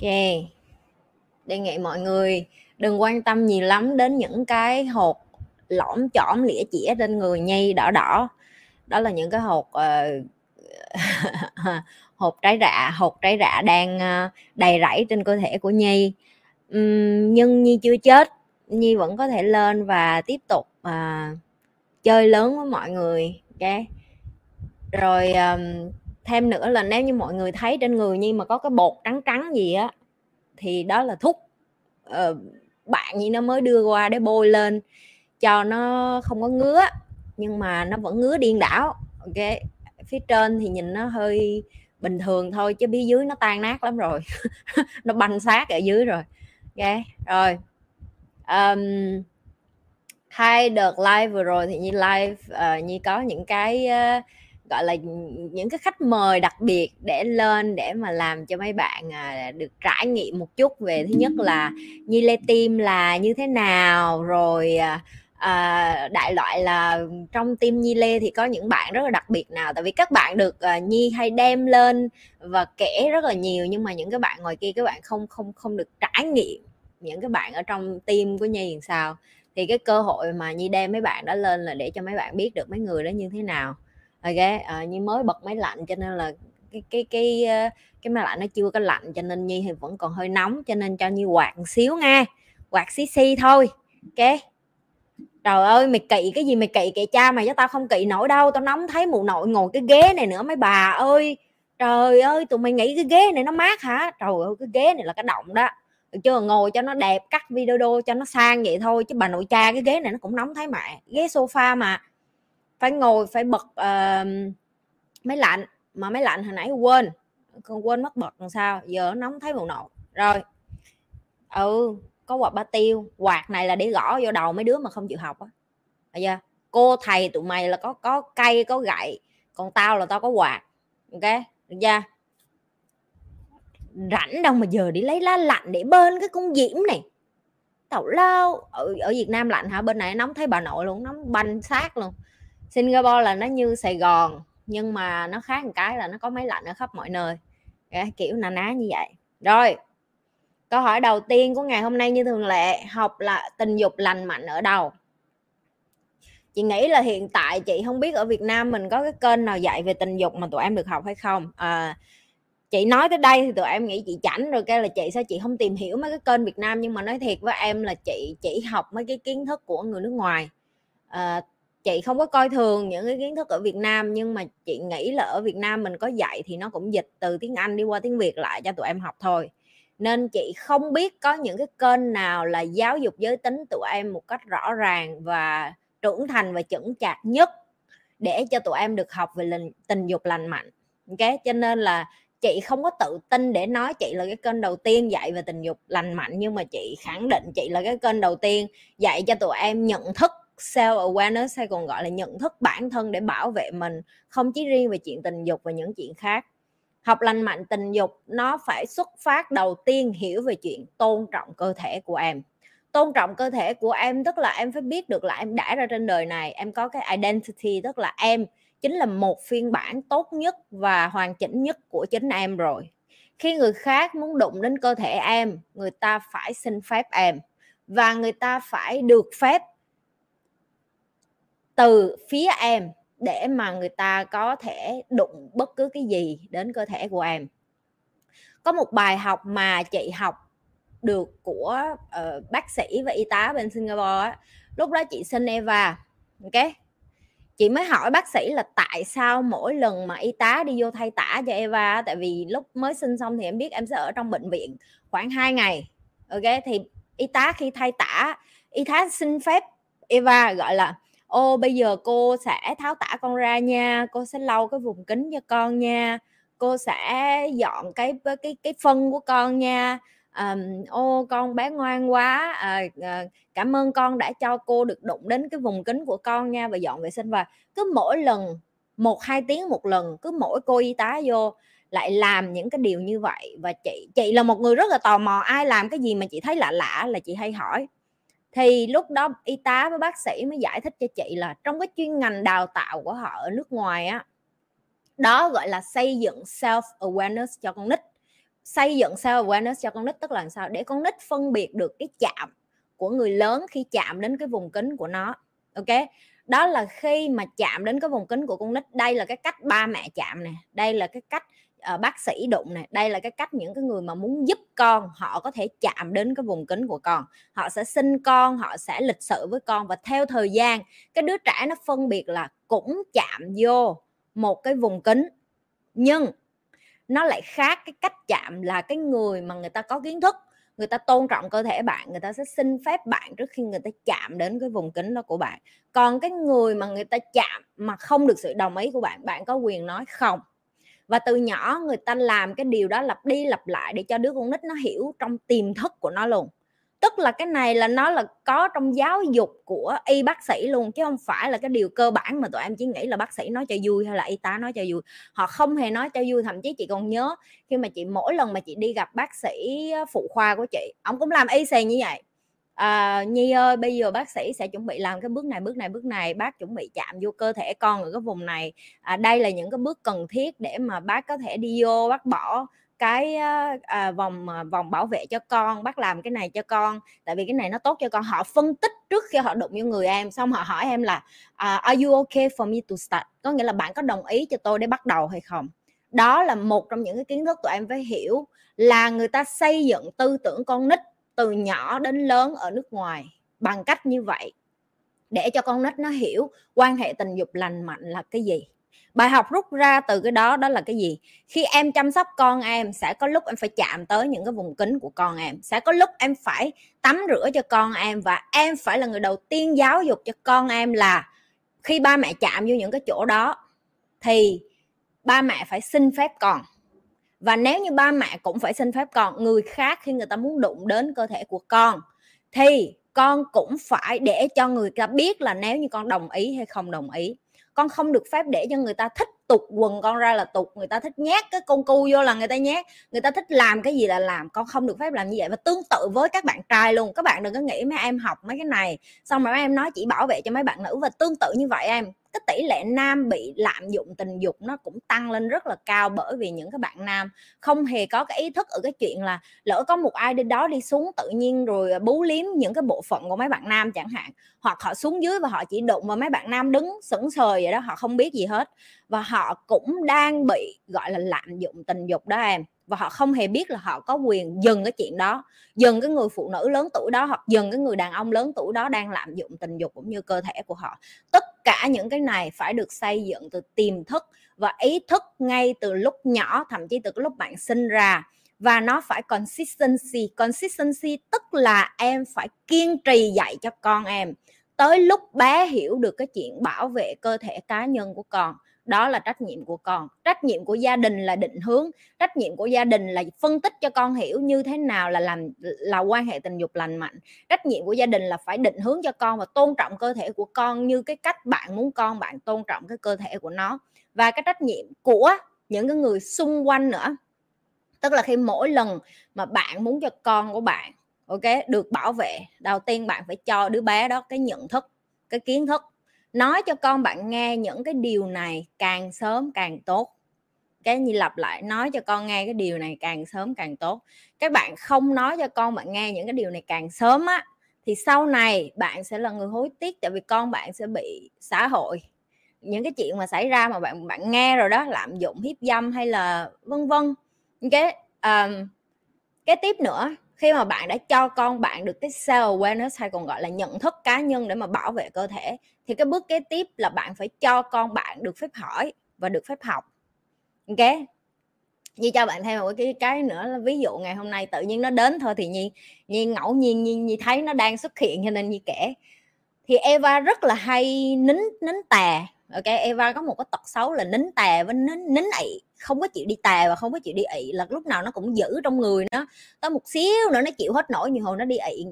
Ok. Đề nghị mọi người đừng quan tâm nhiều lắm đến những cái hột lõm chỏm lĩa chĩa trên người nhi đỏ đỏ. Đó là những cái hột uh, hột trái rạ hột trái rạ đang uh, đầy rẫy trên cơ thể của nhi um, nhưng nhi chưa chết. Nhi vẫn có thể lên và tiếp tục uh, chơi lớn với mọi người ok? Rồi um, thêm nữa là nếu như mọi người thấy trên người nhi mà có cái bột trắng trắng gì á thì đó là thuốc ờ, bạn nhi nó mới đưa qua để bôi lên cho nó không có ngứa nhưng mà nó vẫn ngứa điên đảo ok? Phía trên thì nhìn nó hơi bình thường thôi chứ phía dưới nó tan nát lắm rồi. Nó banh xác ở dưới rồi ok? Rồi um, hai đợt live vừa rồi thì như live ờ, uh, như có những cái uh, gọi là những cái khách mời đặc biệt để lên để mà làm cho mấy bạn à, được trải nghiệm một chút về thứ nhất là nhi lê tim là như thế nào rồi à, à, đại loại là trong tim nhi lê thì có những bạn rất là đặc biệt nào? Tại vì các bạn được à, nhi hay đem lên và kể rất là nhiều nhưng mà những cái bạn ngoài kia các bạn không không không được trải nghiệm những cái bạn ở trong tim của nhi làm sao? Thì cái cơ hội mà nhi đem mấy bạn đó lên là để cho mấy bạn biết được mấy người đó như thế nào ok à, ờ, nhưng mới bật máy lạnh cho nên là cái cái cái ờ, cái máy lạnh nó chưa có lạnh cho nên nhi thì vẫn còn hơi nóng cho nên cho nhi quạt một xíu nha quạt xí xi thôi ok trời ơi mày kỵ cái gì mày kỵ kệ cha mày cho tao không kỵ nổi đâu tao nóng thấy mụ nội ngồi cái ghế này nữa mấy bà ơi. Trời ơi tụi mày nghĩ cái ghế này nó mát hả? Trời ơi cái ghế này là cái động đó. Được chưa? Ngồi cho nó đẹp cắt video đô cho nó sang vậy thôi chứ bà nội cha cái ghế này nó cũng nóng thấy mẹ ghế sofa mà phải ngồi phải bật uh, máy lạnh. Mà máy lạnh hồi nãy quên con quên mất bật làm sao giờ nóng thấy màu nộ rồi ừ có quạt ba tiêu quạt này là để gõ vô đầu mấy đứa mà không chịu học á. Giờ cô thầy tụi mày là có có cây có gậy còn tao là tao có quạt ok? Được chưa? Rảnh đâu mà giờ đi lấy lá lạnh để bên cái con diễm này. Tàu lao ở, ở Việt Nam lạnh hả? Bên này nóng thấy bà nội luôn nóng banh xác luôn. Singapore là nó như Sài Gòn nhưng mà nó khác một cái là nó có máy lạnh ở khắp mọi nơi. Cái kiểu nà ná như vậy. Rồi câu hỏi đầu tiên của ngày hôm nay như thường lệ học là tình dục lành mạnh ở đâu? Chị nghĩ là hiện tại chị không biết ở Việt Nam mình có cái kênh nào dạy về tình dục mà tụi em được học hay không. À, chị nói tới đây thì tụi em nghĩ chị chảnh rồi cái là chị sao chị không tìm hiểu mấy cái kênh Việt Nam nhưng mà nói thiệt với em là chị chỉ học mấy cái kiến thức của người nước ngoài. À, chị không có coi thường những cái kiến thức ở Việt Nam, nhưng mà chị nghĩ là ở Việt Nam mình có dạy thì nó cũng dịch từ tiếng Anh đi qua tiếng Việt lại cho tụi em học thôi. Nên chị không biết có những cái kênh nào là giáo dục giới tính tụi em một cách rõ ràng và trưởng thành và chững chạc nhất để cho tụi em được học về tình dục lành mạnh. Ok? Cho nên là chị không có tự tin để nói chị là cái kênh đầu tiên dạy về tình dục lành mạnh, nhưng mà chị khẳng định chị là cái kênh đầu tiên dạy cho tụi em nhận thức self awareness hay còn gọi là nhận thức bản thân để bảo vệ mình, không chỉ riêng về chuyện tình dục và những chuyện khác. Học lành mạnh tình dục, nó phải xuất phát đầu tiên hiểu về chuyện tôn trọng cơ thể của em. Tôn trọng cơ thể của em tức là em phải biết được là em đã ra trên đời này, em có cái identity tức là em chính là một phiên bản tốt nhất và hoàn chỉnh nhất của chính em rồi. Khi người khác muốn đụng đến cơ thể em, người ta phải xin phép em và người ta phải được phép từ phía em để mà người ta có thể đụng bất cứ cái gì đến cơ thể của em. Có một bài học mà chị học được của uh, bác sĩ và y tá bên Singapore á. Lúc đó chị sinh Eva ok? Chị mới hỏi bác sĩ là tại sao mỗi lần mà y tá đi vô thay tả cho Eva tại vì lúc mới sinh xong thì em biết em sẽ ở trong bệnh viện khoảng 2 ngày ok? Thì y tá khi thay tả y tá xin phép Eva gọi là ô bây giờ cô sẽ tháo tả con ra nha cô sẽ lau cái vùng kính cho con nha. Cô sẽ dọn cái cái cái phân của con nha. Um, ô con bé ngoan quá. À, à, cảm ơn con đã cho cô được đụng đến cái vùng kính của con nha và dọn vệ sinh. Và cứ mỗi lần một hai tiếng một lần cứ mỗi cô y tá vô lại làm những cái điều như vậy. Và chị chị là một người rất là tò mò ai làm cái gì mà chị thấy lạ lạ là chị hay hỏi thì lúc đó y tá với bác sĩ mới giải thích cho chị là trong cái chuyên ngành đào tạo của họ ở nước ngoài á, đó gọi là xây dựng self awareness cho con nít. Xây dựng self awareness cho con nít tức là làm sao? Để con nít phân biệt được cái chạm của người lớn khi chạm đến cái vùng kính của nó, ok? Đó là khi mà chạm đến cái vùng kính của con nít, đây là cái cách ba mẹ chạm nè, đây là cái cách uh, bác sĩ đụng này đây là cái cách những cái người mà muốn giúp con họ có thể chạm đến cái vùng kính của con. Họ sẽ sinh con họ sẽ lịch sự với con và theo thời gian cái đứa trẻ nó phân biệt là cũng chạm vô một cái vùng kính nhưng nó lại khác cái cách chạm là cái người mà người ta có kiến thức người ta tôn trọng cơ thể bạn người ta sẽ xin phép bạn trước khi người ta chạm đến cái vùng kính đó của bạn. Còn cái người mà người ta chạm mà không được sự đồng ý của bạn bạn có quyền nói không? Và từ nhỏ người ta làm cái điều đó lặp đi lặp lại để cho đứa con nít nó hiểu trong tiềm thức của nó luôn. Tức là cái này là nó là có trong giáo dục của y bác sĩ luôn, chứ không phải là cái điều cơ bản mà tụi em chỉ nghĩ là bác sĩ nói cho vui hay là y tá nói cho vui. Họ không hề nói cho vui, thậm chí chị còn nhớ khi mà chị mỗi lần mà chị đi gặp bác sĩ ờ, phụ khoa của chị ông cũng làm y xì như vậy à, nhi ơi bây giờ bác sĩ sẽ chuẩn bị làm cái bước này bước này bước này. Bác chuẩn bị chạm vô cơ thể con ở cái vùng này. À, đây là những cái bước cần thiết để mà bác có thể đi vô bác bỏ cái à, vòng à, vòng bảo vệ cho con. Bác làm cái này cho con. Tại vì cái này nó tốt cho con. Họ phân tích trước khi họ đụng vô người em xong họ hỏi em là à, are you okay for me to start? Có nghĩa là bạn có đồng ý cho tôi để bắt đầu hay không? Đó là một trong những cái kiến thức tụi em phải hiểu là người ta xây dựng tư tưởng con nít từ nhỏ đến lớn ở nước ngoài bằng cách như vậy để cho con nít nó hiểu quan hệ tình dục lành mạnh là cái gì. Bài học rút ra từ cái đó đó là cái gì? Khi em chăm sóc con em sẽ có lúc em phải chạm tới những cái vùng kính của con em, sẽ có lúc em phải tắm rửa cho con em và em phải là người đầu tiên giáo dục cho con em là khi ba mẹ chạm vô những cái chỗ đó thì ba mẹ phải xin phép con và nếu như ba mẹ cũng phải xin phép con, người khác khi người ta muốn đụng đến cơ thể của con, thì con cũng phải để cho người ta biết là nếu như con đồng ý hay không đồng ý. Con không được phép để cho người ta thích tục quần con ra là tục, người ta thích nhét cái con cu vô là người ta nhét, người ta thích làm cái gì là làm. Con không được phép làm như vậy. Và tương tự với các bạn trai luôn, các bạn đừng có nghĩ mấy em học mấy cái này, xong rồi mấy em nói chỉ bảo vệ cho mấy bạn nữ và tương tự như vậy em cái tỷ lệ nam bị lạm dụng tình dục nó cũng tăng lên rất là cao bởi vì những cái bạn nam không hề có cái ý thức ở cái chuyện là lỡ có một ai đi đó đi xuống tự nhiên rồi bú liếm những cái bộ phận của mấy bạn nam chẳng hạn, hoặc họ xuống dưới và họ chỉ đụng vào mấy bạn nam đứng sững sờ vậy đó, họ không biết gì hết. Và họ cũng đang bị, gọi là, lạm dụng tình dục đó em. Và họ không hề biết là họ có quyền dừng cái chuyện đó. Dừng cái người phụ nữ lớn tuổi đó hoặc dừng cái người đàn ông lớn tuổi đó đang lạm dụng tình dục cũng như cơ thể của họ. Tất cả những cái này phải được xây dựng từ tiềm thức và ý thức ngay từ lúc nhỏ, thậm chí từ lúc bạn sinh ra. Và nó phải consistency. Consistency tức là em phải kiên trì dạy cho con em. Tới lúc bé hiểu được cái chuyện bảo vệ cơ thể cá nhân của con đó là trách nhiệm của con. Trách nhiệm của gia đình là định hướng. Trách nhiệm của gia đình là phân tích cho con hiểu như thế nào là làm, là quan hệ tình dục lành mạnh. Trách nhiệm của gia đình là phải định hướng cho con và tôn trọng cơ thể của con như cái cách bạn muốn con, bạn tôn trọng cái cơ thể của nó. Và cái trách nhiệm của những cái người xung quanh nữa. Tức là khi mỗi lần mà bạn muốn cho con của bạn, ok, được bảo vệ, đầu tiên bạn phải cho đứa bé đó cái nhận thức, cái kiến thức nói cho con bạn nghe những cái điều này càng sớm càng tốt. Cái như lặp lại nói cho con nghe cái điều này càng sớm càng tốt. Các bạn không nói cho con bạn nghe những cái điều này càng sớm á thì sau này bạn sẽ là người hối tiếc tại vì con bạn sẽ bị xã hội. Những cái chuyện mà xảy ra mà bạn bạn nghe rồi đó lạm dụng hiếp dâm hay là vân vân. Cái um, cái tiếp nữa khi mà bạn đã cho con bạn được cái self awareness hay còn gọi là nhận thức cá nhân để mà bảo vệ cơ thể thì cái bước kế tiếp là bạn phải cho con bạn được phép hỏi và được phép học. Ok? Như cho bạn thêm một cái cái nữa là ví dụ ngày hôm nay tự nhiên nó đến thôi thì nhi nhi ngẫu nhiên nhi, nhi thấy nó đang xuất hiện cho nên nhi kể. Thì Eva rất là hay nín nín tè ok, Eva có một cái tật xấu là nín tè với nín nín ị. Không có chịu đi tè và không có chịu đi ị là lúc nào nó cũng giữ trong người nó. Tới một xíu nữa nó chịu hết nổi, như hồi nó đi ị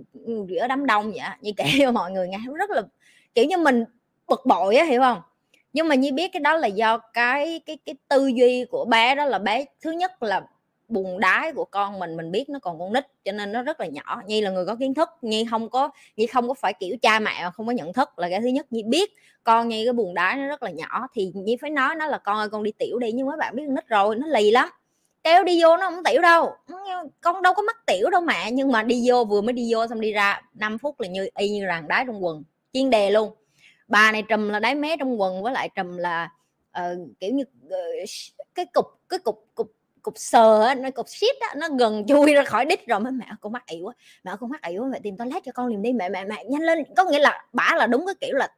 giữa đám đông vậy như kể cho mọi người nghe. Rất là, kiểu như mình bực bội á, hiểu không? Nhưng mà như biết cái đó là do cái cái cái tư duy của bé đó là bé, thứ nhất là buồn đái của con mình mình biết nó còn con nít cho nên nó rất là nhỏ. Nhi là người có kiến thức nhi không có nhi không có phải kiểu cha mẹ mà không có nhận thức là cái thứ nhất. Nhi biết con nhi cái buồn đái nó rất là nhỏ thì nhi phải nói nó là con ơi con đi tiểu đi nhưng mấy bạn biết con nít rồi nó lì lắm. Kéo đi vô nó không tiểu đâu. Con đâu có mắc tiểu đâu mẹ nhưng mà đi vô vừa mới đi vô xong đi ra 5 phút là như y như ràng đái trong quần chiên đề luôn. Bà này trùm là đáy mé trong quần với lại trùm là uh, kiểu như uh, cái cục cái cục cục sờ á, nó cục shit á, nó gần chui ra khỏi đít rồi mẹ con mắc ị quá mẹ con mắc ị quá mẹ tìm toilet cho con liền đi, mẹ mẹ mẹ nhanh lên, có nghĩa là bả là đúng cái kiểu là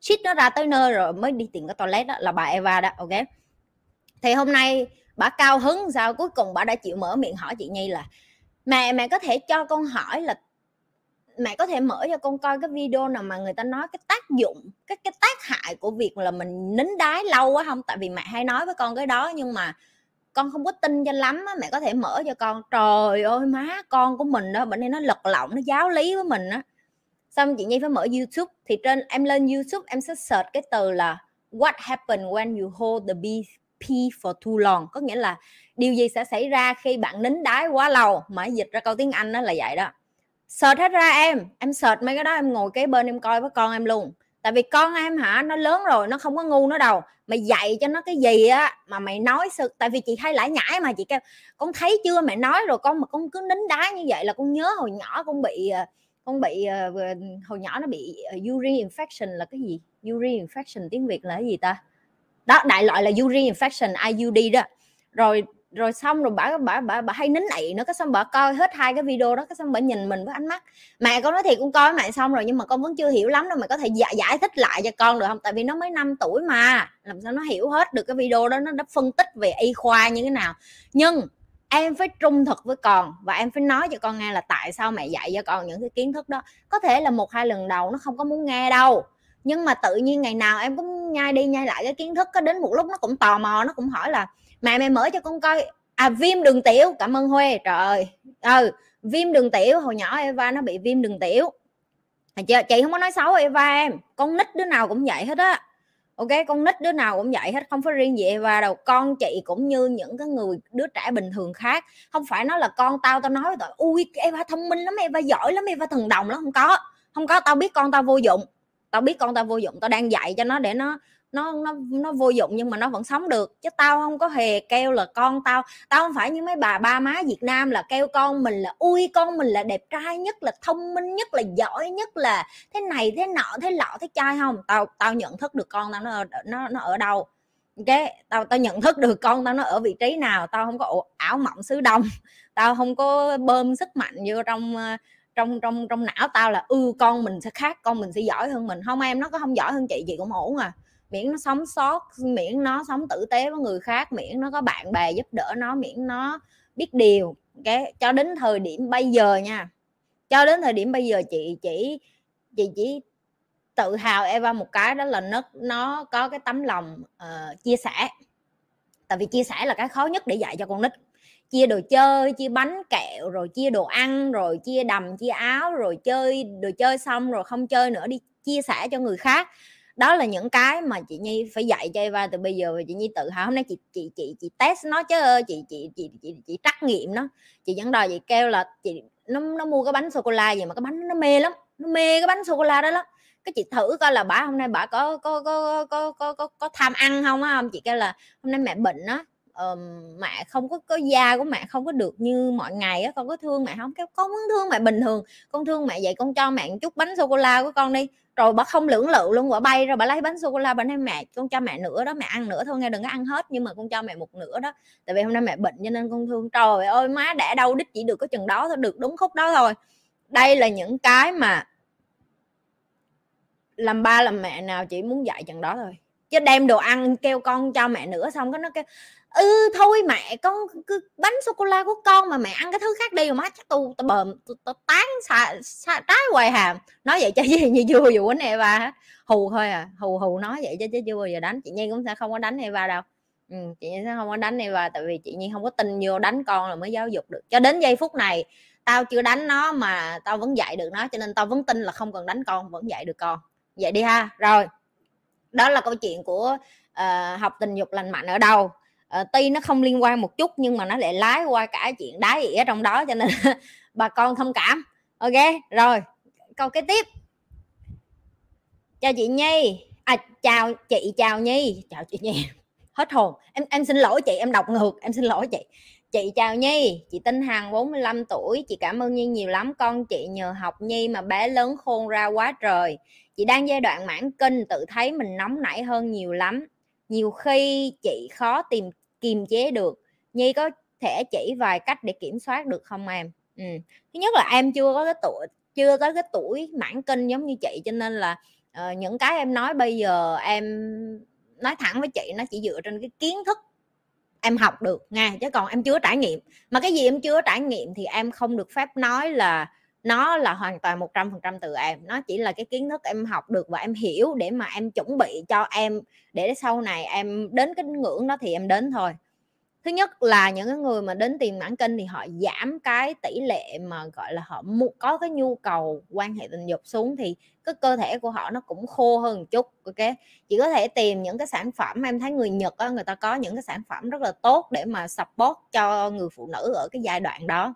shit nó ra tới nơi rồi mới đi tìm cái toilet đó, là bà Eva đó, ok? Thì hôm nay bà cao hứng sao? Cuối cùng bà đã chịu mở miệng hỏi chị Nhi là, mẹ mẹ có thể cho con hỏi là, mẹ có thể mở cho con coi cái video nào mà người ta nói cái tác dụng, cái cái tác hại của việc là mình nín đái lâu quá không? Tại vì mẹ hay nói với con cái đó nhưng mà con không có tin cho lắm á, mẹ có thể mở cho con. Trời ơi, má con của mình đó bệnh này nó lật lọng, nó giáo lý với mình á. Xong chị nhi phải mở youtube, thì trên em lên youtube, em sẽ search cái từ là what happened when you hold the pee for too long? Có nghĩa là điều gì sẽ xảy ra khi bạn nín đái quá lâu. Mà dịch ra câu tiếng anh đó là vậy đó. Search hết ra em em search mấy cái đó, em ngồi kế bên em coi với con em luôn tại vì con em hả, nó lớn rồi, nó không có ngu nó đâu. Mày dạy cho nó cái gì á, mà mày nói sự, tại vì chị hay lãi nhãi mà, chị kêu, con thấy chưa, mẹ nói rồi con mà con cứ nín đá như vậy là con nhớ hồi nhỏ con bị ờ, con bị ờ, hồi nhỏ nó bị ờ, urinary urine infection là cái gì? Urine infection tiếng việt là cái gì ta? Đó, đại loại là urine infection IUD đó. Rồi rồi xong rồi bà bà bà, bà hay nín nậy nữa cái xong bà coi hết hai cái video đó cái xong bà nhìn mình với ánh mắt. Mẹ con nói thiệt con coi mẹ xong rồi nhưng mà con vẫn chưa hiểu lắm đâu mày có thể giải, giải thích lại cho con được không? Tại vì nó mới 5 tuổi mà làm sao nó hiểu hết được cái video đó nó đã phân tích về y khoa như thế nào. Nhưng em phải trung thực với con và em phải nói cho con nghe là tại sao mẹ dạy cho con những cái kiến thức đó. Có thể là một hai lần đầu nó không có muốn nghe đâu nhưng mà tự nhiên ngày nào em cũng nhai đi nhai lại cái kiến thức có đến một lúc nó cũng tò mò nó cũng hỏi là mẹ mẹ mở cho con coi. À viêm đường tiểu. Cảm ơn huê. Trời ơi. Ừ viêm đường tiểu. Hồi nhỏ eva nó bị viêm đường tiểu. À, chị, chị không có nói xấu eva em. Con nít đứa nào cũng vậy hết á. Ok con nít đứa nào cũng vậy hết. Không phải riêng gì eva đâu. Con chị cũng như những cái người đứa trẻ bình thường khác. Không phải nó là con tao tao nói rồi ui eva thông minh lắm eva giỏi lắm eva thần đồng lắm. Không có. Không có. Tao biết con tao vô dụng. Tao biết con tao vô dụng. Tao đang dạy cho nó để nó nó nó nó vô dụng nhưng mà nó vẫn sống được. Chứ tao không có hề kêu là con tao tao không phải như mấy bà ba má Việt Nam là kêu con mình là ui con mình là đẹp trai nhất là thông minh nhất là giỏi nhất là thế này thế nọ thế lọ thế trai không? Tao tao nhận thức được con tao nó nó nó ở đâu. Cái tao tao nhận thức được con tao nó ở vị trí nào. Tao không có ảo mộng xứ đông. Tao không có bơm sức mạnh vô trong ờ, trong trong trong não tao là ư ừ, con mình sẽ khác con mình sẽ giỏi hơn mình. Không em nó có không giỏi hơn chị chị cũng ổn à miễn nó sống sót miễn nó sống tử tế với người khác miễn nó có bạn bè giúp đỡ nó miễn nó biết điều. Cái cho đến thời điểm bây giờ nha. Cho đến thời điểm bây giờ chị chỉ chị chỉ tự hào Eva một cái đó là nó nó có cái tấm lòng uh, chia sẻ. Tại vì chia sẻ là cái khó nhất để dạy cho con nít. Chia đồ chơi chia bánh kẹo rồi chia đồ ăn rồi chia đầm chia áo rồi chơi đồ chơi xong rồi không chơi nữa đi chia sẻ cho người khác đó là những cái mà chị Nhi phải dạy cho Eva từ bây giờ và chị Nhi tự hào. Hôm nay chị chị chị chị test nó chứ chị chị chị chị, chị trắc nghiệm nó. Chị dẫn đòi chị kêu là chị nó nó mua cái bánh sô cô la gì mà cái bánh nó mê lắm nó mê cái bánh sô cô la đó lắm. Cái chị thử coi là bà hôm nay bà có có có có có có, có tham ăn không á không? Chị kêu là hôm nay mẹ bệnh á um, mẹ không có có da của mẹ không có được như mọi ngày á con có thương mẹ không? Con muốn thương mẹ bình thường con thương mẹ vậy con cho mẹ một chút bánh sô cô la của con đi rồi bà không lưỡng lự luôn, bà bay rồi bà lấy bánh sô cô la bà nói, mẹ, con cho mẹ nữa đó, mẹ ăn nữa thôi, nghe đừng có ăn hết, nhưng mà con cho mẹ một nửa đó. Tại vì hôm nay mẹ bệnh cho nên con thương, trời ơi, má đã đâu đích chỉ được có chừng đó thôi, được đúng khúc đó thôi. Đây là những cái mà làm ba làm mẹ nào chỉ muốn dạy chừng đó thôi. Chứ đem đồ ăn kêu con cho mẹ nữa xong cái nó kêu ừ thôi mẹ con cứ bánh sô cô la của con mà mẹ ăn cái thứ khác đi mà má chắc tu tao bờm tao tán xà, xà trái hoài hàm nói vậy cho gì như chưa vụ anh đánh Eva hù thôi à hù hù nói vậy chứ, chứ chưa bao giờ đánh. Chị Nhi cũng sẽ không có đánh Eva đâu. Ừ, chị Nhi sẽ không có đánh Eva tại vì chị Nhi không có tin vô đánh con là mới giáo dục được. Cho đến giây phút này tao chưa đánh nó mà tao vẫn dạy được nó cho nên tao vẫn tin là không cần đánh con vẫn dạy được con. Vậy đi ha. Rồi đó là câu chuyện của uh, học tình dục lành mạnh ở đâu? Uh, tuy nó không liên quan một chút nhưng mà nó lại lái qua cả chuyện đá ỉa trong đó cho nên bà con thông cảm. Ok rồi câu kế tiếp. Chào chị nhi. À chào chị chào nhi. Chào chị nhi. Hết hồn. Em em xin lỗi chị em đọc ngược em xin lỗi chị. Chị chào nhi chị tinh hằng 45 tuổi. Chị cảm ơn nhi nhiều lắm. Con chị nhờ học nhi mà bé lớn khôn ra quá trời. Chị đang giai đoạn mãn kinh tự thấy mình nóng nảy hơn nhiều lắm. Nhiều khi chị khó tìm kiềm chế được. Nhi có thể chỉ vài cách để kiểm soát được không em? Ừ. thứ nhất là em chưa có cái tuổi chưa tới cái tuổi mãn kinh giống như chị cho nên là uh, những cái em nói bây giờ em nói thẳng với chị nó chỉ dựa trên cái kiến thức em học được nha chứ còn em chưa trải nghiệm. Mà cái gì em chưa trải nghiệm thì em không được phép nói là nó là hoàn toàn một trăm phần trăm từ em nó chỉ là cái kiến thức em học được và em hiểu để mà em chuẩn bị cho em để sau này em đến cái ngưỡng đó thì em đến thôi. Thứ nhất là những cái người mà đến tìm mãn kinh thì họ giảm cái tỷ lệ mà gọi là họ có cái nhu cầu quan hệ tình dục xuống thì cái cơ thể của họ nó cũng khô hơn một chút ok? Chỉ có thể tìm những cái sản phẩm em thấy người nhật á, người ta có những cái sản phẩm rất là tốt để mà support cho người phụ nữ ở cái giai đoạn đó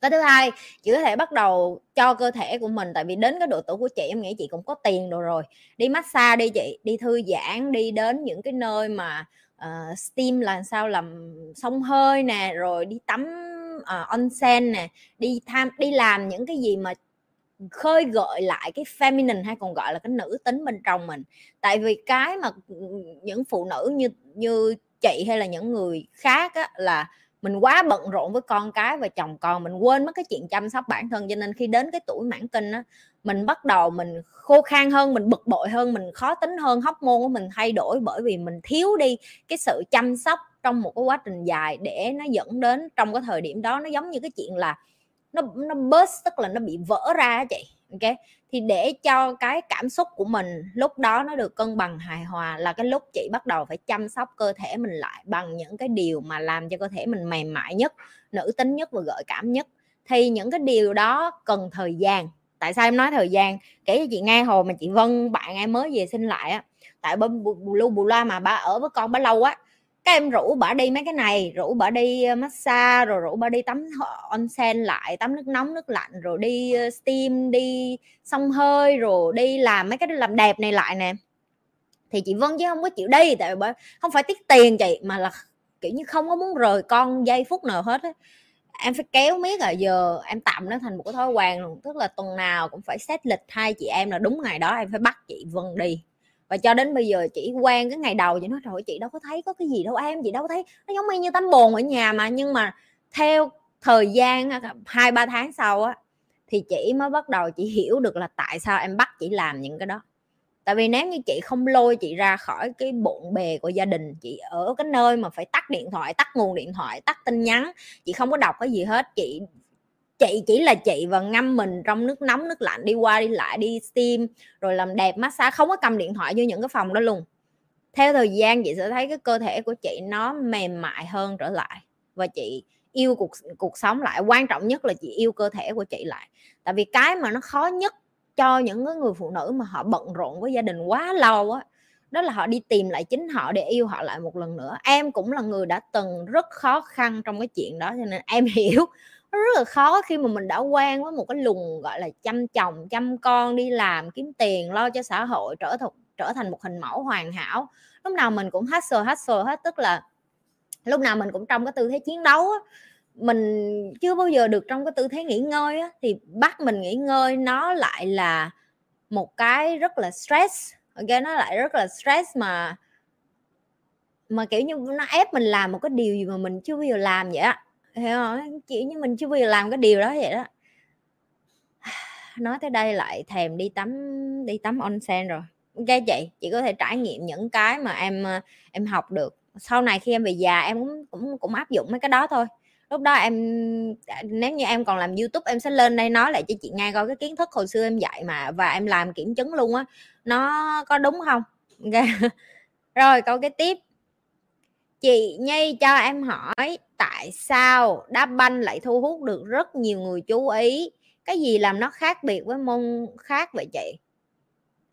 cái thứ hai chị có thể bắt đầu cho cơ thể của mình tại vì đến cái độ tuổi của chị em nghĩ chị cũng có tiền rồi rồi. Đi massage đi chị đi thư giãn đi đến những cái nơi mà uh, steam là sao làm sông hơi nè rồi đi tắm uh, onsen nè đi tham đi làm những cái gì mà khơi gợi lại cái feminine hay còn gọi là cái nữ tính bên trong mình. Tại vì cái mà ừ, những phụ nữ như như chị hay là những người khác á, là mình quá bận rộn với con cái và chồng con, mình quên mất cái chuyện chăm sóc bản thân, cho nên khi đến cái tuổi mãn kinh á, mình bắt đầu mình khô khan hơn, mình bực bội hơn, mình khó tính hơn, hóc môn của mình thay đổi bởi vì mình thiếu đi cái sự chăm sóc trong một cái quá trình dài để nó dẫn đến trong cái thời điểm đó, nó giống như cái chuyện là nó nó burst tức là nó bị vỡ ra chị ok? Thì để cho cái cảm xúc của mình lúc đó nó được cân bằng hài hòa là cái lúc chị bắt đầu phải chăm sóc cơ thể mình lại bằng những cái điều mà làm cho cơ thể mình mềm mại nhất, nữ tính nhất và gợi cảm nhất. Thì những cái điều đó cần thời gian. Tại sao em nói thời gian? Kể cho chị nghe, hồi mà chị Vân, bạn em mới về sinh lại á, tại bên bù, lu bù loa mà bà ở với con bà lâu á các em rủ bà đi mấy cái này, rủ bà đi ờ, massage, rồi rủ bà đi tắm onsen lại, tắm nước nóng, nước lạnh, rồi đi ờ, steam, đi xông hơi, rồi đi làm mấy cái làm đẹp này lại nè. Thì chị Vân chứ không có chịu đi, tại bởi không phải tiết tiền chị, mà là kiểu như không có muốn rời con giây phút nào hết á. Em phải kéo miết à giờ em tạm nó thành một cái thói quen luôn, tức là tuần nào cũng phải xét lịch hai chị em là đúng ngày đó em phải bắt chị Vân đi và cho đến bây giờ chị quen cái ngày đầu, chị nói rồi chị đâu có thấy có cái gì đâu em, chị đâu có thấy, nó giống như tấm bồn ở nhà mà. Nhưng mà theo thời gian hai, ba tháng sau á, thì chị mới bắt đầu chị hiểu được là tại sao em bắt chị làm những cái đó. Tại vì nếu như chị không lôi chị ra khỏi cái bộn bề của gia đình, chị ở cái nơi mà phải tắt điện thoại, tắt nguồn điện thoại, tắt tin nhắn, chị không có đọc cái gì hết, chị chị chỉ là chị và ngâm mình trong nước nóng, nước lạnh, đi qua, đi lại, đi steam, rồi làm đẹp, massage, không có cầm điện thoại vô những cái phòng đó luôn. Theo thời gian, chị sẽ thấy cái cơ thể của chị nó mềm mại hơn trở lại và chị yêu cuộc cuộc sống lại. Quan trọng nhất là chị yêu cơ thể của chị lại. Tại vì cái mà nó khó nhất cho những cái người phụ nữ mà họ bận rộn với gia đình quá lâu á, đó là họ đi tìm lại chính họ để yêu họ lại một lần nữa. Em cũng là người đã từng rất khó khăn trong cái chuyện đó, cho nên em hiểu nó rất là khó khi mà mình đã quen với một cái lùng gọi là, chăm chồng, chăm con, đi làm, kiếm tiền, lo cho xã hội, trở thành trở thành một hình mẫu hoàn hảo. Lúc nào mình cũng hustle hustle hết, tức là lúc nào mình cũng trong cái tư thế chiến đấu á. Mình chưa bao giờ được trong cái tư thế nghỉ ngơi á, thì bắt mình nghỉ ngơi nó lại là một cái rất là stress, ok? Nó lại rất là stress mà mà, kiểu như, nó ép mình làm một cái điều gì mà mình chưa bao giờ làm vậy á hiểu không kiểu như mình chưa bao giờ làm cái điều đó vậy đó. Nói tới đây lại thèm đi tắm đi tắm onsen rồi. Ok chị chị có thể trải nghiệm những cái mà em ờ, em học được. Sau này khi em về già em cũng cũng cũng áp dụng mấy cái đó thôi. Lúc đó em à, nếu như em còn làm youtube em sẽ lên đây nói lại cho chị nghe coi cái kiến thức hồi xưa em dạy mà và em làm kiểm chứng luôn á, nó có đúng không? Okay. rồi, câu cái tiếp. Chị nhi cho em hỏi tại sao đá banh lại thu hút được rất nhiều người chú ý? Cái gì làm nó khác biệt với môn khác vậy chị?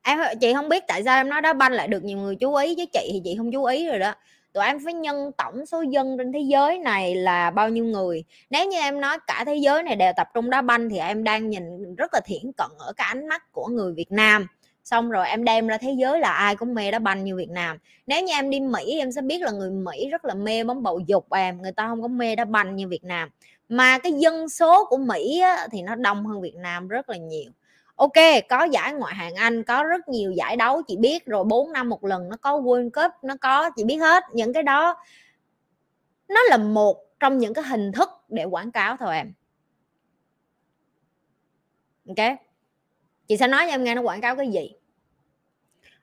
Em chị không biết tại sao em nói đá banh lại được nhiều người chú ý chứ chị thì chị không chú ý rồi đó. Tụi em phải nhân tổng số dân trên thế giới này là bao nhiêu người? Nếu như em nói cả thế giới này đều tập trung đá banh thì em đang nhìn rất là thiển cận ở cái ánh mắt của người Việt Nam xong rồi em đem ra thế giới là ai cũng mê đá banh như Việt Nam. Nếu như em đi Mỹ em sẽ biết là người Mỹ rất là mê bóng bầu dục em người ta không có mê đá banh như Việt Nam. Mà cái dân số của Mỹ á, thì nó đông hơn Việt Nam rất là nhiều. Ok có giải ngoại hạng Anh có rất nhiều giải đấu chị biết rồi 4 năm một lần nó có World Cup nó có chị biết hết những cái đó. Nó là một trong những cái hình thức để quảng cáo thôi em. Ok? Chị sẽ nói cho em nghe nó quảng cáo cái gì.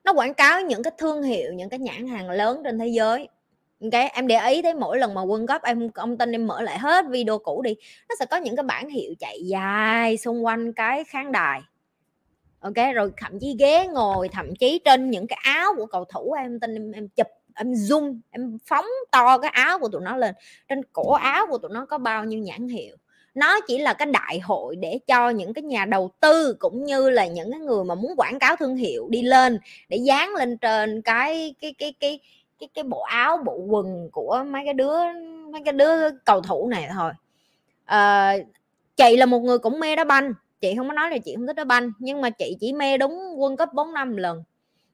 Nó quảng cáo những cái thương hiệu những cái nhãn hàng lớn trên thế giới. Ok em để ý thấy mỗi lần mà quân cấp em ông tin em mở lại hết video cũ đi. Nó sẽ có những cái bản hiệu chạy dài xung quanh cái khán đài. Ok rồi thậm chí ghế ngồi thậm chí trên những cái áo của cầu thủ em tin em, em chụp em zoom em phóng to cái áo của tụi nó lên. Trên cổ áo của tụi nó có bao nhiêu nhãn hiệu nó chỉ là cái đại hội để cho những cái nhà đầu tư cũng như là những cái người mà muốn quảng cáo thương hiệu đi lên để dán lên trên cái cái cái cái cái cái bộ áo bộ quần của mấy cái đứa mấy cái đứa cầu thủ này thôi. À, chị là một người cũng mê đá banh. Chị không có nói là chị không thích đá banh nhưng mà chị chỉ mê đúng quân cấp 4 năm lần.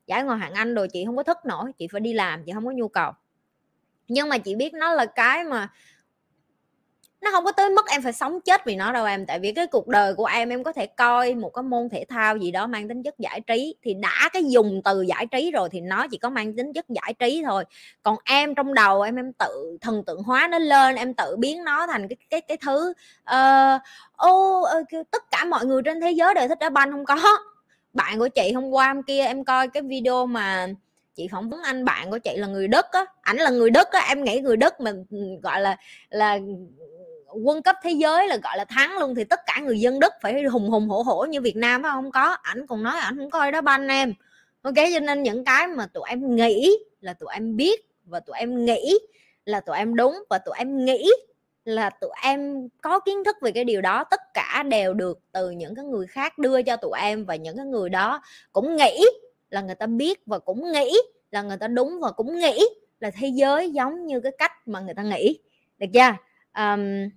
Giải ngoài hạng anh rồi chị không có thức nổi chị phải đi làm chị không có nhu cầu. Nhưng mà chị biết nó là cái mà nó không có tới mức em phải sống chết vì nó đâu em. Tại vì cái cuộc đời của em em có thể coi một cái môn thể thao gì đó mang tính chất giải trí thì đã cái dùng từ giải trí rồi thì nó chỉ có mang tính chất giải trí thôi. Còn em trong đầu em em tự thần tượng hóa nó lên em tự biến nó thành cái cái cái thứ uh, ô uh, tất cả mọi người trên thế giới đều thích đá banh. Không có. Bạn của chị hôm qua hôm kia em coi cái video mà chị phỏng vấn anh bạn của chị là người đức á. Ảnh là người đức á em nghĩ người đức mà ừ, gọi là là quân cấp thế giới là, gọi là, thắng luôn, thì tất cả người dân đức phải hùng hùng hổ hổ như việt nam phải không? Có, ảnh còn nói, ảnh không coi đó, ban em. Ok, cho nên những cái mà tụi em nghĩ là tụi em biết và tụi em nghĩ là tụi em đúng và tụi em nghĩ là tụi em có kiến thức về cái điều đó, tất cả đều được từ những cái người khác đưa cho tụi em và những cái người đó cũng nghĩ là người ta biết và cũng nghĩ là người ta đúng và cũng nghĩ là thế giới giống như cái cách mà người ta nghĩ. Được chưa? Um,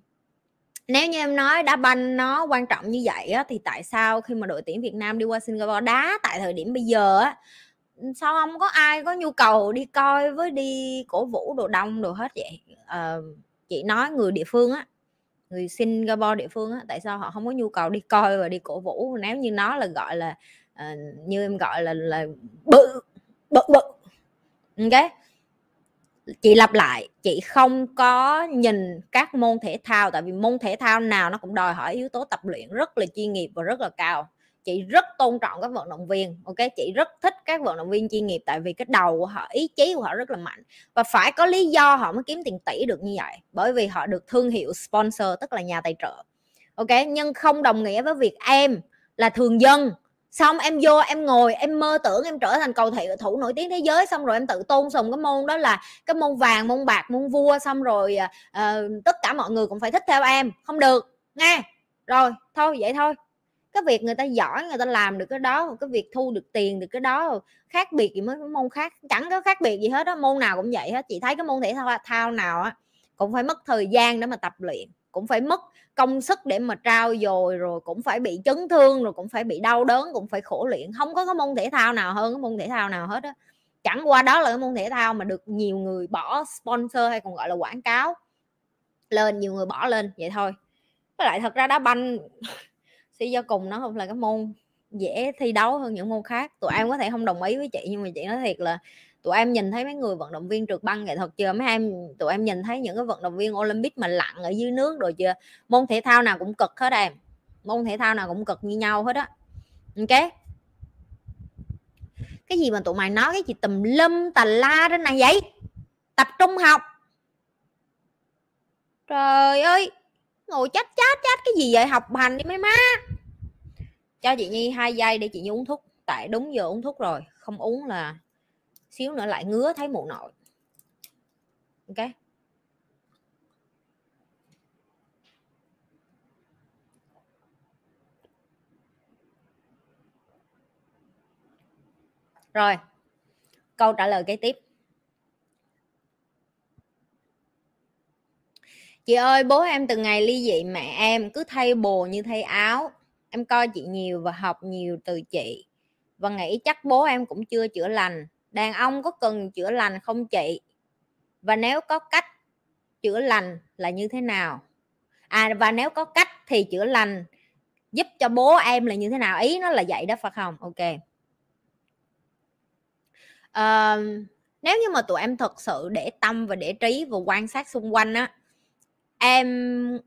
nếu như em nói đá banh nó quan trọng như vậy á, thì tại sao khi mà đội tuyển Việt Nam đi qua Singapore đá tại thời điểm bây giờ á sao không có ai có nhu cầu đi coi với đi cổ vũ đồ đông đồ hết vậy? À, chị nói người địa phương á người Singapore địa phương á tại sao họ không có nhu cầu đi coi và đi cổ vũ? Nếu như nó là gọi là uh, như em gọi là là bự bự bự. Ok chị lặp lại, chị không có nhìn các môn thể thao, tại vì môn thể thao nào nó cũng đòi hỏi yếu tố tập luyện rất là chuyên nghiệp và rất là cao. Chị rất tôn trọng các vận động viên, ok? Chị rất thích các vận động viên chuyên nghiệp, tại vì cái đầu của họ, ý chí của họ rất là mạnh. Và phải có lý do họ mới kiếm tiền tỷ được như vậy, bởi vì họ được thương hiệu sponsor, tức là nhà tài trợ, ok? Nhưng không đồng nghĩa với việc em là thường dân xong em vô em ngồi em mơ tưởng em trở thành cầu thị thủ nổi tiếng thế giới. Xong rồi em tự tôn sùng cái môn đó là cái môn vàng môn bạc môn vua. Xong rồi uh, tất cả mọi người cũng phải thích theo em. Không được nghe. Rồi thôi vậy thôi. Cái việc người ta giỏi người ta làm được cái đó cái việc thu được tiền được cái đó khác biệt gì mới môn khác chẳng có khác biệt gì hết đó môn nào cũng vậy hết. Chị thấy cái môn thể thao thao nào á cũng phải mất thời gian để mà tập luyện cũng phải mất công sức để mà trao dồi, rồi cũng phải bị chấn thương, rồi cũng phải bị đau đớn, cũng phải khổ luyện. Không có cái môn thể thao nào hơn cái môn thể thao nào hết á. Chẳng qua đó là cái môn thể thao mà được nhiều người bỏ sponsor hay còn gọi là quảng cáo lên, nhiều người bỏ lên vậy thôi. Với lại thật ra đá banh suy do cùng nó không là cái môn dễ thi đấu hơn những môn khác. Tụi em có thể không đồng ý với chị, nhưng mà chị nói thiệt là tụi em nhìn thấy mấy người vận động viên trượt băng nghệ thuật chưa? Mấy em, tụi em nhìn thấy những cái vận động viên olympic mà lặn ở dưới nước rồi chưa? Môn thể thao nào cũng cực hết em. Môn thể thao nào cũng cực như nhau hết á. Ok? Cái gì mà tụi mày nói cái gì tùm lum tà la trên này vậy? Tập trung học. Trời ơi! Ngồi chát chát chát, cái gì vậy? Học hành đi mấy má. Cho chị nhi hai giây để chị nhi uống thuốc. Tại đúng giờ uống thuốc rồi. Không uống là xíu nữa lại ngứa thấy mụ nội. Ok. Rồi, câu trả lời kế tiếp. Chị ơi, bố em từ ngày ly dị mẹ em, cứ thay bồ như thay áo. Em coi chị nhiều và học nhiều từ chị. Và nghĩ chắc bố em cũng chưa chữa lành đàn ông có cần chữa lành không chị? Và nếu có cách chữa lành là như thế nào? À và nếu có cách thì chữa lành giúp cho bố em là như thế nào? Ý nó là vậy đó phải không? Ok. À, nếu như mà tụi em thật sự để tâm và để trí và quan sát xung quanh á em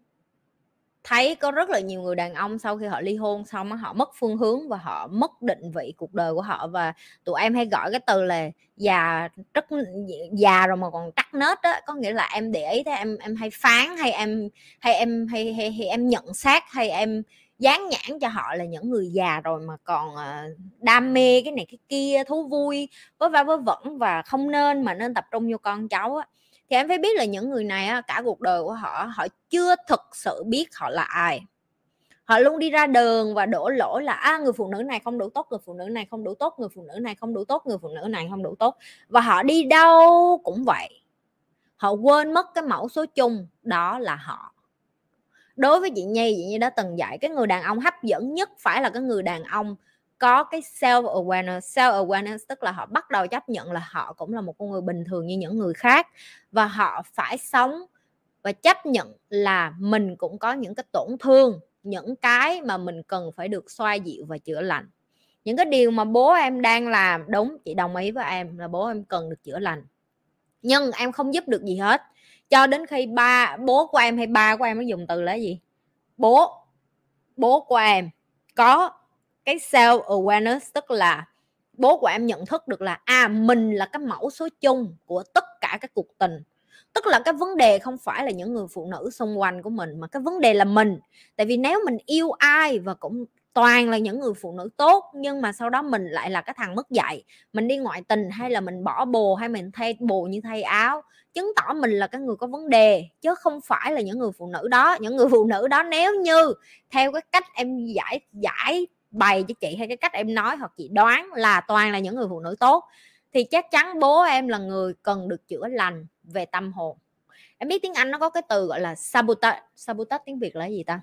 thấy có rất là nhiều người đàn ông sau khi họ ly hôn xong họ mất phương hướng và họ mất định vị cuộc đời của họ và tụi em hay gọi cái từ là già rất già rồi mà còn trắc nết đó có nghĩa là em để ý thế em em hay phán hay em hay em hay, hay, hay em nhận xét hay em dán nhãn cho họ là những người già rồi mà còn ờ, đam mê cái này cái kia thú vui với va với vẫn và không nên mà nên tập trung vô con cháu á thì em phải biết là những người này cả cuộc đời của họ họ chưa thực sự biết họ là ai. Họ luôn đi ra đường và đổ lỗi là à, người phụ nữ này không đủ tốt người phụ nữ này không đủ tốt người phụ nữ này không đủ tốt người phụ nữ này không đủ tốt. Và họ đi đâu cũng vậy. Họ quên mất cái mẫu số chung đó là họ. Đối với chị nhi chị nhi đã từng dạy cái người đàn ông hấp dẫn nhất phải là cái người đàn ông có cái self awareness self awareness tức là họ bắt đầu chấp nhận là họ cũng là một con người bình thường như những người khác và họ phải sống và chấp nhận là mình cũng có những cái tổn thương, những cái mà mình cần phải được xoa dịu và chữa lành. Những cái điều mà bố em đang làm, đúng, chị đồng ý với em là bố em cần được chữa lành. Nhưng em không giúp được gì hết. Cho đến khi ba, bố của em hay ba của em mới dùng từ là gì? Bố bố của em có cái self awareness tức là bố của em nhận thức được là à mình là cái mẫu số chung của tất cả các cuộc tình. Tức là cái vấn đề không phải là những người phụ nữ xung quanh của mình, mà cái vấn đề là mình. Tại vì nếu mình yêu ai và cũng toàn là những người phụ nữ tốt, nhưng mà sau đó mình lại là cái thằng mất dạy, mình đi ngoại tình hay là mình bỏ bồ hay mình thay bồ như thay áo, chứng tỏ mình là cái người có vấn đề, chứ không phải là những người phụ nữ đó. Những người phụ nữ đó nếu như theo cái cách em giải giải bày cho chị hay cái cách em nói, hoặc chị đoán là toàn là những người phụ nữ tốt, thì chắc chắn bố em là người cần được chữa lành về tâm hồn. Em biết tiếng anh nó có cái từ gọi là sabotage sabotage tiếng việt là gì ta?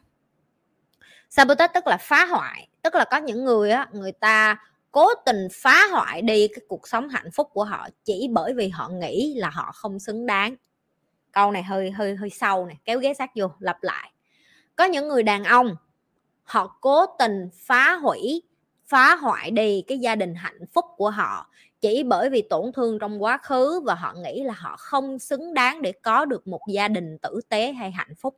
Sabotage tức là phá hoại, tức là có những người á, người ta cố tình phá hoại đi cái cuộc sống hạnh phúc của họ chỉ bởi vì họ nghĩ là họ không xứng đáng. Câu này hơi hơi hơi sâu này kéo ghế sát vô, lặp lại. Có những người đàn ông họ cố tình phá hủy, phá hoại đi cái gia đình hạnh phúc của họ chỉ bởi vì tổn thương trong quá khứ và họ nghĩ là họ không xứng đáng để có được một gia đình tử tế hay hạnh phúc.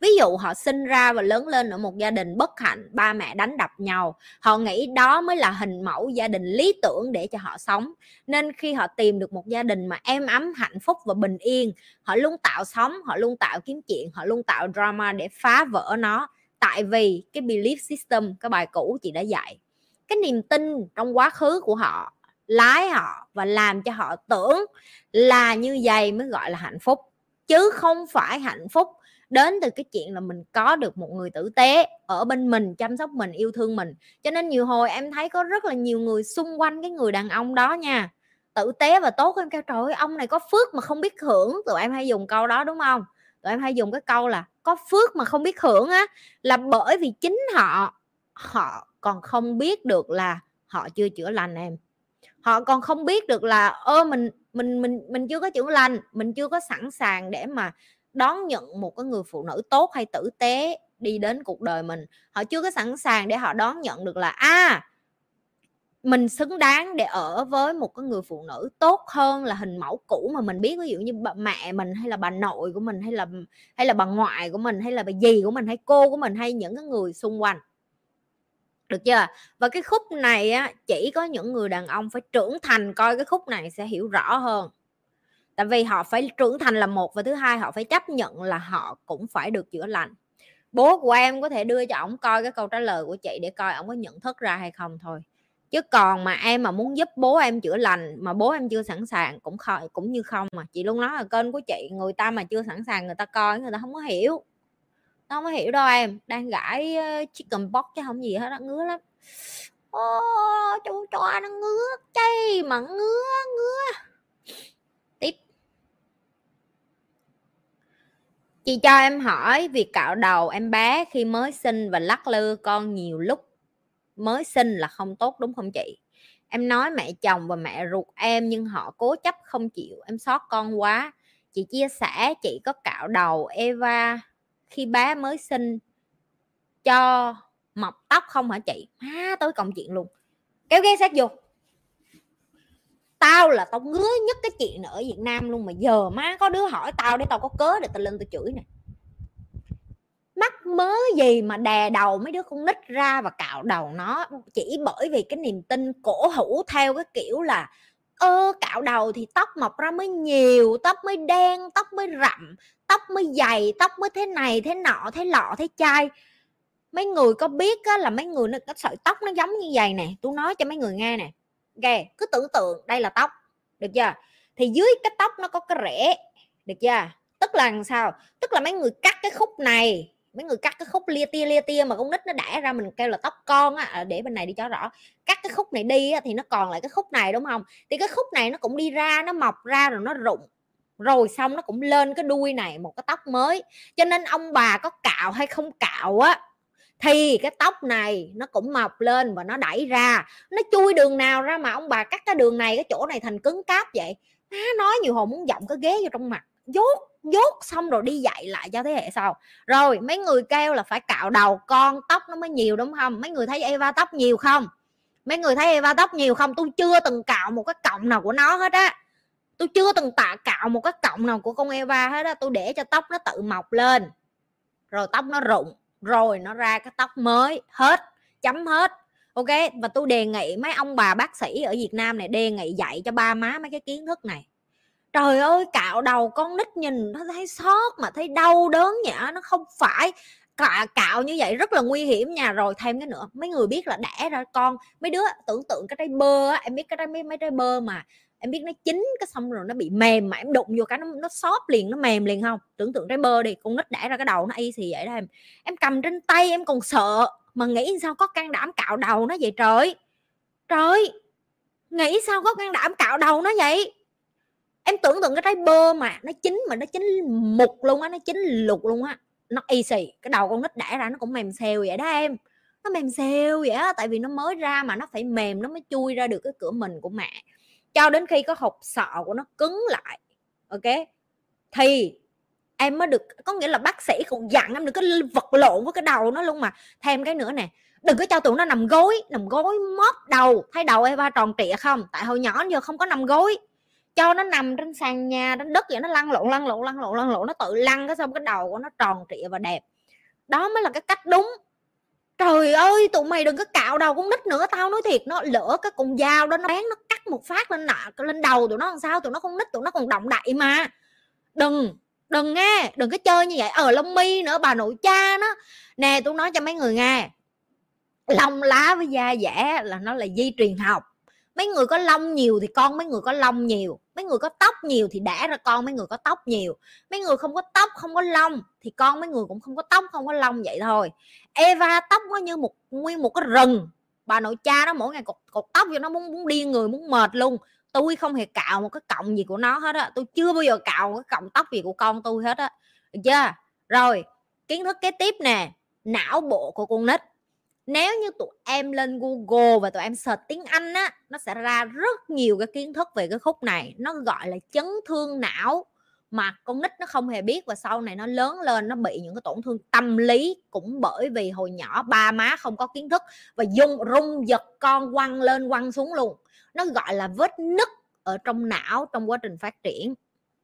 Ví dụ họ sinh ra và lớn lên ở một gia đình bất hạnh, ba mẹ đánh đập nhau, họ nghĩ đó mới là hình mẫu gia đình lý tưởng để cho họ sống. Nên khi họ tìm được một gia đình mà êm ấm, hạnh phúc và bình yên, họ luôn tạo sóng, họ luôn tạo kiếm chuyện, họ luôn tạo drama để phá vỡ nó tại vì cái belief system, cái bài cũ chị đã dạy, cái niềm tin trong quá khứ của họ, lái họ và làm cho họ tưởng là như vậy mới gọi là hạnh phúc. Chứ không phải hạnh phúc đến từ cái chuyện là mình có được một người tử tế ở bên mình, chăm sóc mình, yêu thương mình. Cho nên nhiều hồi em thấy có rất là nhiều người xung quanh cái người đàn ông đó nha, tử tế và tốt em kêu, trời ơi, ông này có phước mà không biết hưởng. Tụi em hay dùng câu đó, đúng không? Tụi em hay dùng cái câu là có phước mà không biết hưởng á là bởi vì chính họ họ còn không biết được là họ chưa chữa lành em. Họ còn không biết được là ơ mình mình mình mình chưa có chữa lành mình chưa có sẵn sàng để mà đón nhận một cái người phụ nữ tốt hay tử tế đi đến cuộc đời mình. Họ chưa có sẵn sàng để họ đón nhận được là a à, mình xứng đáng để ở với một cái người phụ nữ tốt hơn là hình mẫu cũ mà mình biết, ví dụ như bà mẹ mình hay là bà nội của mình hay là hay là bà ngoại của mình hay là bà dì của mình hay cô của mình hay những cái người xung quanh. Được chưa? Và cái khúc này á, chỉ có những người đàn ông phải trưởng thành coi cái khúc này sẽ hiểu rõ hơn. Tại vì họ phải trưởng thành là một và thứ hai họ phải chấp nhận là họ cũng phải được chữa lành. Bố của em có thể đưa cho ổng coi cái câu trả lời của chị để coi ổng có nhận thức ra hay không thôi chứ còn mà em mà muốn giúp bố em chữa lành mà bố em chưa sẵn sàng cũng khỏi cũng như không mà chị luôn nói là kênh của chị, người ta mà chưa sẵn sàng người ta coi, người ta không có hiểu. Nó không có hiểu đâu em, đang gãi chicken box chứ không gì hết nó ngứa lắm. Ô chú cho nó ngứa, chay mà ngứa ngứa. Tiếp. Chị cho em hỏi, việc cạo đầu em bé khi mới sinh và lắc lư con nhiều lúc mới sinh là không tốt, đúng không chị? Em nói mẹ chồng và mẹ ruột em nhưng họ cố chấp không chịu, em xót con quá. Chị chia sẻ, chị có cạo đầu Eva khi bé mới sinh, cho mọc tóc không hả chị? Má tới công chuyện luôn. Kéo ghế sát vô tao là tao ngứa nhất cái chuyện ở Việt Nam luôn mà giờ má có đứa hỏi tao để tao có cớ để tao lên tao chửi nè mắc mớ gì mà đè đầu mấy đứa con nít ra và cạo đầu nó. Chỉ bởi vì cái niềm tin cổ hủ theo cái kiểu là ơ cạo đầu thì tóc mọc ra mới nhiều tóc mới đen tóc mới rậm tóc mới dày tóc mới thế này thế nọ thế lọ thế chai. Mấy người có biết á, là mấy người nó có sợi tóc nó giống như vậy nè. Tôi nói cho mấy người nghe nè. Ghê cứ tưởng tượng đây là tóc được chưa? Thì dưới cái tóc nó có cái rễ được chưa? Tức là làm sao? Tức là mấy người cắt cái khúc này mấy người cắt cái khúc lia tia lia tia mà con nít nó đẻ ra mình kêu là tóc con á à, để bên này đi cho rõ. Cắt cái khúc này đi á, thì nó còn lại cái khúc này đúng không? Thì cái khúc này nó cũng đi ra nó mọc ra rồi nó rụng. Rồi xong nó cũng lên cái đuôi này một cái tóc mới. Cho nên ông bà có cạo hay không cạo á thì cái tóc này nó cũng mọc lên và nó đẩy ra. Nó chui đường nào ra mà ông bà cắt cái đường này cái chỗ này thành cứng cáp vậy? Má nói nhiều hồi muốn giọng cái ghế vô trong mặt dốt dốt xong rồi đi dạy lại cho thế hệ sau. Rồi, mấy người kêu là phải cạo đầu con, tóc nó mới nhiều, đúng không? Mấy người thấy Eva tóc nhiều không? Mấy người thấy Eva tóc nhiều không? Tôi chưa từng cạo một cái cọng nào của nó hết á. Tôi chưa từng tạ cạo một cái cọng nào của con Eva hết á. Tôi để cho tóc nó tự mọc lên. Rồi tóc nó rụng, rồi nó ra cái tóc mới, hết, chấm hết. Ok? Và tôi đề nghị mấy ông bà bác sĩ ở Việt Nam này, đề nghị dạy cho ba má mấy cái kiến thức này trời ơi cạo đầu con nít nhìn nó thấy xót mà thấy đau đớn nhỉ nó không phải cạo, cạo như vậy rất là nguy hiểm nha. Rồi thêm cái nữa mấy người biết là đẻ ra con mấy đứa tưởng tượng cái trái bơ á em biết cái trái mấy, mấy trái bơ mà em biết nó chín cái xong rồi nó bị mềm mà em đụng vô cái nó nó xóp liền nó mềm liền không? Tưởng tượng trái bơ đi con nít đẻ ra cái đầu nó y xì vậy đó em. Em cầm trên tay em còn sợ mà nghĩ sao có can đảm cạo đầu nó vậy trời? Trời nghĩ sao có can đảm cạo đầu nó vậy? Em tưởng tượng cái trái bơ mà nó chín mà nó chín mục luôn á, nó chín lục luôn á, nó y xì cái đầu con nít đẻ ra nó cũng mềm xèo vậy đó em. Nó mềm xèo vậy á, tại vì nó mới ra mà nó phải mềm, nó mới chui ra được cái cửa mình của mẹ. Cho đến khi có hộp sọ của nó cứng lại, ok? Thì em mới được, có nghĩa là bác sĩ cũng dặn em đừng có vật lộn với cái đầu nó luôn mà. Thêm cái nữa nè, đừng có cho tụi nó nằm gối nằm gối móp đầu. Thấy đầu Eva tròn trịa không? Tại hồi nhỏ giờ không có nằm gối cho nó nằm trên sàn nhà trên đất vậy nó lăn lộn lăn lộn lăn lộn lăn lộn nó tự lăn cái xong cái đầu của nó tròn trịa và đẹp. Đó mới là cái cách đúng. Trời ơi tụi mày đừng có cạo đầu con nít nữa tao nói thiệt nó lỡ cái con dao đó nó bán nó cắt một phát lên nọ lên đầu tụi nó làm sao? Tụi nó không nít tụi nó còn động đậy mà. Đừng đừng nghe đừng có chơi như vậy. Ở ờ, lông mi nữa bà nội cha nó. Nè tôi nói cho mấy người nghe. Lông lá với da dẻ là nó là di truyền học mấy người có lông nhiều thì con mấy người có lông nhiều mấy người có tóc nhiều thì đẻ ra con mấy người có tóc nhiều. Mấy người không có tóc không có lông thì con mấy người cũng không có tóc không có lông vậy thôi. Eva tóc nó như một nguyên một cái rừng. Bà nội cha đó mỗi ngày cột, cột tóc cho nó muốn muốn điên người muốn mệt luôn. Tôi không hề cạo một cái cọng gì của nó hết á. Tôi chưa bao giờ cạo một cái cọng tóc gì của con tôi hết á. Được chưa? Rồi kiến thức kế tiếp nè. Não bộ của con nít nếu như tụi em lên Google và tụi em search tiếng Anh á, nó sẽ ra rất nhiều cái kiến thức về cái khúc này. Nó gọi là chấn thương não, mà con nít nó không hề biết và sau này nó lớn lên, nó bị những cái tổn thương tâm lý cũng bởi vì hồi nhỏ ba má không có kiến thức và dùng rung giật con quăng lên quăng xuống luôn. Nó gọi là vết nứt ở trong não trong quá trình phát triển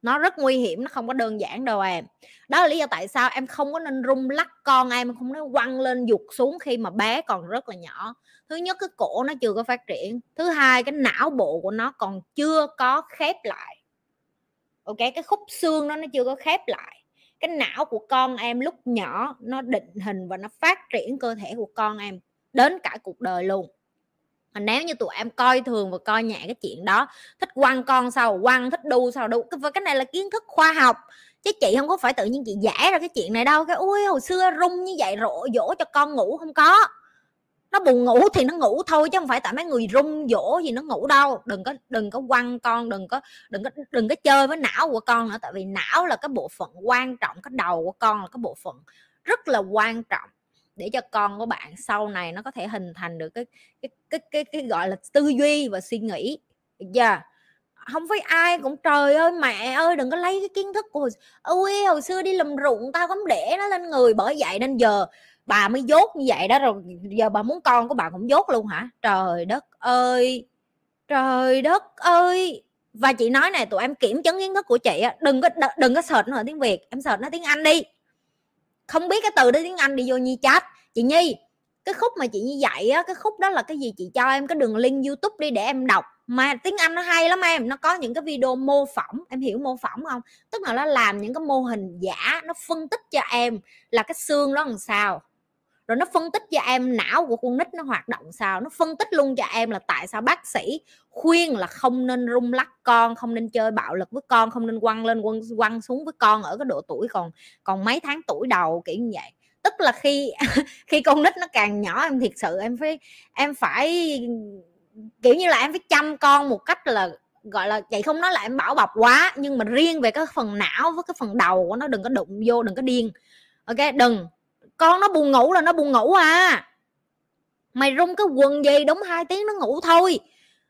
nó rất nguy hiểm, nó không có đơn giản đâu em. Đó là lý do tại sao em không có nên rung lắc con em không nên quăng lên dục xuống khi mà bé còn rất là nhỏ. Thứ nhất, cái cổ nó chưa có phát triển. Thứ hai, cái não bộ của nó còn chưa có khép lại. Ok, cái khúc xương nó nó chưa có khép lại. Cái não của con em lúc nhỏ nó định hình và nó phát triển cơ thể của con em đến cả cuộc đời luôn mà nếu như tụi em coi thường và coi nhẹ cái chuyện đó, thích quăng con sao quăng, thích đu sao đu và cái này là kiến thức khoa học. Chứ chị không có phải tự nhiên chị giải ra cái chuyện này đâu, cái ui hồi xưa rung như vậy, rộ dỗ cho con ngủ không có. Nó buồn ngủ thì nó ngủ thôi chứ không phải tại mấy người rung dỗ gì nó ngủ đâu. Đừng có đừng có quăng con, đừng có đừng có đừng có chơi với não của con nữa, tại vì não là cái bộ phận quan trọng, cái đầu của con là cái bộ phận rất là quan trọng để cho con của bạn sau này nó có thể hình thành được cái cái cái cái, cái gọi là tư duy và suy nghĩ. Dạ. Giờ yeah. không phải ai cũng trời ơi mẹ ơi đừng có lấy cái kiến thức của ôi hồi xưa đi làm ruộng tao không để nó lên người bởi vậy nên giờ bà mới dốt như vậy đó rồi giờ bà muốn con của bà cũng dốt luôn hả? Trời đất ơi trời đất ơi. Và chị nói này tụi em kiểm chứng kiến thức của chị á đừng có đừng có sợ nó tiếng việt em sợ nó tiếng anh đi không biết cái từ đó tiếng anh đi vô nhi chat. Chị nhi, cái khúc mà chị như vậy á, cái khúc đó là cái gì? Chị cho em cái đường link youtube đi để em đọc. Mà tiếng anh nó hay lắm em, nó có những cái video mô phỏng. Em hiểu mô phỏng không? Tức là nó làm những cái mô hình giả, nó phân tích cho em là cái xương đó làm sao rồi nó phân tích cho em não của con nít nó hoạt động sao nó phân tích luôn cho em là tại sao bác sĩ khuyên là không nên rung lắc con không nên chơi bạo lực với con không nên quăng lên quăng, quăng xuống với con ở cái độ tuổi còn còn mấy tháng tuổi đầu kiểu như vậy. Tức là khi khi con nít nó càng nhỏ em thiệt sự em phải em phải kiểu như là em phải chăm con một cách là gọi là chị không nói là em bảo bọc quá nhưng mà riêng về cái phần não với cái phần đầu của nó đừng có đụng vô đừng có điên. Ok đừng con nó buồn ngủ là nó buồn ngủ à. Mày rung cái quần gì đúng hai tiếng nó ngủ thôi.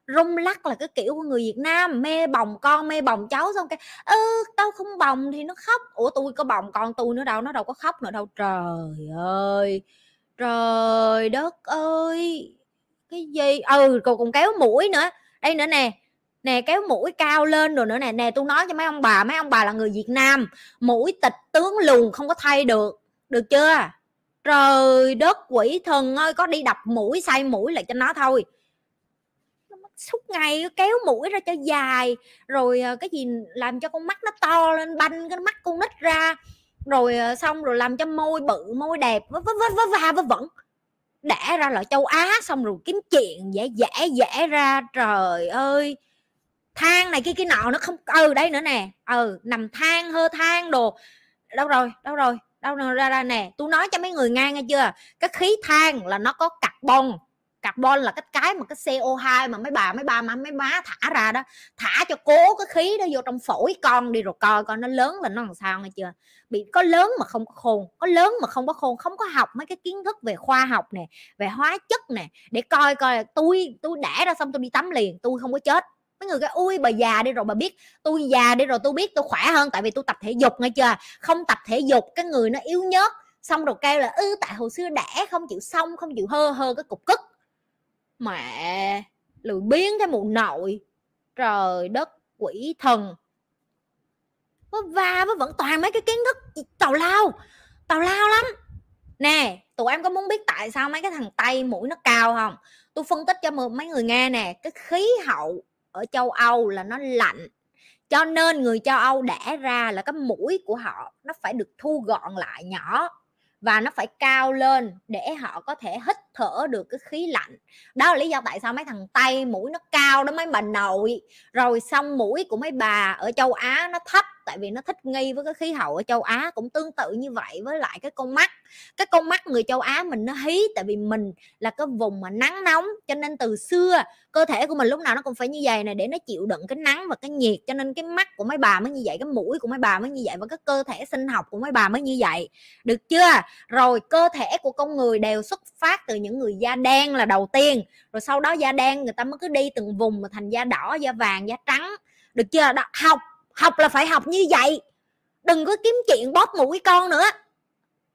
Rung lắc là cái kiểu của người Việt Nam mê bồng con mê bồng cháu xong cái ừ, tao không bồng thì nó khóc. Ủa tôi có bồng con tôi nữa đâu nó đâu có khóc nữa đâu. Trời ơi trời đất ơi cái gì? Ừ còn còn kéo mũi nữa. Đây nữa nè nè kéo mũi cao lên rồi nữa nè. Nè tôi nói cho mấy ông bà mấy ông bà là người Việt Nam mũi tịch tướng lùn không có thay được được chưa? Trời đất, quỷ thần ơi, có đi đập mũi, say mũi lại cho nó thôi. Suốt ngày kéo mũi ra cho dài, rồi ờ, cái gì làm cho con mắt nó to lên, banh cái mắt con nít ra. Rồi ờ, xong rồi làm cho môi bự, môi đẹp, vớ vớ vớ va vớ vẩn. Đẻ ra là châu á, xong rồi kiếm chuyện dễ dễ dễ ra. Trời ơi than này kia kia nọ nó không ừ đây nữa nè. Ừ nằm than hơ than đồ. Đâu rồi đâu rồi? Đâu ra ra nè. Tôi nói cho mấy người nghe nghe chưa? Cái khí than là nó có carbon. Carbon là cái cái mà cái CO2 mà mấy bà, mấy ba má mấy má thả ra đó. Thả cho cố cái khí đó vô trong phổi con đi rồi coi coi nó lớn là nó làm sao nghe chưa? Bị, có lớn mà không có khôn, có lớn mà không có khôn, không có học mấy cái kiến thức về khoa học nè, về hóa chất nè, để coi coi, tôi tôi đẻ ra xong tôi đi tắm liền, tôi không có chết mấy người cái ui, bà già đi rồi, bà biết tôi già đi rồi, tôi biết tôi khỏe hơn, tại vì tôi tập thể dục nghe chưa? Không tập thể dục, cái người nó yếu nhớt, xong rồi kêu là ư tại hồi xưa đẻ không chịu xong, không chịu hơ hơ cái cục cức. Mẹ, lười biến cái mụ nội. Trời đất, quỷ thần. Nó va với vẫn toàn mấy cái kiến thức tào lao tào lao lắm. Nè, tụi em có muốn biết tại sao mấy cái thằng tây mũi nó cao không? Tôi phân tích cho mấy người nghe nè, cái khí hậu ở châu Âu là nó lạnh. Cho nên người châu Âu đẻ ra là cái mũi của họ nó phải được thu gọn lại nhỏ và nó phải cao lên để họ có thể hít thở được cái khí lạnh. Đó là lý do tại sao mấy thằng tây mũi nó cao đó mấy bà nội. Rồi xong mũi của mấy bà ở châu á nó thấp tại vì nó thích nghi với cái khí hậu ở châu Á cũng tương tự như vậy với lại cái con mắt. Cái con mắt người châu Á mình nó hí tại vì mình là cái vùng mà nắng nóng cho nên từ xưa cơ thể của mình lúc nào nó cũng phải như vậy này để nó chịu đựng cái nắng và cái nhiệt cho nên cái mắt của mấy bà mới như vậy cái mũi của mấy bà mới như vậy và cái cơ thể sinh học của mấy bà mới như vậy. Được chưa? Rồi cơ thể của con người đều xuất phát từ những người da đen là đầu tiên rồi sau đó da đen người ta mới cứ đi từng vùng mà thành da đỏ da vàng da trắng. Được chưa? Đó, học học là phải học như vậy. Đừng có kiếm chuyện bóp mũi con nữa.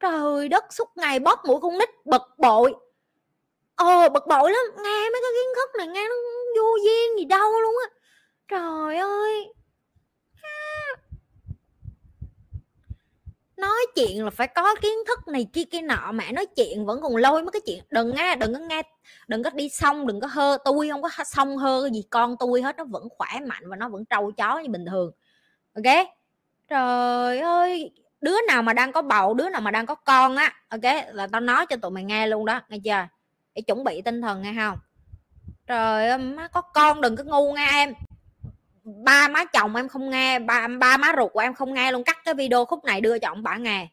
Trời đất, suốt ngày bóp mũi con nít bực bội. Ồ bực bội lắm, nghe mấy cái kiến thức này nghe nó vô duyên gì đâu luôn á. Trời ơi. Nói chuyện là phải có kiến thức này kia kia nọ, mẹ nói chuyện vẫn còn lôi mấy cái chuyện. Đừng nghe, đừng có nghe, đừng có đi xong đừng có hơ, tôi không có xong hơ gì, con tôi hết, nó vẫn khỏe mạnh và nó vẫn trâu chó như bình thường ok? Trời ơi, đứa nào mà đang có bầu, đứa nào mà đang có con á, ok? Là tao nói cho tụi mày nghe luôn đó, nghe chưa? Để chuẩn bị tinh thần nghe không? Trời ơi, má có con đừng có ngu nghe em. Ba má chồng em không nghe, ba ba má ruột của em không nghe luôn, cắt cái video khúc này đưa cho ông bà nghe.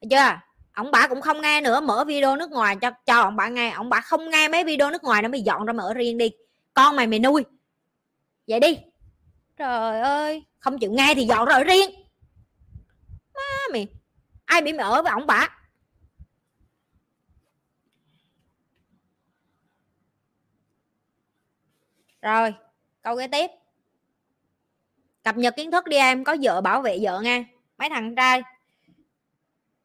Được chưa? Ông bà cũng không nghe nữa, mở video nước ngoài cho cho ông bà nghe. Ông bà không nghe mấy video nước ngoài nó mày dọn ra mở riêng đi. Con mày mày nuôi. Vậy đi trời ơi. Không chịu nghe thì dọn rồi, riêng. Má mày ai bị mày ở với ông bà? Rồi, câu kế tiếp. Cập nhật kiến thức đi em, có vợ bảo vệ vợ nghe mấy thằng trai.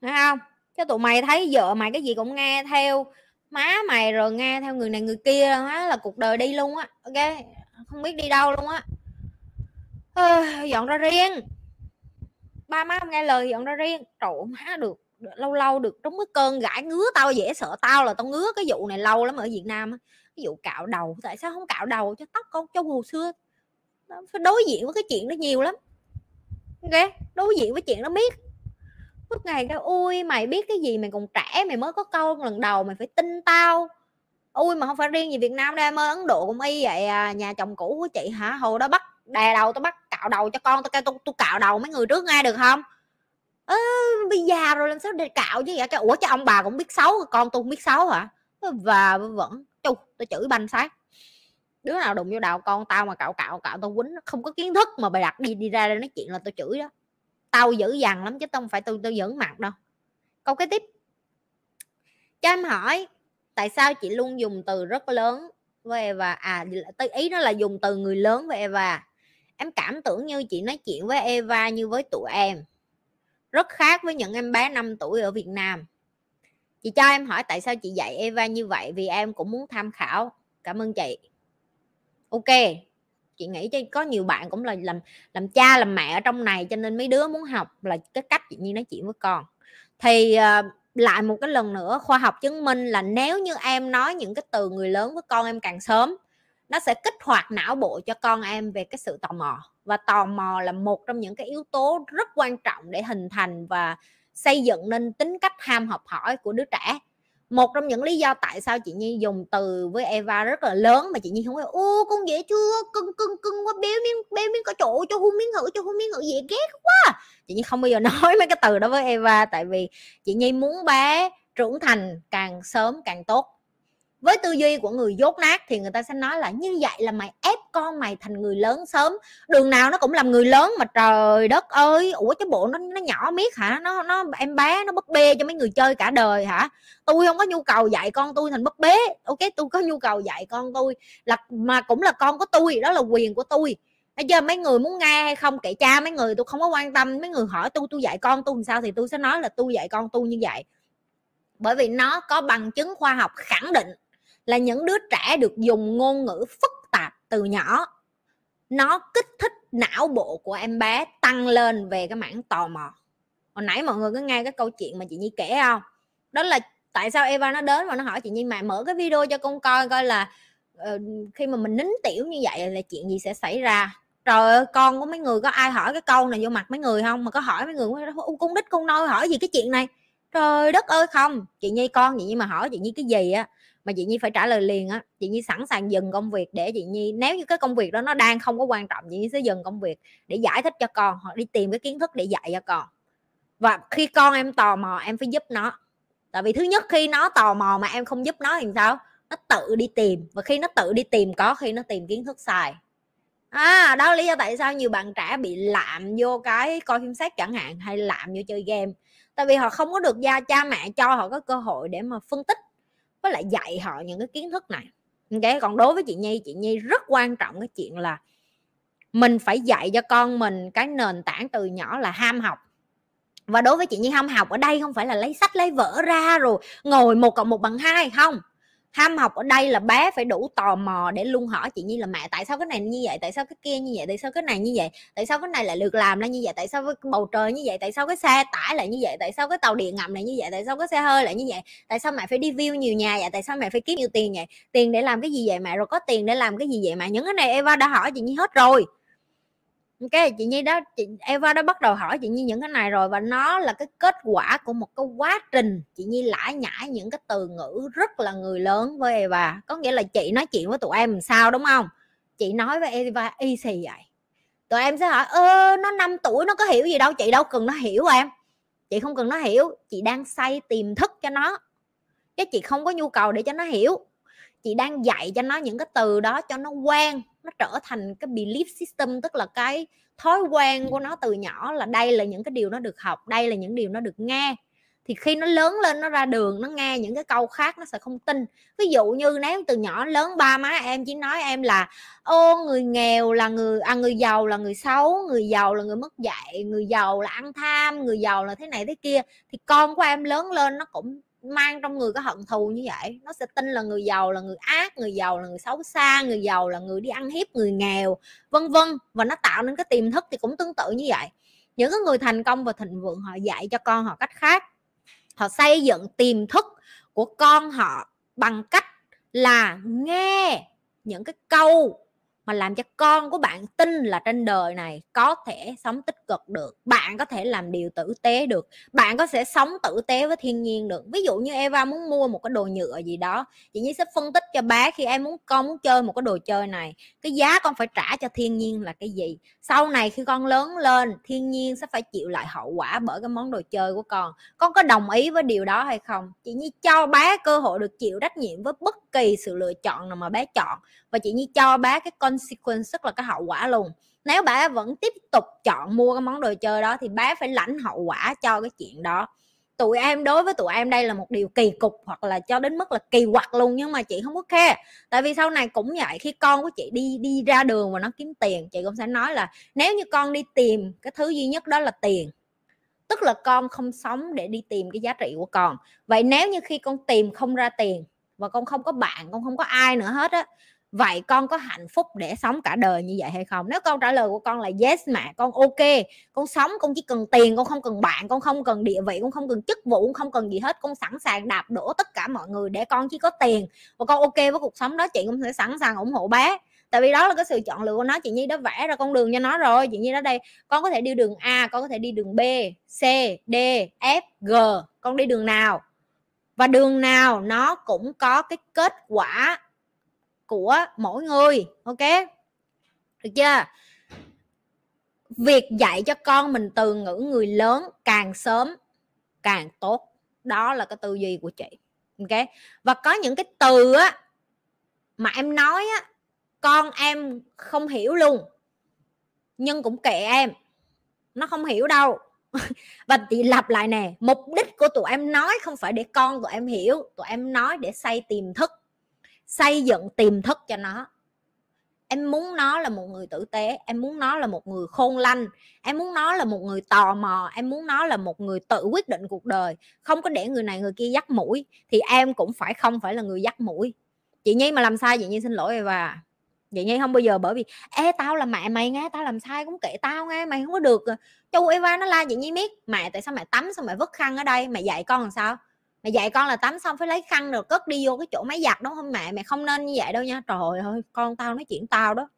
Thấy không? Chứ tụi mày thấy vợ mày cái gì cũng nghe theo má mày rồi nghe theo người này người kia, á là cuộc đời đi luôn á, ok? Không biết đi đâu luôn á à, dọn ra riêng. Ba má không nghe lời dọn ra riêng. Trộn má được lâu lâu được trúng cái cơn gãi ngứa tao dễ sợ tao là tao ngứa cái vụ này lâu lắm ở việt nam cái ví dụ cạo đầu tại sao không cạo đầu cho tóc con trong hồi xưa? Phải đối diện với cái chuyện đó nhiều lắm. Ok đối diện với chuyện đó biết. Suốt ngày cái ui mày biết cái gì mày còn trẻ mày mới có câu lần đầu mày phải tin tao. Ui mà không phải riêng gì việt nam đây em ơi ấn độ cũng y vậy à, nhà chồng cũ của chị hả? Hồi đó bắt đè đầu tao bắt cạo đầu cho con tao tôi, tôi cạo đầu mấy người trước nghe được không? Ơ bây già rồi làm sao để cạo chứ vậy? Cái ủa cho ông bà cũng biết xấu con tôi không biết xấu hả? Và vẫn chu tôi chửi banh sát đứa nào đụng vô đầu con tao mà cạo cạo cạo tao quýnh không có kiến thức mà bày đặt đi đi ra đây nói chuyện là tôi chửi đó. Tao dữ dằn lắm chứ không phải tôi tôi giỡn mặt đâu. Câu cái tiếp. Cho em hỏi tại sao chị luôn dùng từ rất lớn với Eva? À ý nó là dùng từ người lớn với Eva à? Em cảm tưởng như chị nói chuyện với Eva như với tụi em. Rất khác với những em bé 5 tuổi ở Việt Nam. Chị cho em hỏi tại sao chị dạy Eva như vậy vì em cũng muốn tham khảo. Cảm ơn chị. Ok chị nghĩ cho có nhiều bạn cũng là làm làm cha làm mẹ ở trong này cho nên mấy đứa muốn học là cái cách chị như nói chuyện với con. Thì uh, lại một cái lần nữa khoa học chứng minh là nếu như em nói những cái từ người lớn với con em càng sớm nó sẽ kích hoạt não bộ cho con em về cái sự tò mò. Và tò mò là một trong những cái yếu tố rất quan trọng để hình thành và xây dựng nên tính cách ham học hỏi của đứa trẻ. Một trong những lý do tại sao chị nhi dùng từ với eva rất là lớn mà chị nhi không có ô con dễ chưa? Cưng cưng cưng quá, béo miếng béo miếng có chỗ cho hôn miếng hử cho hôn miếng hử dễ ghét quá. Chị nhi không bao giờ nói mấy cái từ đó với eva, tại vì chị nhi muốn bé trưởng thành càng sớm càng tốt với tư duy của người dốt nát thì người ta sẽ nói là như vậy là mày ép con mày thành người lớn sớm. Đường nào nó cũng làm người lớn mà trời đất ơi. Ủa cái bộ nó nó nhỏ miết hả? Nó nó, em bé nó bất bê cho mấy người chơi cả đời hả? Tôi không có nhu cầu dạy con tôi thành bất bế ok tôi có nhu cầu dạy con tôi là, mà cũng là con của tôi đó là quyền của tôi bây giờ mấy người muốn nghe hay không? Kệ cha mấy người tôi không có quan tâm. Mấy người hỏi tôi tôi dạy con tôi làm sao thì tôi sẽ nói là tôi dạy con tôi như vậy. Bởi vì nó có bằng chứng khoa học khẳng định là những đứa trẻ được dùng ngôn ngữ phức tạp từ nhỏ. Nó kích thích não bộ của em bé tăng lên về cái mảng tò mò. Hồi nãy mọi người có nghe cái câu chuyện mà chị nhi kể không? Đó là tại sao eva nó đến và nó hỏi chị nhi mà mở cái video cho con coi coi là uh, khi mà mình nín tiểu như vậy là chuyện gì sẽ xảy ra? Trời ơi con của mấy người có ai hỏi cái câu này vô mặt mấy người không? Mà có hỏi mấy người con đích con nôi hỏi gì cái chuyện này? Trời đất ơi không. Chị nhi con chị nhi mà hỏi chị nhi cái gì á? Mà chị nhi phải trả lời liền á, chị nhi sẵn sàng dừng công việc để chị nhi, nếu như cái công việc đó nó đang không có quan trọng, chị nhi sẽ dừng công việc để giải thích cho con hoặc đi tìm cái kiến thức để dạy cho con. Và khi con em tò mò, em phải giúp nó. Tại vì thứ nhất, khi nó tò mò mà em không giúp nó thì sao? Nó tự đi tìm. Và khi nó tự đi tìm, có khi nó tìm kiến thức xài à đó là lý do tại sao nhiều bạn trẻ bị lạm vô cái coi phim sách chẳng hạn, hay lạm vô chơi game. Tại vì họ không có được gia cha mẹ cho họ có cơ hội để mà phân tích với lại dạy họ những cái kiến thức này. Ok, còn đối với chị nhi chị nhi rất quan trọng cái chuyện là mình phải dạy cho con mình cái nền tảng từ nhỏ là ham học. Và đối với chị nhi, ham học ở đây không phải là lấy sách, lấy vở ra rồi ngồi một cộng một bằng hai, không ham học ở đây là bé phải đủ tò mò để luôn hỏi chị nhi là mẹ, tại sao cái này như vậy? Tại sao cái kia như vậy? Tại sao cái này như vậy? Tại sao cái này lại được làm ra như vậy? Tại sao cái bầu trời như vậy? Tại sao cái xe tải lại như vậy? Tại sao cái tàu điện ngầm lại như vậy? Tại sao cái xe hơi lại như vậy? Tại sao mẹ phải đi view nhiều nhà vậy? Tại sao mẹ phải kiếm nhiều tiền vậy? Tiền để làm cái gì vậy mẹ? Rồi có tiền để làm cái gì vậy mẹ? Những cái này Eva đã hỏi chị nhi hết rồi cái chị nhi đó, chị, Eva đã bắt đầu hỏi chị nhi những cái này rồi và nó là cái kết quả của một cái quá trình chị nhi lãi nhãi những cái từ ngữ rất là người lớn với Eva. Có nghĩa là chị nói chuyện với tụi em làm sao, đúng không? Chị nói với Eva y xì vậy. Tụi em sẽ hỏi, ơ, nó 5 tuổi, nó có hiểu gì đâu, chị đâu cần nó hiểu em. Chị không cần nó hiểu, chị đang xây tiềm thức cho nó. Chứ chị không có nhu cầu để cho nó hiểu. Chị đang dạy cho nó những cái từ đó cho nó quen nó trở thành cái belief system, tức là cái thói quen của nó từ nhỏ là đây là những cái điều nó được học, đây là những điều nó được nghe. Thì khi nó lớn lên, nó ra đường, nó nghe những cái câu khác, nó sẽ không tin. Ví dụ như nếu từ nhỏ lớn ba má em chỉ nói em là, ô, người nghèo là người à người giàu là người xấu, người giàu là người mất dạy, người giàu là ăn tham, người giàu là thế này thế kia. Thì con của em lớn lên nó cũng mang trong người cái hận thù như vậy, nó sẽ tin là người giàu là người ác, người giàu là người xấu xa, người giàu là người đi ăn hiếp người nghèo, vân vân. Và nó tạo nên cái tiềm thức thì cũng tương tự như vậy. Những cái người thành công và thịnh vượng, họ dạy cho con họ cách khác. Họ xây dựng tiềm thức của con họ bằng cách là nghe những cái câu mà làm cho con của bạn tin là trên đời này có thể sống tích cực được, bạn có thể làm điều tử tế được, bạn có thể sống tử tế với thiên nhiên được. Ví dụ như Eva muốn mua một cái đồ nhựa gì đó, chị Nhi sẽ phân tích cho bé khi em muốn, con muốn chơi một cái đồ chơi này, cái giá con phải trả cho thiên nhiên là cái gì? Sau này khi con lớn lên, thiên nhiên sẽ phải chịu lại hậu quả bởi cái món đồ chơi của con. Con có đồng ý với điều đó hay không? Chị Nhi cho bé cơ hội được chịu trách nhiệm với bất kỳ sự lựa chọn nào mà bé chọn, và chị Nhi cho bé cái con consequence, tức là cái hậu quả luôn. Nếu bà vẫn tiếp tục chọn mua cái món đồ chơi đó thì bé phải lãnh hậu quả cho cái chuyện đó. Tụi em, đối với tụi em đây là một điều kỳ cục hoặc là cho đến mức là kỳ quặc luôn nhưng mà chị không có khe tại vì sau này cũng vậy, khi con của chị đi đi ra đường và nó kiếm tiền, chị cũng sẽ nói là nếu như con đi tìm, cái thứ duy nhất đó là tiền. Tức là con không sống để đi tìm cái giá trị của con. Vậy nếu như khi con tìm không ra tiền và con không có bạn, con không có ai nữa hết á vậy con có hạnh phúc để sống cả đời như vậy hay không? Nếu câu trả lời của con là yes mà, con ok, con sống, con chỉ cần tiền, con không cần bạn, con không cần địa vị, con không cần chức vụ, con không cần gì hết, con sẵn sàng đạp đổ tất cả mọi người để con chỉ có tiền và con ok với cuộc sống đó, chị cũng sẽ sẵn sàng ủng hộ bé tại vì đó là cái sự chọn lựa của nó, chị nhi đã vẽ ra con đường cho nó rồi. Chị nhi đó đây, con có thể đi đường a, con có thể đi đường b, c, d, f, g, con đi đường nào? Và đường nào nó cũng có cái kết quả của mỗi người, ok? Được chưa? Việc dạy cho con mình từ ngữ người lớn càng sớm, càng tốt. Đó là cái tư duy của chị, ok? Và có những cái từ á mà em nói á, con em không hiểu luôn, nhưng cũng kệ em. Nó không hiểu đâu. Và chị lặp lại nè, mục đích của tụi em nói không phải để con tụi em hiểu, tụi em nói để xây tiềm thức xây dựng tiềm thức cho nó. Em muốn nó là một người tử tế, em muốn nó là một người khôn lanh, em muốn nó là một người tò mò, em muốn nó là một người tự quyết định cuộc đời. Không có để người này người kia dắt mũi thì em cũng phải không phải là người dắt mũi. Chị nhi mà làm sai, chị nhi xin lỗi và chị nhi không bao giờ bởi vì, ê, tao là mẹ mày nghe, tao làm sai cũng kệ tao nghe, mày không có được. Châu eva nó la chị nhi biết mẹ, tại sao mẹ tắm, sao mẹ vứt khăn ở đây? Mẹ dạy con làm sao? Mẹ dạy con là tắm xong phải lấy khăn rồi cất đi vô cái chỗ máy giặt đúng không mẹ mẹ không nên như vậy đâu nha. Trời ơi con tao nói chuyện tao đó.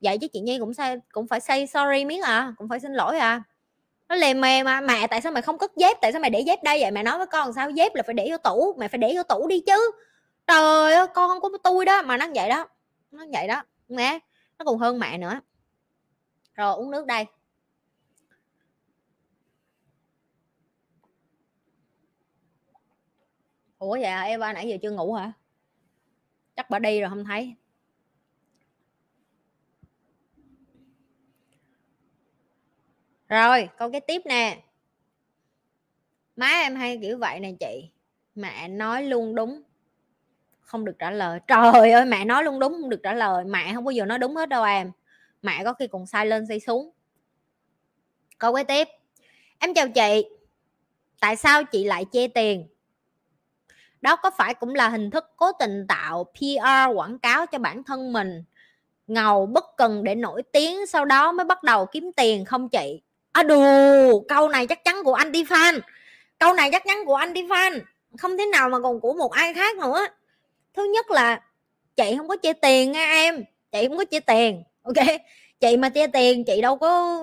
Vậy chứ chị nhi cũng sai cũng phải say sorry miếng à cũng phải xin lỗi à. Nó lề mề mà, mẹ tại sao mày không cất dép, tại sao mày để dép đây vậy? Mẹ nói với con sao, dép là phải để vô tủ, mẹ phải để vô tủ đi chứ. Trời ơi, con không có tôi đó, mà nó vậy đó, nó vậy đó, nghe, nó còn hơn mẹ nữa. Rồi uống nước đây. Ủa vậy à, Eva nãy giờ chưa ngủ hả? Chắc bà đi rồi không thấy. Rồi câu cái tiếp nè. Má em hay kiểu vậy nè chị. Mẹ nói luôn đúng. Không được trả lời. Trời ơi mẹ nói luôn đúng không được trả lời. Mẹ không bao giờ nói đúng hết đâu em. Mẹ có khi còn sai lên sai xuống. Câu kế tiếp. Em chào chị. Tại sao chị lại chê tiền? Đó có phải cũng là hình thức cố tình tạo PR quảng cáo cho bản thân mình, ngầu, bất cần để nổi tiếng, sau đó mới bắt đầu kiếm tiền không chị? À đù, câu này chắc chắn của anh đi fan câu này chắc chắn của anh đi fan không thế nào mà còn của một ai khác nữa. Thứ nhất là, chị không có chia tiền nha em. Chị không có chia tiền, ok? Chị mà chia tiền, chị đâu có,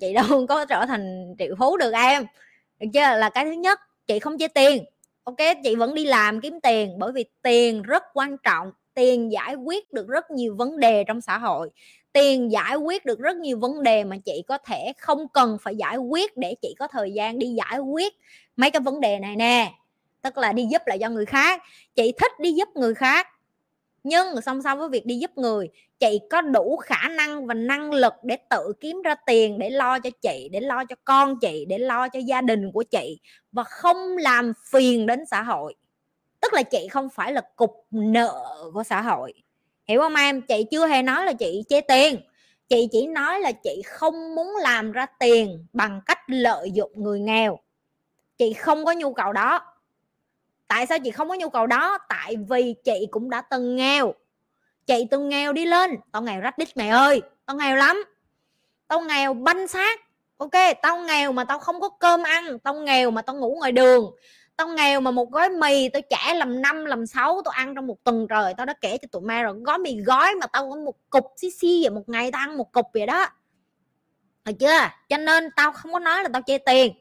chị đâu có trở thành triệu phú được em. Được chưa? Là cái thứ nhất, chị không chia tiền ok, chị vẫn đi làm kiếm tiền bởi vì tiền rất quan trọng, tiền giải quyết được rất nhiều vấn đề trong xã hội. Tiền giải quyết được rất nhiều vấn đề mà chị có thể không cần phải giải quyết để chị có thời gian đi giải quyết mấy cái vấn đề này nè. Tức là đi giúp lại cho người khác. Chị thích đi giúp người khác nhưng song song với việc đi giúp người, chị có đủ khả năng và năng lực để tự kiếm ra tiền để lo cho chị, để lo cho con chị, để lo cho gia đình của chị và không làm phiền đến xã hội. Tức là chị không phải là cục nợ của xã hội. Hiểu không em? Chị chưa hề nói là chị chê tiền. Chị chỉ nói là chị không muốn làm ra tiền bằng cách lợi dụng người nghèo. Chị không có nhu cầu đó tại sao chị không có nhu cầu đó? Tại vì chị cũng đã từng nghèo. Chị từng nghèo đi lên. Tao nghèo rách đít mày ơi. Tao nghèo lắm. Tao nghèo banh xác. Ok, tao nghèo mà tao không có cơm ăn. Tao nghèo mà tao ngủ ngoài đường. Tao nghèo mà một gói mì tao trả làm năm, làm sáu, tao ăn trong một tuần trời. Tao đã kể cho tụi mày rồi. Gói mì gói mà tao có một cục xí xí vậy, một ngày tao ăn một cục vậy đó. Được chưa? Cho nên tao không có nói là tao chê tiền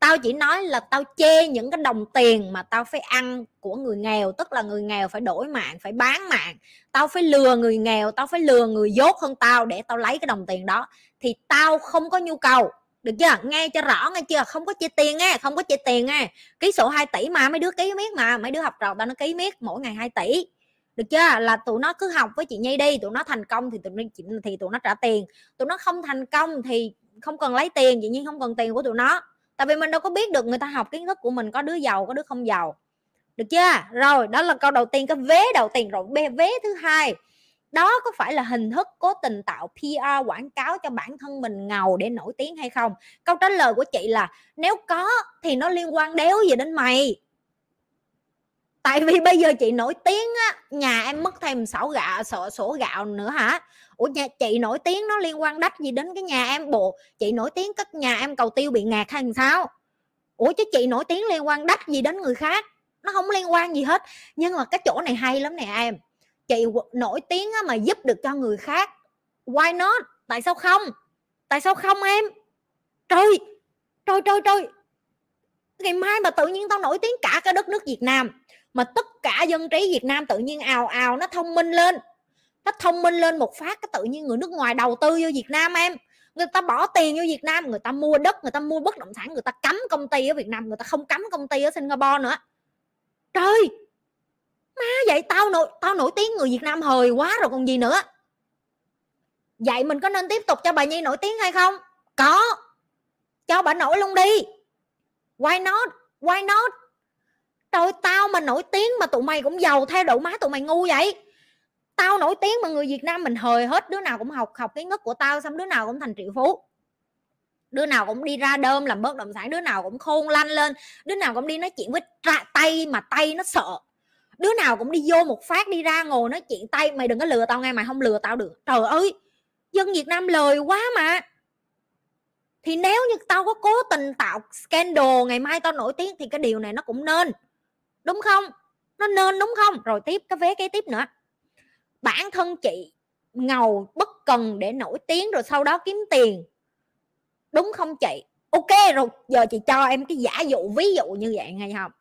tao chỉ nói là tao chê những cái đồng tiền mà tao phải ăn của người nghèo, tức là người nghèo phải đổi mạng, phải bán mạng. Tao phải lừa người nghèo, tao phải lừa người dốt hơn tao để tao lấy cái đồng tiền đó. Thì tao không có nhu cầu. Được chưa? Nghe cho rõ nghe chưa? Không có chia tiền nghe không có chia tiền nghe ký sổ 2 tỷ mà, mấy đứa ký miết mà, mấy đứa học trò tao nó ký miết mỗi ngày 2 tỷ. Được chưa? Là tụi nó cứ học với chị nhi đi, tụi nó thành công thì tụi nó thì tụi nó trả tiền. Tụi nó không thành công thì không cần lấy tiền dĩ nhiên không cần tiền của tụi nó tại vì mình đâu có biết được người ta học kiến thức của mình có đứa giàu có đứa không giàu. Được chưa? Rồi đó là câu đầu tiên cái vế đầu tiên. Rồi vế thứ hai đó có phải là hình thức cố tình tạo PR quảng cáo cho bản thân mình ngầu để nổi tiếng hay không? Câu trả lời của chị là nếu có thì nó liên quan đéo gì đến mày? Tại vì bây giờ chị nổi tiếng á nhà em mất thêm sổ gạo sổ, sổ gạo nữa hả? Ủa, nhà chị nổi tiếng nó liên quan đắt gì đến cái nhà em? Bộ, chị nổi tiếng các nhà em cầu tiêu bị ngạt hay sao? Ủa, chứ chị nổi tiếng liên quan đắt gì đến người khác? Nó không liên quan gì hết. Nhưng mà cái chỗ này hay lắm nè em. Chị nổi tiếng mà giúp được cho người khác. Why not? Tại sao không? Tại sao không em? Trời trời trời trời. Ngày mai mà tự nhiên tao nổi tiếng cả cái đất nước Việt Nam, mà tất cả dân trí Việt Nam tự nhiên ào ào, nó thông minh lên nó thông minh lên một phát, cái tự nhiên người nước ngoài đầu tư vô Việt Nam em. Người ta bỏ tiền vô Việt Nam, người ta mua đất, người ta mua bất động sản, người ta cấm công ty ở Việt Nam, người ta không cấm công ty ở Singapore nữa. Trời! Má, vậy tao nổi tao nổi tiếng người Việt Nam hời quá rồi, còn gì nữa? Vậy mình có nên tiếp tục cho bà Nhi nổi tiếng hay không? Có. Cho bà nổi luôn đi. Why not? Why not? Trời, tao mà nổi tiếng mà tụi mày cũng giàu theo độ má tụi mày ngu vậy tao nổi tiếng mà người Việt Nam mình hời hết đứa nào cũng học học cái ngất của tao xong đứa nào cũng thành triệu phú. Đứa nào cũng đi ra đơm làm bất động sản đứa nào cũng khôn lanh lên đứa nào cũng đi nói chuyện với tra, tay mà tay nó sợ. Đứa nào cũng đi vô một phát đi ra ngồi nói chuyện tay mày đừng có lừa tao ngay mày không lừa tao được. Trời ơi dân Việt Nam lời quá mà. Thì nếu như tao có cố tình tạo scandal ngày mai tao nổi tiếng thì cái điều này nó cũng nên đúng không? Nó nên đúng không? Rồi tiếp cái vé kế tiếp nữa bản thân chị ngầu bất cần để nổi tiếng rồi sau đó kiếm tiền. Đúng không chị? Ok, rồi giờ chị cho em cái giả dụ, ví dụ như vậy ngay không?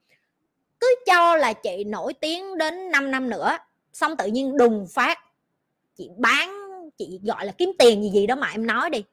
Cứ cho là chị nổi tiếng đến 5 năm nữa, xong tự nhiên đùng phát. Chị bán, chị gọi là kiếm tiền gì gì đó mà em nói đi.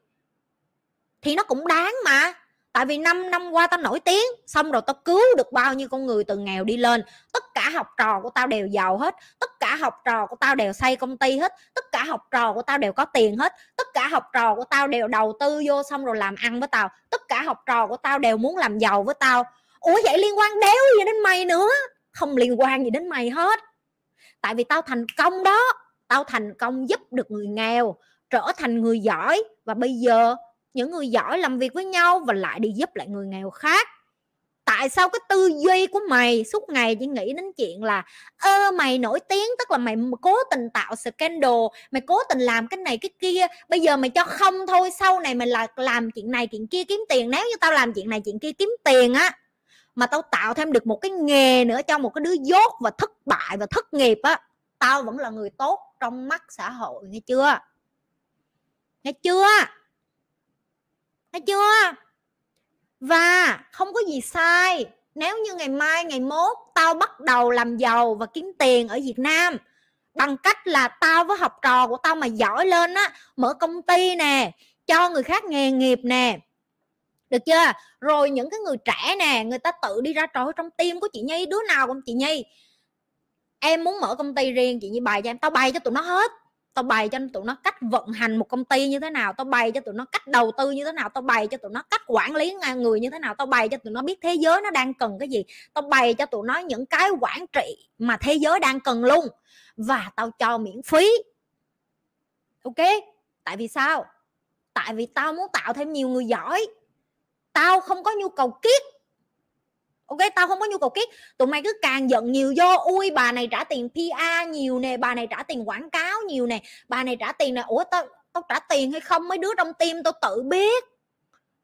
Thì nó cũng đáng mà tại vì 5 năm qua tao nổi tiếng, xong rồi tao cứu được bao nhiêu con người từ nghèo đi lên. Tất cả học trò của tao đều giàu hết, tất cả học trò của tao đều xây công ty hết, tất cả học trò của tao đều có tiền hết, tất cả học trò của tao đều đầu tư vô xong rồi làm ăn với tao, tất cả học trò của tao đều muốn làm giàu với tao. Ủa vậy liên quan đéo gì đến mày nữa? Không liên quan gì đến mày hết. Tại vì tao thành công đó, tao thành công giúp được người nghèo, trở thành người giỏi. Và bây giờ những người giỏi làm việc với nhau và lại đi giúp lại người nghèo khác. Tại sao cái tư duy của mày suốt ngày chỉ nghĩ đến chuyện là, ơ, mày nổi tiếng, tức là mày cố tình tạo scandal, mày cố tình làm cái này cái kia, bây giờ mày cho không thôi, sau này mày là làm chuyện này chuyện kia kiếm tiền, nếu như tao làm chuyện này chuyện kia kiếm tiền á, mà tao tạo thêm được một cái nghề nữa cho một cái đứa dốt và thất bại và thất nghiệp á, tao vẫn là người tốt trong mắt xã hội, nghe chưa? Nghe chưa? Thấy chưa? Và không có gì sai. Nếu như ngày mai, ngày mốt tao bắt đầu làm giàu và kiếm tiền ở việt nam, bằng cách là tao với học trò của tao mà giỏi lên á, mở công ty nè, cho người khác nghề nghiệp nè. Được chưa? Rồi những cái người trẻ nè, người ta tự đi ra trò trong tim của chị nhi, đứa nào cũng chị nhi. Em muốn mở công ty riêng, chị nhi bày cho em, tao bày cho tụi nó hết tao bày cho tụi nó cách vận hành một công ty như thế nào, tao bày cho tụi nó cách đầu tư như thế nào, tao bày cho tụi nó cách quản lý người như thế nào, tao bày cho tụi nó biết thế giới nó đang cần cái gì. Tao bày cho tụi nó những cái quản trị mà thế giới đang cần luôn. Và tao cho miễn phí. Ok? Tại vì sao? Tại vì tao muốn tạo thêm nhiều người giỏi. Tao không có nhu cầu kiết ok, tao không có nhu cầu kiết tụi mày cứ càng giận nhiều vô. Ui, bà này trả tiền PR nhiều nè, bà này trả tiền quảng cáo nhiều nè. Bà này trả tiền nè. Ủa, tao tao trả tiền hay không? Mấy đứa trong tim tao tự biết.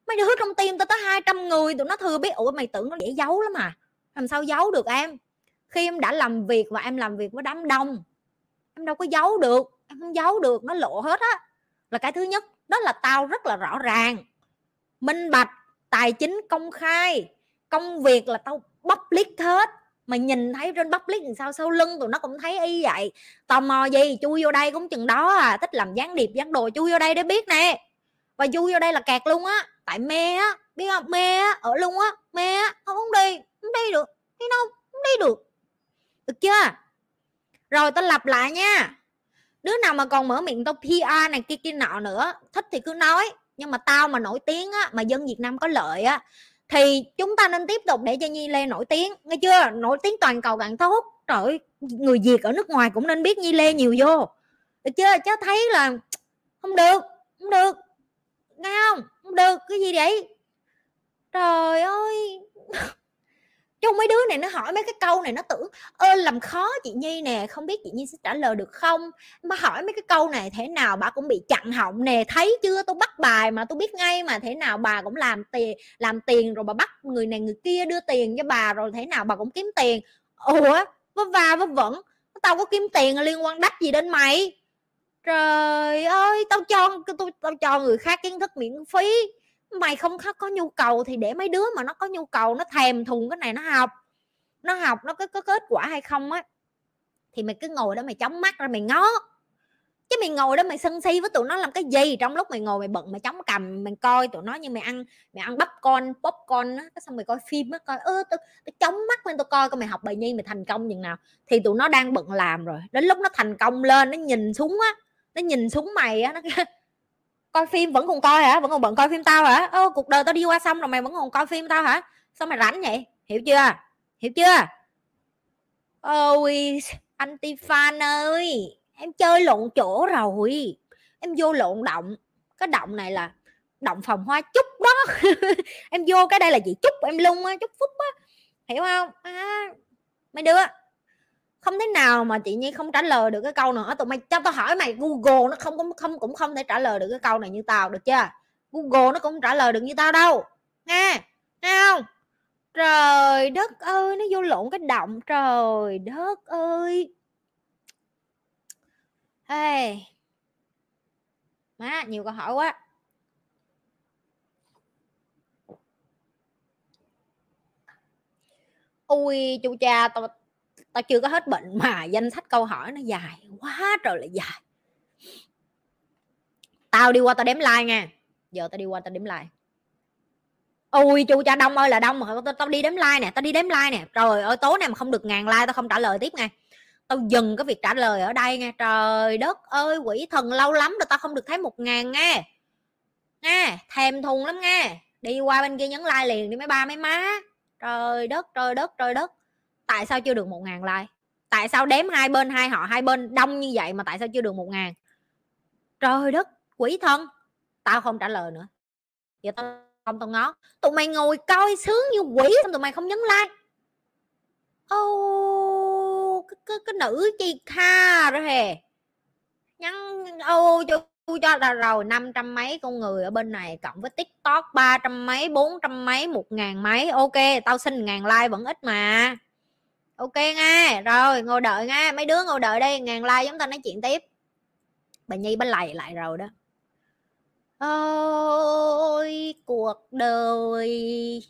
Mấy đứa trong tim tao tới 200 người, tụi nó thừa biết. Ủa, mày tưởng nó dễ giấu lắm mà làm sao giấu được em? Khi em đã làm việc và em làm việc với đám đông, em đâu có giấu được. Em không giấu được, nó lộ hết á. Là cái thứ nhất, đó là tao rất là rõ ràng, minh bạch, tài chính công khai công việc là tao public hết. Mà nhìn thấy trên public làm sao sau lưng tụi nó cũng thấy y vậy. Tò mò gì? Chui vô đây cũng chừng đó à. Thích làm gián điệp gián đồ chui vô đây để biết nè. Và chui vô đây là kẹt luôn á. Tại mê á. Biết không? Mê á. Ở luôn á. Mê á. Không, không đi. Không đi được. Đi đâu không? Đi được. Được chưa? Rồi tao lặp lại nha. Đứa nào mà còn mở miệng tao PR này kia kia nọ nữa thích thì cứ nói. Nhưng mà tao mà nổi tiếng á mà dân Việt Nam có lợi á thì chúng ta nên tiếp tục để cho Nhi Lê nổi tiếng. Nghe chưa? Nổi tiếng toàn cầu càng tốt trời người Việt ở nước ngoài cũng nên biết Nhi Lê nhiều vô. Được chưa? Chứ thấy là không được không được. Nghe không? Không được, cái gì vậy? Trời ơi chứ mấy đứa này nó hỏi mấy cái câu này nó tưởng, ơ, làm khó chị nhi nè, không biết chị nhi sẽ trả lời được không? Mà hỏi mấy cái câu này thế nào bà cũng bị chặn họng nè, thấy chưa? Tôi bắt bài mà tôi biết ngay mà, thế nào bà cũng làm tiền làm tiền rồi bà bắt người này người kia đưa tiền cho bà rồi thế nào bà cũng kiếm tiền. Ủa, vớ va vớ vẩn, tao có kiếm tiền liên quan đắt gì đến mày? Trời ơi, tao cho tôi tao cho người khác kiến thức miễn phí mày không có, có nhu cầu thì để mấy đứa mà nó có nhu cầu nó thèm thùng cái này nó học nó học nó có, có kết quả hay không á thì mày cứ ngồi đó mày chóng mắt ra mày ngó. Chứ mày ngồi đó mày sân si với tụi nó làm cái gì? Trong lúc mày ngồi mày bận mày chống cầm mày coi tụi nó như mày ăn mày ăn bắp con bóp con á xong mày coi phim á coi ơ tôi, tôi chống mắt lên tôi coi coi mày học bài nhi mày thành công như nào. Thì tụi nó đang bận làm rồi đến lúc nó thành công lên nó nhìn xuống á nó nhìn xuống mày á nó coi phim vẫn còn coi hả? Vẫn còn bận coi phim tao hả? Ô cuộc đời tao đi qua xong rồi mày vẫn còn coi phim tao hả? Sao mày rảnh vậy? Hiểu chưa? Hiểu chưa? Ôi anh Tifan ơi em chơi lộn chỗ rồi. Em vô lộn động. Cái động này là động phòng hoa chúc đó. Em vô cái đây là chị chúc em lung á chúc phúc á. Hiểu không? À, mấy đứa không thế nào mà chị nhi không trả lời được cái câu nữa tụi mày cho tao hỏi mày, google nó không cũng không cũng không thể trả lời được cái câu này như tao, được chưa? Google nó cũng trả lời được như tao đâu. Nghe nghe không? Trời đất ơi, nó vô lộn cái động. Trời đất ơi. Hey. má, nhiều câu hỏi quá. Ui, chu cha, tao tao chưa có hết bệnh mà danh sách câu hỏi nó dài quá trời là dài. Tao đi qua tao đếm like nha. Giờ tao đi qua tao đếm like. Ui chu cha đông ơi là đông mà. Tao, tao đi đếm like nè tao đi đếm like nè. Trời ơi tối nay mà không được ngàn like tao không trả lời tiếp ngay tao dừng cái việc trả lời ở đây nghe trời đất ơi quỷ thần lâu lắm rồi tao không được thấy một ngàn nghe nghe thèm thùng lắm nghe đi qua bên kia nhấn like liền đi mấy ba mấy má. Trời đất trời đất trời đất tại sao chưa được một ngàn like? Tại sao đếm hai bên hai họ hai bên đông như vậy mà tại sao chưa được một ngàn? Trời đất quỷ thân tao không trả lời nữa. Giờ tao không tao ngó. Tụi mày ngồi coi sướng như quỷ xong tụi mày không nhấn like. Ô cái, cái, cái nữ chi kha rồi hè. nhắn ô cho cho là rồi năm trăm mấy con người ở bên này cộng với tiktok ba trăm mấy bốn trăm mấy một ngàn mấy. Ok tao xin ngàn like vẫn ít mà ok nghe rồi ngồi đợi nghe mấy đứa ngồi đợi đây, ngàn like chúng ta nói chuyện tiếp. Bà nhi bà lầy lại rồi đó. Ôi, cuộc đời.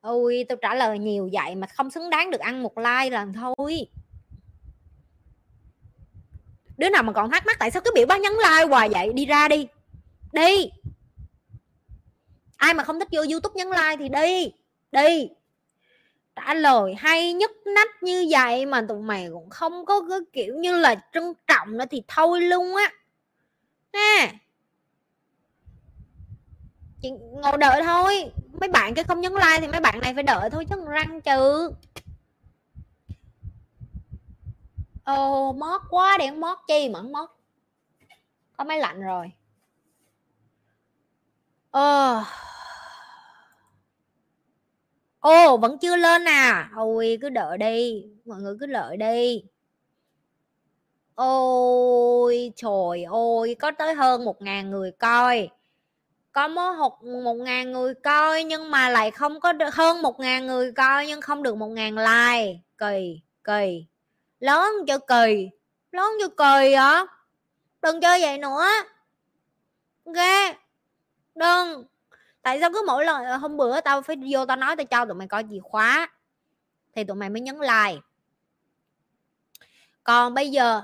Ôi tôi trả lời nhiều vậy mà không xứng đáng được ăn một like lần thôi. Đứa nào mà còn thắc mắc tại sao cứ biểu bác nhấn like hoài vậy? Đi ra đi. Đi. Ai mà không thích vô youtube nhấn like thì đi. Đi trả lời hay nhất nách như vậy mà tụi mày cũng không có cái kiểu như là trân trọng nữa thì thôi luôn á. Nè chị ngồi đợi thôi. Mấy bạn cái không nhấn like thì mấy bạn này phải đợi thôi chứ răng trừ. Ồ, mót quá để mót chi mà mót. Có máy lạnh rồi. Ờ ồ, vẫn chưa lên à? Ôi cứ đợi đi. Mọi người cứ đợi đi. Ôi, trời ơi, có tới hơn một ngàn người coi. Có một một ngàn người coi nhưng mà lại không có được, hơn một ngàn người coi nhưng không được một ngàn like. Kỳ kỳ. Lớn cho kỳ? Lớn cho kỳ hả? Đừng chơi vậy nữa. Ghê. Đừng tại sao cứ mỗi lần ờ, hôm bữa tao phải vô tao nói tao cho tụi mày coi chìa khóa, thì tụi mày mới nhấn like còn bây giờ,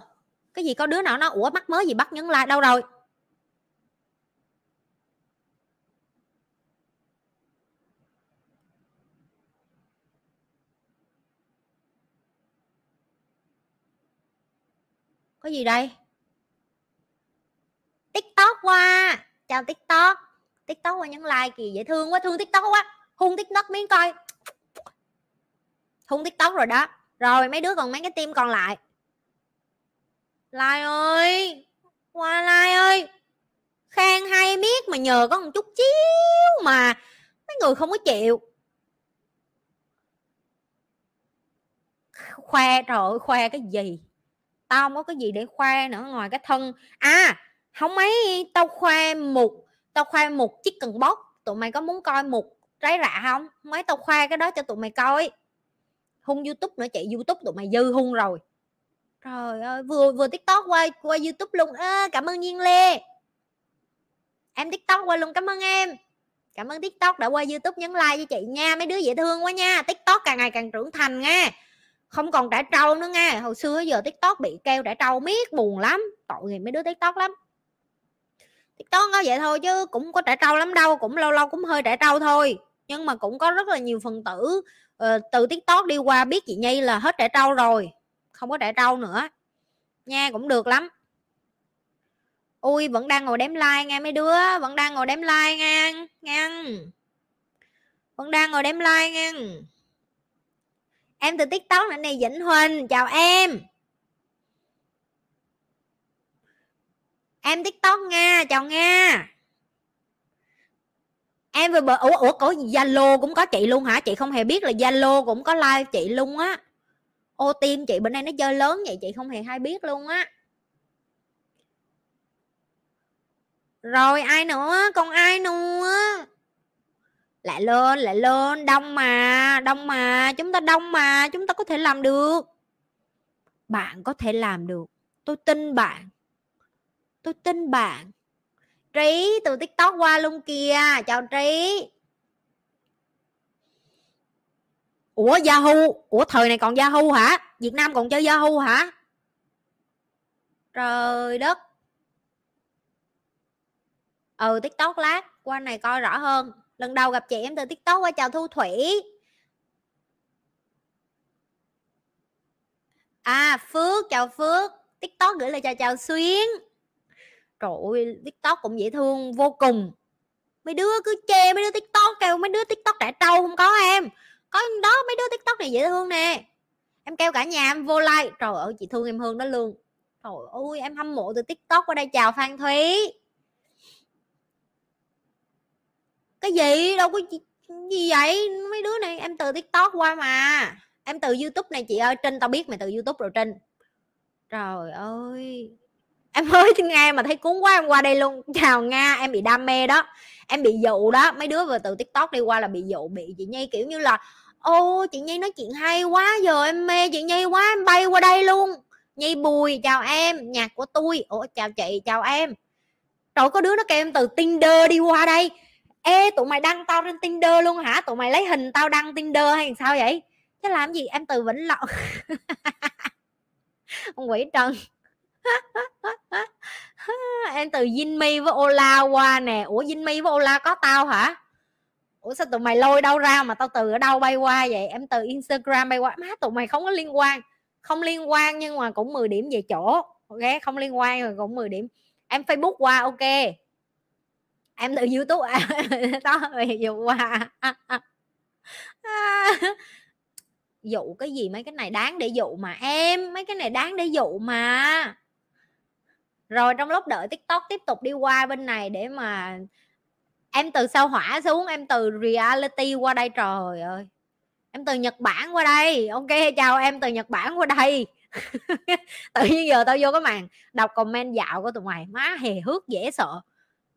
cái gì có đứa nào nó ủa, mắc mới gì bắt nhấn like đâu rồi? Có gì đây? Tiktok qua. Chào tiktok tiktok qua nhấn like kì dễ thương quá, thương tiktok quá. Hung tiktok miếng coi. Hung tiktok rồi đó. Rồi, mấy đứa còn mấy cái tim còn lại. Like ơi! Qua like ơi! Khen hay biết mà nhờ có một chút chiếu mà mấy người không có chịu. Khoe, trời ơi, khoe cái gì? Tao không có cái gì để khoe nữa ngoài cái thân. À không mấy, tao khoe một tao khoe một chiếc cần bóc tụi mày có muốn coi một trái rạ không? Mấy tao khoe cái đó cho tụi mày coi. Hung youtube nữa chị youtube tụi mày dư hung rồi. Trời ơi vừa vừa tiktok qua qua youtube luôn. À, cảm ơn nhiên lê. Em tiktok qua luôn cảm ơn em. Cảm ơn tiktok đã qua youtube nhấn like cho chị nha mấy đứa dễ thương quá nha. Tiktok càng ngày càng trưởng thành nha. Không còn trả trâu nữa nghe hồi xưa giờ tiktok bị kêu trả trâu miết buồn lắm. Tội nghiệp mấy đứa tiktok lắm tiktok có vậy thôi chứ cũng có trẻ trâu lắm đâu cũng lâu lâu cũng hơi trẻ trâu thôi. Nhưng mà cũng có rất là nhiều phần tử uh, từ tiktok đi qua biết chị nhi là hết trẻ trâu rồi không có trẻ trâu nữa. Nha cũng được lắm. Ui vẫn đang ngồi đếm like nghe mấy đứa vẫn đang ngồi đếm like nghe nghe vẫn đang ngồi đếm like nghe em từ tiktok này này vĩnh huỳnh chào em. Em tiktok nga chào nga. Em vừa bờ ủa ủa, có zalo cũng có chị luôn hả? Chị không hề biết là zalo cũng có like chị luôn á. Ô tim chị bên đây nó chơi lớn vậy, chị không hề hay biết luôn á. Rồi, ai nữa? Còn ai nữa? Lại lên lại lên, đông mà đông mà, chúng ta đông mà, chúng ta có thể làm được. Bạn có thể làm được. Tôi tin bạn tôi tin bạn. Trí, từ tiktok qua luôn kìa. Chào trí. Ủa, yahoo? Ủa, thời này còn yahoo hả? Việt nam còn chơi yahoo hả? Trời đất. Ừ tiktok lát. Qua này coi rõ hơn. Lần đầu gặp chị em từ tiktok qua chào thu thủy. À phước, chào phước. Tiktok gửi lời chào chào xuyến trời ơi, tiktok cũng dễ thương vô cùng. Mấy đứa cứ chê mấy đứa tiktok, kêu mấy đứa tiktok trẻ trâu không có em. Có đó, mấy đứa tiktok này dễ thương nè. Em kêu cả nhà em vô like. Trời ơi, chị thương em hơn đó luôn. Trời ơi, em hâm mộ từ tiktok qua đây. Chào phan thúy. Cái gì? Đâu có gì vậy? Mấy đứa này, em từ tiktok qua mà. Em từ youtube này chị ơi. Trinh tao biết mày từ youtube rồi trinh. Trời ơi em mới nghe mà thấy cuốn quá, em qua đây luôn. Chào nga, em bị đam mê đó. Em bị dụ đó. Mấy đứa vừa từ tiktok đi qua là bị dụ, bị chị nhi, kiểu như là, ô, chị nhi nói chuyện hay quá giờ, em mê chị nhi quá, em bay qua đây luôn. Nhi bùi, chào em, nhạc của tôi. Ủa, chào chị, chào em. Rồi có đứa nó kêu em từ tinder đi qua đây. Ê, tụi mày đăng tao trên tinder luôn hả? Tụi mày lấy hình tao đăng tinder hay sao vậy? Chứ làm gì em từ vĩnh lộc ông quỷ trần. em từ Jinmi với Ola qua nè. Ủa Jinmi với Ola có tao hả? Ủa, sao tụi mày lôi đâu ra mà tao từ ở đâu bay qua vậy? Em từ Instagram bay qua. Má, tụi mày không có liên quan. Không liên quan nhưng mà cũng 10 điểm về chỗ. Ok, không liên quan rồi cũng 10 điểm. Em Facebook qua, ok. Em từ YouTube tao à, đó dụ qua. Dụ cái gì mấy cái này đáng để dụ mà em? Mấy cái này đáng để dụ mà rồi trong lúc đợi tiktok tiếp tục đi qua bên này để mà em từ sao hỏa xuống, em từ reality qua đây. Trời ơi, em từ nhật bản qua đây. Ok, chào em từ nhật bản qua đây. Tự nhiên giờ tao vô cái màn đọc comment dạo của tụi mày, má hề hước, dễ sợ.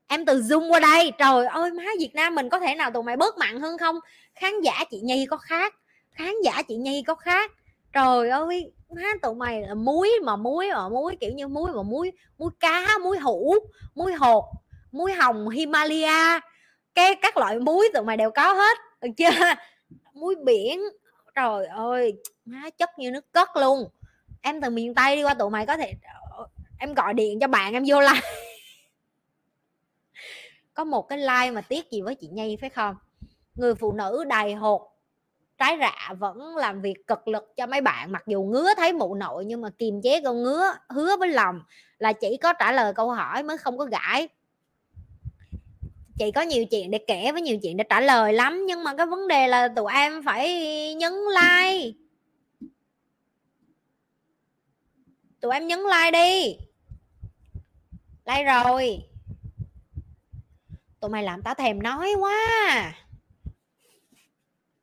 Em từ zoom qua đây. Trời ơi, má việt nam mình có thể nào tụi mày bớt mặn hơn không? Khán giả chị nhi có khác, khán giả chị nhi có khác trời ơi má tụi mày là muối mà muối mà muối, kiểu như muối mà muối muối cá, muối hũ, muối hột, muối hồng himalaya, cái các loại muối tụi mày đều có hết, được chưa? Muối biển, trời ơi, má chất như nước cất luôn. Em từ miền tây đi qua tụi mày có thể, em gọi điện cho bạn em vô like có một cái like mà tiếc gì với chị nhi, phải không? Người phụ nữ đầy hột trái rạ vẫn làm việc cực lực cho mấy bạn, mặc dù ngứa thấy mụ nội nhưng mà kiềm chế con ngứa, hứa với lòng là chỉ có trả lời câu hỏi mới không có gãi. Chị có nhiều chuyện để kể với nhiều chuyện để trả lời lắm, nhưng mà cái vấn đề là tụi em phải nhấn like. Tụi em nhấn like đi. Like rồi. Tụi mày làm tao thèm nói quá.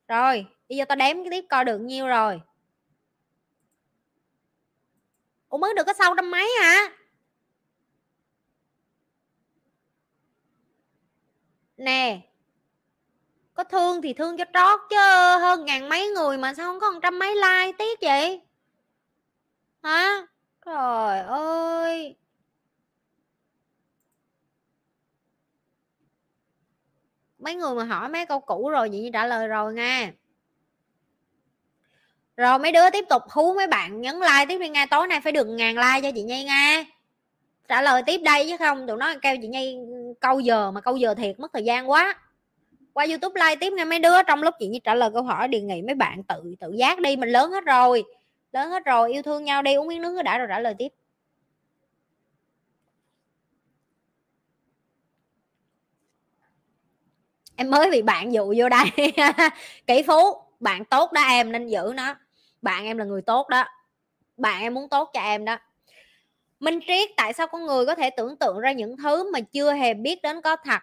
Rồi bây giờ tao đếm cái tiếp coi được nhiêu rồi. Ủa, mới được có sau trăm mấy hả? Nè, có thương thì thương cho trót chứ, hơn ngàn mấy người mà sao không có một trăm mấy like tiếc vậy? Hả? Trời ơi. Mấy người mà hỏi mấy câu cũ rồi chị trả lời rồi nha rồi mấy đứa tiếp tục hú mấy bạn nhấn like tiếp đi nha tối nay phải được ngàn like cho chị nhi nha trả lời tiếp đây chứ không, tụi nó kêu chị nhi câu giờ mà câu giờ thiệt, mất thời gian quá. Qua youtube like tiếp nghe mấy đứa. Trong lúc chị nhi trả lời câu hỏi, đề nghị mấy bạn tự tự giác đi. Mình lớn hết rồi, lớn hết rồi, yêu thương nhau đi, uống miếng nước đã rồi trả lời tiếp. Em mới bị bạn dụ vô đây. Kỹ phú, bạn tốt đó em, nên giữ nó bạn em là người tốt đó. Bạn em muốn tốt cho em đó. Minh triết tại sao con người có thể tưởng tượng ra những thứ mà chưa hề biết đến có thật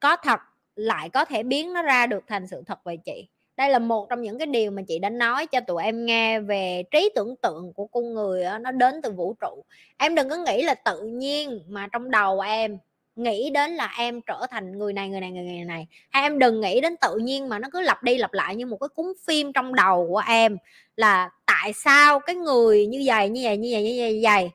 có thật lại có thể biến nó ra được thành sự thật về chị? Đây là một trong những cái điều mà chị đã nói cho tụi em nghe về trí tưởng tượng của con người đó, nó đến từ vũ trụ. Em đừng có nghĩ là tự nhiên mà trong đầu em nghĩ đến là em trở thành người này người này người này, này. hay em đừng nghĩ đến tự nhiên mà nó cứ lặp đi lặp lại như một cái cuốn phim trong đầu của em là tại sao cái người như vậy như vậy như vậy như vậy, như vậy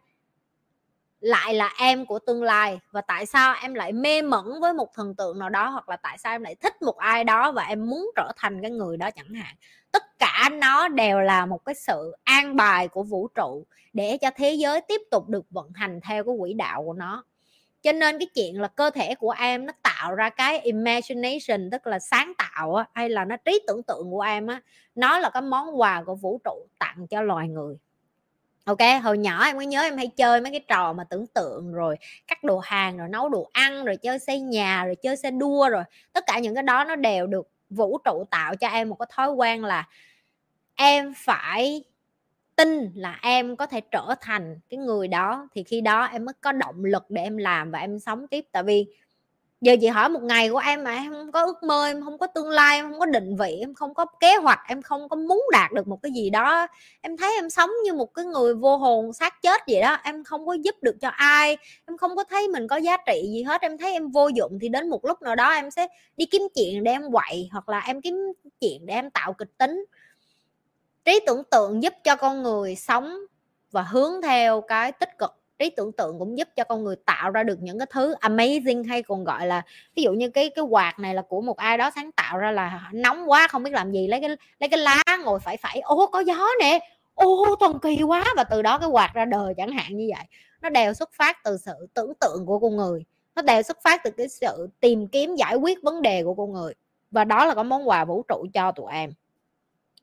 lại là em của tương lai? Và tại sao em lại mê mẩn với một thần tượng nào đó? Hoặc là tại sao em lại thích một ai đó và em muốn trở thành cái người đó chẳng hạn? Tất cả nó đều là một cái sự an bài của vũ trụ để cho thế giới tiếp tục được vận hành theo cái quỹ đạo của nó cho nên cái chuyện là cơ thể của em nó tạo ra cái imagination tức là sáng tạo á, hay là nó trí tưởng tượng của em á nó là cái món quà của vũ trụ tặng cho loài người. Ok hồi nhỏ em có nhớ em hay chơi mấy cái trò mà tưởng tượng rồi cắt đồ hàng rồi nấu đồ ăn rồi chơi xây nhà rồi chơi xe đua rồi. Tất cả những cái đó nó đều được vũ trụ tạo cho em một cái thói quen là em phải tin là em có thể trở thành cái người đó, thì khi đó em mới có động lực để em làm và em sống tiếp. Tại vì giờ chị hỏi một ngày của em mà em không có ước mơ, em không có tương lai, em không có định vị, em không có kế hoạch, em không có muốn đạt được một cái gì đó. Em thấy em sống như một cái người vô hồn xác chết vậy đó, em không có giúp được cho ai, em không có thấy mình có giá trị gì hết. Em thấy em vô dụng thì đến một lúc nào đó em sẽ đi kiếm chuyện để em quậy, hoặc là em kiếm chuyện để em tạo kịch tính trí tưởng tượng giúp cho con người sống và hướng theo cái tích cực. Trí tưởng tượng cũng giúp cho con người tạo ra được những cái thứ amazing hay còn gọi là, ví dụ như cái cái quạt này là của một ai đó sáng tạo ra là nóng quá, không biết làm gì, lấy cái lấy cái lá ngồi phải phải ô có gió nè. Ô, thần kỳ quá. Và từ đó cái quạt ra đời chẳng hạn như vậy. Nó đều xuất phát từ sự tưởng tượng của con người. Nó đều xuất phát từ cái sự tìm kiếm giải quyết vấn đề của con người. Và đó là cái món quà vũ trụ cho tụi em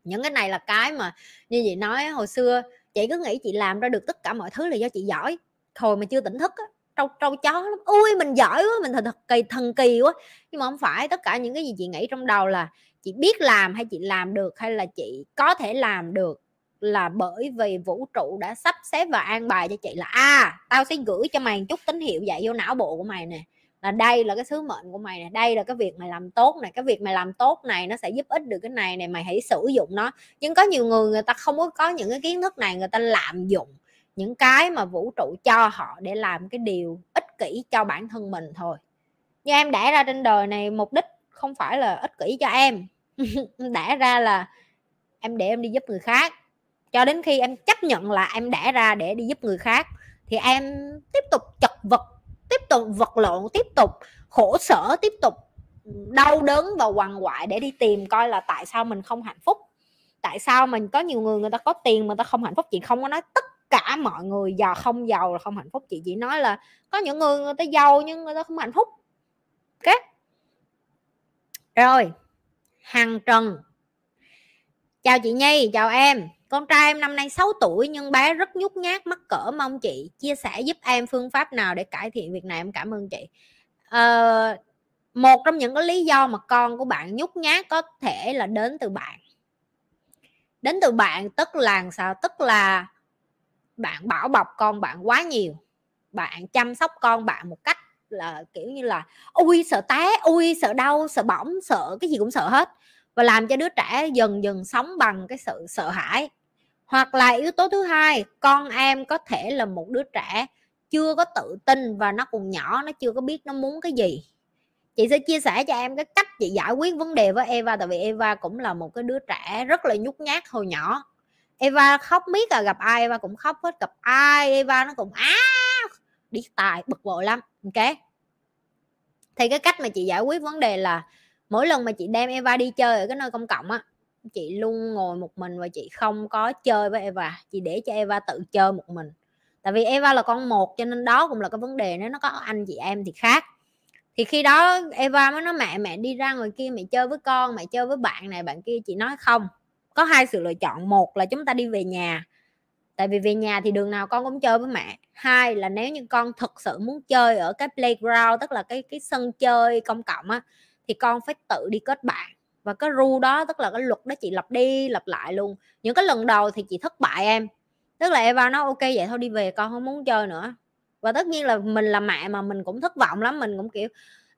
những cái này là cái mà như chị nói hồi xưa chị cứ nghĩ chị làm ra được tất cả mọi thứ là do chị giỏi. Hồi mà chưa tỉnh thức á trâu trâu chó lắm. Ui mình giỏi quá mình thật, thật kỳ thần kỳ quá. Nhưng mà không phải tất cả những cái gì chị nghĩ trong đầu là chị biết làm hay chị làm được hay là chị có thể làm được là bởi vì vũ trụ đã sắp xếp và an bài cho chị là a à, tao sẽ gửi cho mày chút tín hiệu dạy vô não bộ của mày nè là đây là cái sứ mệnh của mày này đây là cái việc mày làm tốt này, cái việc mày làm tốt này nó sẽ giúp ích được cái này này mày hãy sử dụng nó. Nhưng có nhiều người người ta không có có những cái kiến thức này, người ta lạm dụng những cái mà vũ trụ cho họ để làm cái điều ích kỷ cho bản thân mình thôi. Như em đẻ ra trên đời này, mục đích không phải là ích kỷ cho em. Đẻ ra là em để em đi giúp người khác. Cho đến khi em chấp nhận là em đẻ ra để đi giúp người khác, thì em tiếp tục chật vật tục vật lộn tiếp tục, khổ sở tiếp tục, đau đớn và quằn quại để đi tìm coi là tại sao mình không hạnh phúc. Tại sao mình có nhiều người người ta có tiền mà ta không hạnh phúc? Chị không có nói tất cả mọi người giàu không giàu là không hạnh phúc. Chị chỉ nói là có những người người ta giàu nhưng người ta không hạnh phúc. Ok? Rồi hàng trần. Chào chị nhi, chào em con trai em năm nay 6 tuổi nhưng bé rất nhút nhát mắc cỡ mong chị chia sẻ giúp em phương pháp nào để cải thiện việc này. Em cảm ơn chị. À, một trong những cái lý do mà con của bạn nhút nhát có thể là đến từ bạn. Đến từ bạn tức là sao? Tức là bạn bảo bọc con bạn quá nhiều. Bạn chăm sóc con bạn một cách là kiểu như là ui sợ té ui sợ đau sợ bỏng sợ cái gì cũng sợ hết. Và làm cho đứa trẻ dần dần sống bằng cái sự sợ hãi hoặc là yếu tố thứ hai, con em có thể là một đứa trẻ chưa có tự tin và nó còn nhỏ, nó chưa có biết nó muốn cái gì. Chị sẽ chia sẻ cho em cái cách chị giải quyết vấn đề với Eva, tại vì Eva cũng là một cái đứa trẻ rất là nhút nhát hồi nhỏ. Eva khóc biết là gặp ai Eva cũng khóc hết, gặp ai Eva nó cũng á, đi tài, bực bội lắm. Ok? Thì cái cách mà chị giải quyết vấn đề là mỗi lần mà chị đem Eva đi chơi ở cái nơi công cộng á chị luôn ngồi một mình và chị không có chơi với Eva, chị để cho Eva tự chơi một mình. Tại vì Eva là con một, cho nên đó cũng là cái vấn đề, nếu nó có anh chị em thì khác. Thì khi đó Eva mới nói, mẹ mẹ đi ra ngoài kia, mẹ chơi với con, mẹ chơi với bạn này, bạn kia. Chị nói, không, có hai sự lựa chọn. Một là chúng ta đi về nhà, tại vì về nhà thì đường nào con cũng chơi với mẹ. Hai là nếu như con thực sự muốn chơi ở cái playground, tức là cái cái sân chơi công cộng á, thì con phải tự đi kết bạn và cái ru đó tức là cái luật đó chị lặp đi lặp lại luôn. Những cái lần đầu thì chị thất bại em. Tức là Eva nói ok vậy thôi đi về con không muốn chơi nữa. Và tất nhiên là mình là mẹ mà mình cũng thất vọng lắm mình cũng kiểu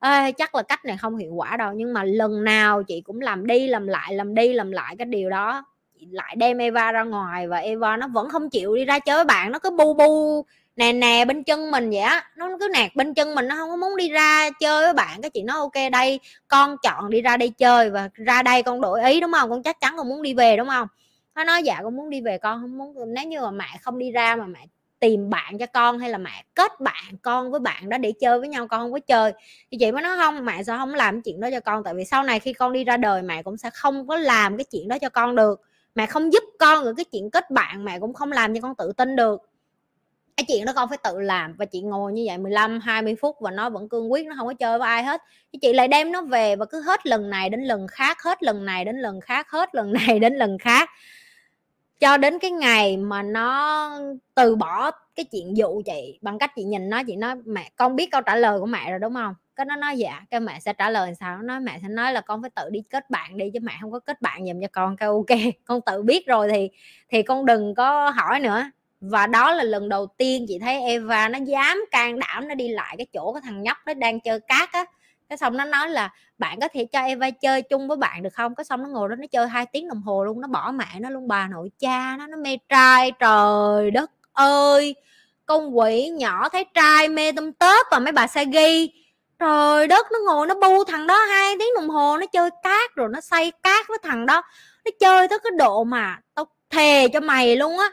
Ê, chắc là cách này không hiệu quả đâu. Nhưng mà lần nào chị cũng làm đi làm lại làm đi làm lại cái điều đó. Chị lại đem Eva ra ngoài và Eva nó vẫn không chịu đi ra chơi với bạn nó cứ bu bu nè nè, bên chân mình vậy á, nó cứ nạt bên chân mình, nó không có muốn đi ra chơi với bạn, cái chị nói ok, đây, con chọn đi ra đây chơi và ra đây con đổi ý, đúng không? Con chắc chắn con muốn đi về, đúng không? Nó nói dạ con muốn đi về, con không muốn, nếu như mà mẹ không đi ra mà mẹ tìm bạn cho con hay là mẹ kết bạn con với bạn đó để chơi với nhau, con không có chơi. Thì chị mới nói, không, mẹ sao không làm chuyện đó cho con, tại vì sau này khi con đi ra đời mẹ cũng sẽ không có làm cái chuyện đó cho con được. Mẹ không giúp con được cái chuyện kết bạn, mẹ cũng không làm cho con tự tin được cái chuyện đó con phải tự làm, và chị ngồi như vậy 15 20 phút và nó vẫn cương quyết, nó không có chơi với ai hết. Thì chị lại đem nó về và cứ hết lần này đến lần khác, hết lần này đến lần khác, hết lần này đến lần khác. Cho đến cái ngày mà nó từ bỏ cái chuyện dụ chị bằng cách chị nhìn nó, chị nói, mẹ, con biết câu trả lời của mẹ rồi, đúng không cái nó nói dạ. Cái mẹ sẽ trả lời sao? Nó nói, mẹ sẽ nói là con phải tự đi kết bạn đi chứ mẹ không có kết bạn dùm cho con. Cái, ok, con tự biết rồi thì thì con đừng có hỏi nữa và đó là lần đầu tiên chị thấy Eva nó dám can đảm nó đi lại cái chỗ cái thằng nhóc nó đang chơi cát á. Cái xong nó nói là, bạn có thể cho Eva chơi chung với bạn được không? Cái xong nó ngồi đó nó chơi hai tiếng đồng hồ luôn, nó bỏ mẹ nó luôn. Bà nội cha nó nó mê trai, trời đất ơi! Con quỷ nhỏ thấy trai mê tâm tớp và mấy bà sa ghi. Trời đất, nó ngồi nó bu thằng đó hai tiếng đồng hồ, nó chơi cát rồi nó say cát với thằng đó. Nó chơi tới cái độ mà tao thề cho mày luôn á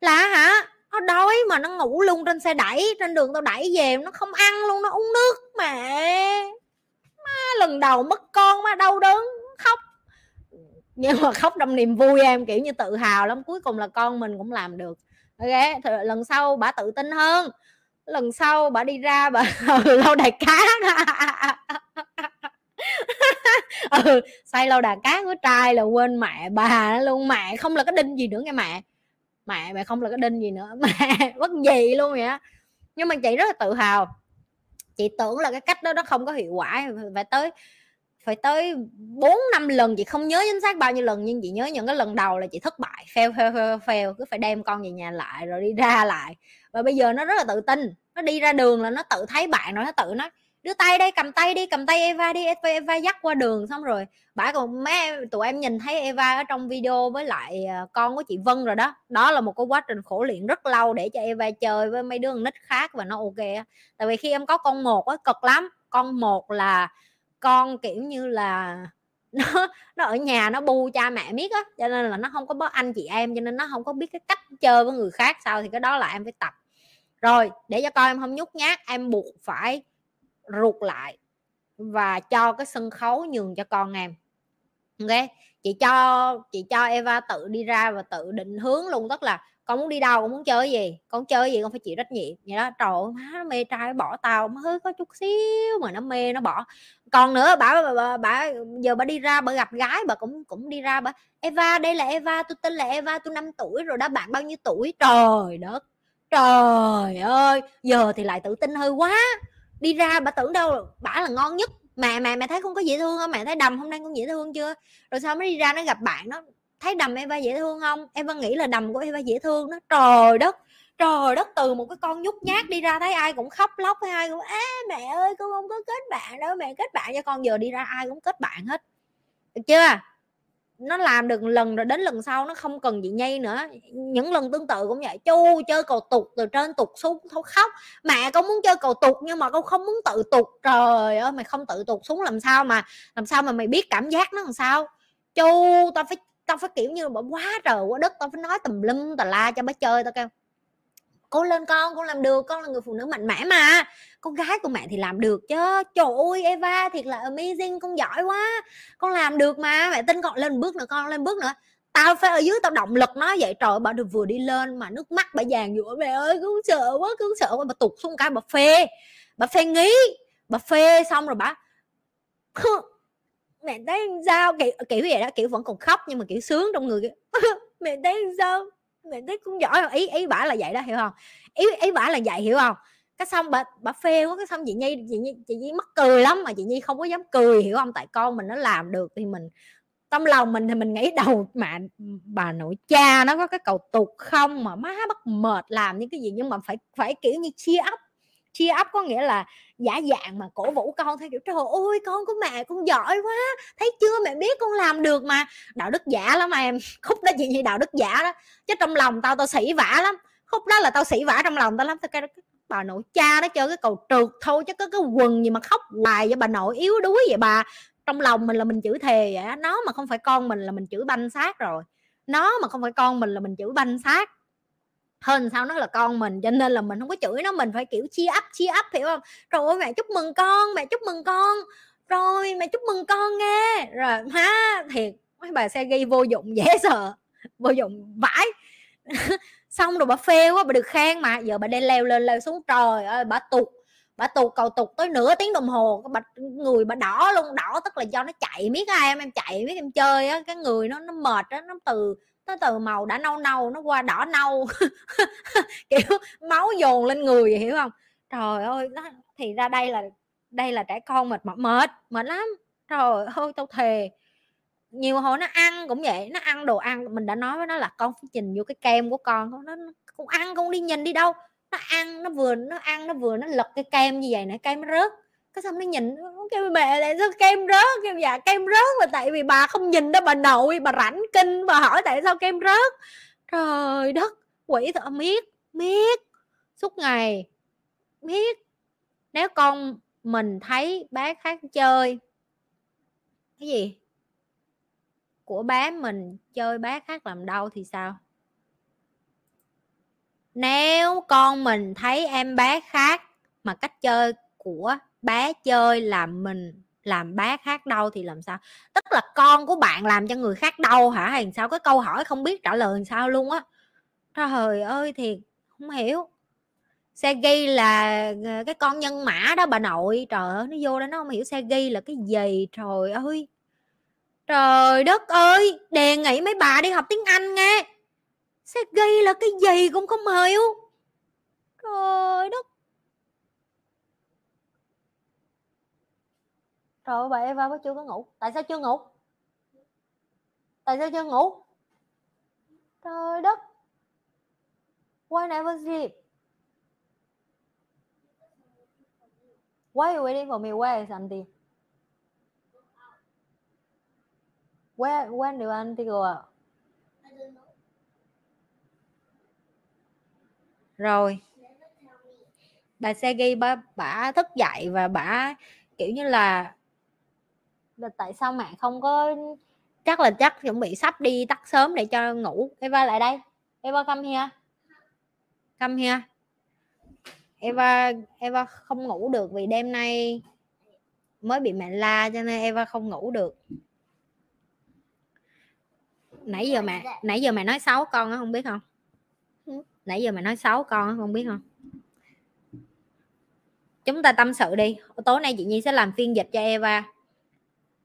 là hả? Nó đói mà nó ngủ luôn trên xe đẩy, trên đường tao đẩy về nó không ăn luôn, nó uống nước. Mẹ, má lần đầu mất con, má đau đớn, khóc. Nhưng mà khóc trong niềm vui em, kiểu như tự hào lắm. Cuối cùng là con mình cũng làm được. Ok, thì lần sau bà tự tin hơn. Lần sau bà đi ra bà lâu đài cá. Ừ say lâu đài cá của trai là quên mẹ bà luôn. Mẹ không là cái đinh gì nữa nghe mẹ mẹ mẹ không là cái đinh gì nữa. Mẹ bất gì luôn vậy á. Nhưng mà chị rất là tự hào. Chị tưởng là cái cách đó nó không có hiệu quả. Phải tới phải tới 4 năm lần chị không nhớ chính xác bao nhiêu lần, nhưng chị nhớ những cái lần đầu là chị thất bại. Fail fail fail fail, cứ phải đem con về nhà lại rồi đi ra lại. Và bây giờ nó rất là tự tin. Nó đi ra đường là nó tự thấy bạn rồi, nó tự nói đưa tay đây cầm tay đi cầm tay Eva đi. Eva, Eva dắt qua đường xong rồi bả còn mấy tụi em nhìn thấy Eva ở trong video với lại ờ, con của chị Vân rồi đó. Đó là một cái quá trình khổ luyện rất lâu để cho Eva chơi với mấy đứa nít khác và nó ok tại vì khi em có con một á cực lắm. Con một là con kiểu như là nó nó ở nhà nó bu cha mẹ biết á. Cho nên là nó không có bớt anh chị em cho nên nó không có biết cái cách chơi với người khác. Sao thì cái đó là em phải tập. Rồi để cho con em không nhút nhát em buộc phải ruột lại và cho cái sân khấu nhường cho con em. Ok chị cho chị cho Eva tự đi ra và tự định hướng luôn tức là con muốn đi đâu con muốn chơi gì? Con chơi gì con phải chịu trách nhiệm. Vậy đó trời ơi má nó mê trai bỏ tao má hơi có chút xíu mà nó mê nó bỏ. Còn nữa bà bà, bà, bà giờ bà đi ra bà gặp gái bà cũng cũng đi ra bà Eva đây là Eva tôi tên là Eva tôi 5 tuổi rồi đó bạn bao nhiêu tuổi? Trời đất trời ơi giờ thì lại tự tin hơi quá đi ra bà tưởng đâu, bà là ngon nhất. Mẹ mẹ mẹ thấy không có dễ thương không? Mẹ thấy đầm hôm nay con dễ thương chưa? Rồi sau mới đi ra nó gặp bạn nó? Thấy đầm Eva dễ thương không? Eva nghĩ là đầm của Eva dễ thương đó. Trời đất trời đất, từ một cái con nhút nhát đi ra thấy ai cũng khóc lóc hay ai cũng á mẹ ơi, con không có kết bạn đâu, mẹ kết bạn. Cho con giờ đi ra ai cũng kết bạn hết. Được chưa? Nó làm được lần rồi đến lần sau nó không cần chị nhây nữa. Những lần tương tự cũng vậy, chu chơi cầu tục từ trên tục xuống thôi, khóc. Mẹ con muốn chơi cầu tục nhưng mà con không muốn tự tục trời ơi, mày không tự tục xuống làm sao mà, làm sao mà mày biết cảm giác nó làm sao? Chu, tao phải tao phải kiểu như bỏ quá trời quá đất, tao phải nói tùm lum tà la cho bà chơi, tao kêu cố lên con con làm được, con là người phụ nữ mạnh mẽ mà con gái của mẹ thì làm được chứ trời ơi, Eva thiệt là amazing, con giỏi quá. Con làm được mà, mẹ tin con lên bước nữa, con lên bước nữa. Tao phải ở dưới tao động lực nó vậy. Trời bà được vừa đi lên mà nước mắt bà vàng dụa mẹ ơi cứ sợ quá cứ sợ quá. Bà tụt xuống cái bà phê. Bà phê nghĩ bà phê xong rồi bà mẹ thấy sao? Kiểu kiểu vậy đó, kiểu vẫn còn khóc nhưng mà kiểu sướng trong người mẹ thấy sao? Mẹ thấy cũng giỏi ý ý bả là vậy đó, hiểu không? Ý ý bả là vậy, hiểu không? Cái xong bà bà phê quá, cái xong chị nhi chị nhi chị nhi mắc cười lắm mà chị nhi không có dám cười, hiểu không? Tại con mình nó làm được thì mình tâm lòng mình thì mình nghĩ đầu mà bà nội cha nó có cái cầu tục không mà má bắt mệt làm những cái gì nhưng mà phải phải kiểu như chia ấp chia ấp có nghĩa là giả dạng mà cổ vũ con theo kiểu, trời ơi, con của mẹ con giỏi quá, thấy chưa? Mẹ biết con làm được mà. Đạo đức giả lắm em. Khúc đó chị như đạo đức giả đó. Chứ trong lòng tao tao sỉ vả lắm. Khúc đó là tao sỉ vả trong lòng tao lắm. Tao cái bà nội cha nó chơi cái cầu trượt thôi chứ có cái quần gì mà khóc hoài vậy, bà nội yếu đuối vậy bà. Trong lòng mình là mình chửi thề vậy nó mà không phải con mình là mình chửi banh xác rồi. Nó mà không phải con mình là mình chửi banh xác. Hơn sao nó là con mình, cho nên là mình không có chửi nó, mình phải, kiểu, chia ấp chia ấp, hiểu không? Rồi mẹ chúc mừng con, mẹ chúc mừng con. Rồi, mẹ chúc mừng con nghe. Rồi ha thiệt, mấy bà xe gây vô dụng dễ sợ, vô dụng vãi. xong rồi bà phê quá bà được khen mà. Giờ bà đang leo lên leo xuống trời ơi bà tụt bà tụt cầu tụt tới nửa tiếng đồng hồ. Bà người bà đỏ luôn đỏ tức là do nó chạy miết ai em em chạy miết em chơi á. Cái người nó nó mệt á nó từ nó từ màu đã nâu nâu nó qua đỏ nâu. Kiểu máu dồn lên người hiểu không? Trời ơi đó, thì ra đây là đây là trẻ con mệt mệt mệt mệt lắm. Trời ơi tao thề nhiều hồi nó ăn cũng vậy, nó ăn đồ ăn, mình đã nói với nó là con phải nhìn vô cái kem của con nó cũng ăn, không đi nhìn đi đâu. Nó ăn, nó vừa, nó ăn, nó vừa, nó lật cái kem như vậy nè kem nó rớt. Cái xong nó nhìn kêu mẹ tại sao kem rớt? Kêu dạ kem rớt là tại vì bà không nhìn đó bà nội, bà rảnh kinh, bà hỏi tại sao kem rớt? Trời đất, quỷ thợ miết miết. Suốt ngày, miết. Nếu con mình thấy bác khác chơi, cái gì? Của bé mình chơi bé khác làm đau thì sao? Nếu con mình thấy em bé khác mà cách chơi của bé chơi làm mình làm bé khác đau thì làm sao? Tức là con của bạn làm cho người khác đau hả? Hay sao? Cái câu hỏi không biết trả lời sao luôn á. Trời ơi, thiệt, không hiểu. Xe ghi là ờ, cái con nhân mã đó bà nội. Trời ơi, nó vô đó nó không hiểu xe ghi là cái gì? Trời ơi trời đất ơi đề nghị mấy bà đi học tiếng Anh nghe. Sergey là cái gì cũng không hiểu. Trời đất. Trời ơi, bà Eva vẫn chưa có ngủ. Tại sao chưa ngủ? Tại sao chưa ngủ? Trời đất. Why never sleep? Why are you waiting for me? Where is auntie? Where when do auntie go out rồi. Bà Segi bà, bà thức dậy và bà kiểu như là là tại sao mẹ không có chắc là chắc chuẩn bị sắp đi tắt sớm để cho ngủ. Eva lại đây. Eva come here. Come here. Eva Eva không ngủ được vì đêm nay mới bị mẹ la cho nên Eva không ngủ được nãy giờ mẹ nãy giờ mẹ nói xấu con không biết không? Nãy giờ mẹ nói xấu con không biết không? Chúng ta tâm sự đi tối nay chị nhi sẽ làm phiên dịch cho eva.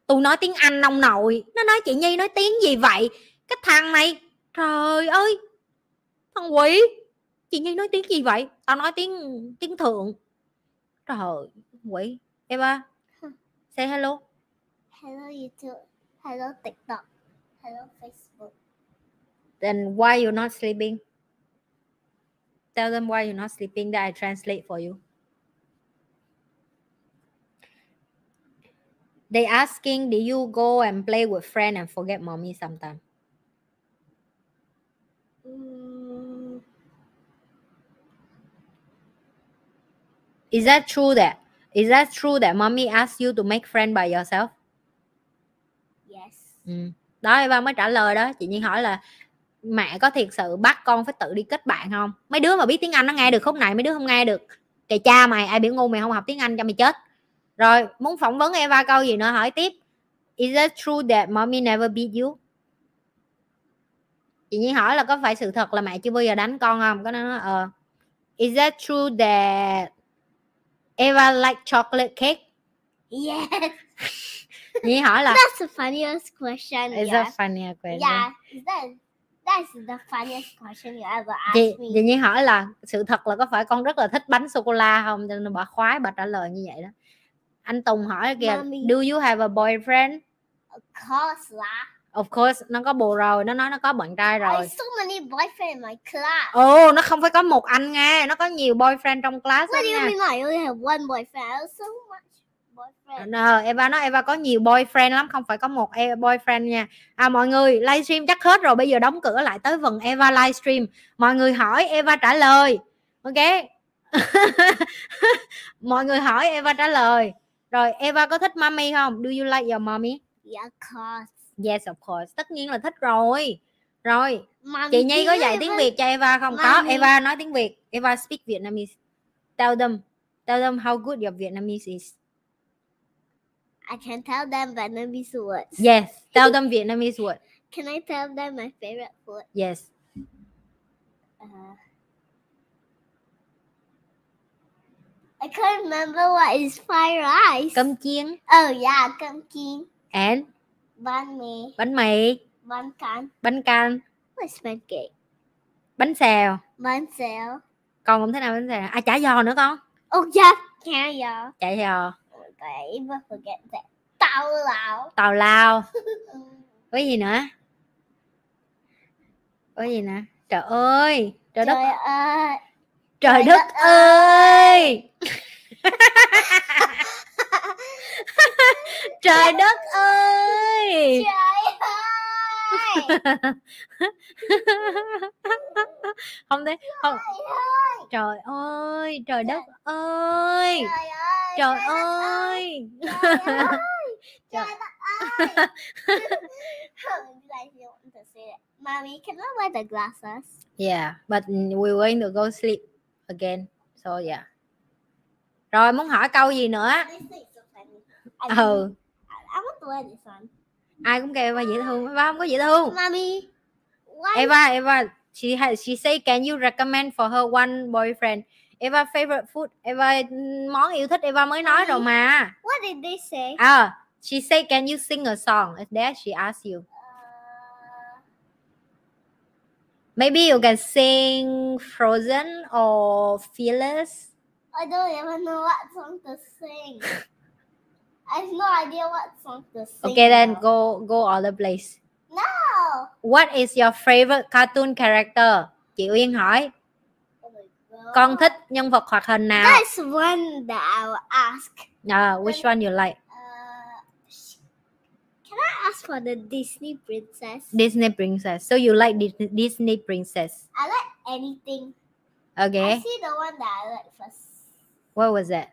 Tôi nói tiếng anh ông nội nó nói chị nhi nói tiếng gì vậy? Cái thằng này trời ơi thằng quỷ chị nhi nói tiếng gì vậy? Tao nói tiếng tiếng thượng. Trời quỷ eva say hello. Hello youtube hello tiktok hello facebook then why you not sleeping? Tell them why you're not sleeping that i translate for you. They asking did you go and play with friend and forget mommy sometime? Mm, is that true that is that true that mommy asked you to make friend by yourself? Yes. Ừ. đó Eva mới trả lời đó. Chị Nhiên hỏi là mẹ có thiệt sự bắt con phải tự đi kết bạn không? Mấy đứa mà biết tiếng anh nó nghe được khúc này mấy đứa không nghe được. Kệ cha mày ai biểu ngu mày không học tiếng anh cho mày chết. Rồi muốn phỏng vấn Eva câu gì nữa hỏi tiếp. Is it true that mommy never beat you? Chị Nhi hỏi là có phải sự thật là mẹ chưa bao giờ đánh con không? Có nói ờ. Uh, is that true that Eva like chocolate cake? Yes. Nhi hỏi là that's the funniest question is yeah. that funny question? Yeah is that that's the funniest question you ever asked chị me. chị Nhi hỏi là sự thật là có phải con rất là thích bánh sô cô la không? Cho nên bà khoái bà trả lời như vậy đó. Anh Tùng hỏi kìa Mommy. do you have a boyfriend? Of course lah of course nó có bồ rồi nó nói nó có bạn trai rồi. so many boyfriends in my class. Ồ nó không phải có một anh nghe nó có nhiều boyfriend trong class what do you nha. mean I only have one boyfriend? So boyfriend Ờ, Eva nói Eva có nhiều boyfriend lắm không phải có một e- boyfriend nha. À mọi người livestream chắc hết rồi bây giờ đóng cửa lại tới phần Eva livestream. Mọi người hỏi Eva trả lời ok? Mọi người hỏi Eva trả lời. Rồi Eva có thích mommy không? Do you like your mommy? Yeah of course. Yes of course. Tất nhiên là thích rồi. Rồi Mommy, chị Nhi có dạy tiếng Việt cho Eva không? Có Mommy. Eva nói tiếng Việt. Eva speak Vietnamese. Tell them tell them how good your Vietnamese is I can tell them Vietnamese words. yes tell them Vietnamese word. Can I tell them my favorite food? yes. Uh, I can't remember what is fried rice. cơm chiên. Oh yeah, cơm chiên, and? Bánh mì, bánh mì. Bánh canh. bánh canh. What's pancake? bánh xèo. Bánh xèo. con cũng thế nào bánh xèo? À chả giò nữa con. Oh yeah, chả giò. My god, I even forget that. Tao lao. tàu lao có gì nữa có gì nữa trời ơi trời đất Trời ơi. trời trời đất đất ơi trời đất ơi Trời ơi. không thấy không Trời ơi. trời đất ơi Trời ơi. trời ơi. Mommy, can I wear the glasses? yeah but we're going to go sleep again so yeah rồi muốn hỏi câu gì nữa ừ I want to wear this one. Ai cũng kêu Eva dễ thương Eva không có dễ thương Mommy, why? Eva Eva she has she say can you recommend for her one boyfriend Eva favorite food Eva món yêu thích Eva mới nói rồi mà What did they say? à she say can you sing a song is that she asked you Uh, maybe you can sing Frozen or Fearless I don't even know what song to sing. I have no idea what song to sing. okay then now. go go other place No. what is your favorite cartoon character chị Uyên hỏi Oh con thích nhân vật hoạt hình nào That's one that I will ask. à, which one you like Uh, can I ask for the Disney princess? Disney princess so you like Disney princess I like anything. okay I see the one that I like first. what was that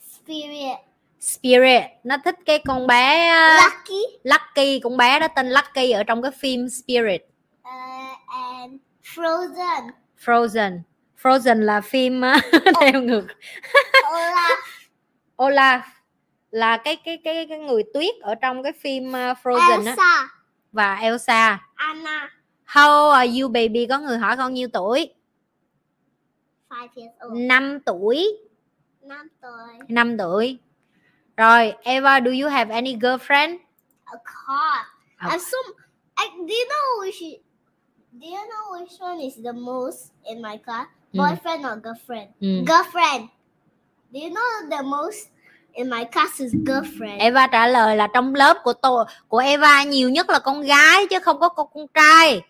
Spirit. Spirit nó thích cái con bé uh, Lucky. Lucky con bé đó tên Lucky ở trong cái phim Spirit Uh, and Frozen. Frozen Frozen là phim uh, theo ngược Olaf. Olaf là cái cái cái cái người tuyết ở trong cái phim uh, Frozen á Elsa. và Elsa Anna. How are you baby có người hỏi con nhiêu tuổi Five years old. 5 tuổi Năm tuổi. 5 tuổi rồi Eva do you have any girlfriend A car. A- I'm so. I, do you know which? Do you know which one is the most in my class? Mm. Boyfriend or girlfriend? ừ. Girlfriend. Do you know the most in my class is girlfriend? Eva trả lời là trong lớp của tôi của Eva nhiều nhất là con gái chứ không có con, con trai.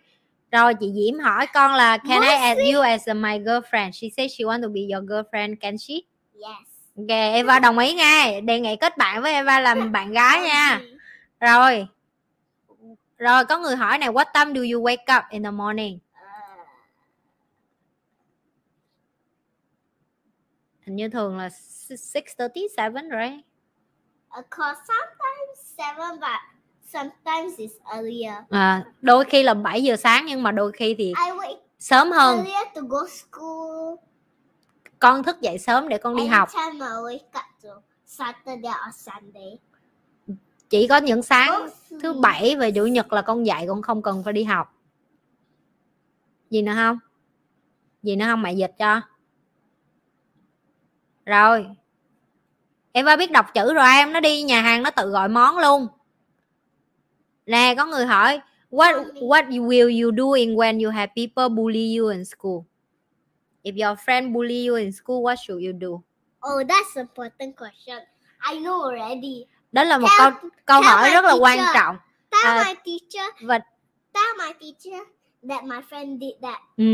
Rồi chị Diễm hỏi con là can I add you as my girlfriend? She said she want to be your girlfriend. Can she? Yes. Ok, Eva đồng ý ngay. Đề nghị kết bạn với Eva làm bạn gái nha. Okay. Rồi. Rồi có người hỏi này what time do you wake up in the morning? Uh, Hình như thường là 6:30 7 right? of course, sometimes seven, but sometimes it's earlier. À, đôi khi là 7 giờ sáng nhưng mà đôi khi thì I wake sớm hơn. earlier to go school. Con thức dậy sớm để con đi học. Chỉ có những sáng thứ bảy và chủ nhật là con dạy con không cần phải đi học. Gì nữa không? Gì nữa không mẹ dịch cho? Rồi. Eva biết đọc chữ rồi em nó đi nhà hàng nó tự gọi món luôn. Nè có người hỏi what what will you doing when you have people bully you in school if your friend bully you in school what should you do Oh, that's an important question. I know already. đó là một Tell- câu câu tell hỏi my rất là quan teacher. trọng Tell Uh, my teacher. và Tell my teacher that my friend did that. Ừ.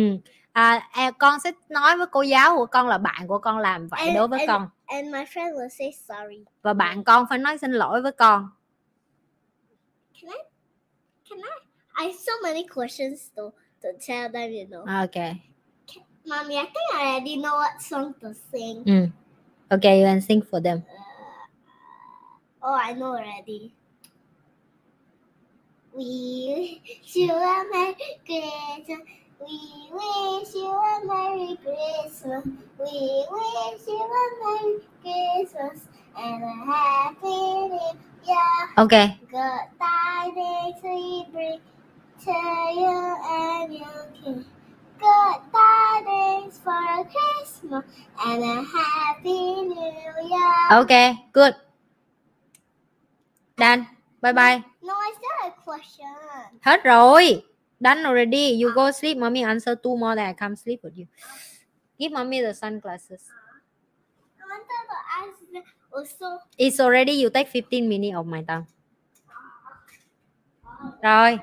À, à, con sẽ nói với cô giáo của con là bạn của con làm vậy And- đối với and- con And my friend will say sorry. và bạn con phải nói xin lỗi với con Can I? Can I? I have so many questions to to tell them. You know, ok mommy. I think I already know what song to sing. ừ. ok you can sing for them uh, Oh, I know already. We wish you a Merry Christmas. We wish you a Merry Christmas. We wish you a Merry Christmas and a Happy New Year. ok Good tidings we bring to you and your king. Good tidings for Christmas and a Happy New Year. ok good. Done bye bye. No, I still have a question. hết rồi. Done already you go sleep mommy answer two more then I come sleep with you. Give mommy the sunglasses. I wanted to ask also. it's already you take 15 minutes of my time. Rồi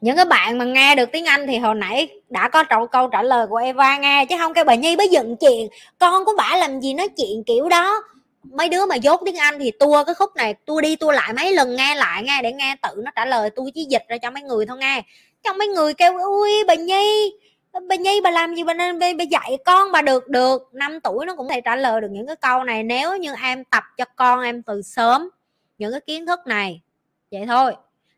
những cái bạn mà nghe được tiếng Anh thì hồi nãy đã có trậu câu trả lời của Eva nghe chứ không cái bà Nhi mới dựng chuyện. Con của bả làm gì nói chuyện kiểu đó. Mấy đứa mà dốt tiếng Anh thì tua cái khúc này tua đi tua lại mấy lần nghe lại nghe để nghe tự nó trả lời tôi chỉ dịch ra cho mấy người thôi nghe. Trong mấy người kêu ui bà Nhi bà Nhi bà làm gì bà nên bà, bà dạy con bà được được. 5 tuổi nó cũng thể trả lời được những cái câu này nếu như em tập cho con em từ sớm những cái kiến thức này. Vậy thôi.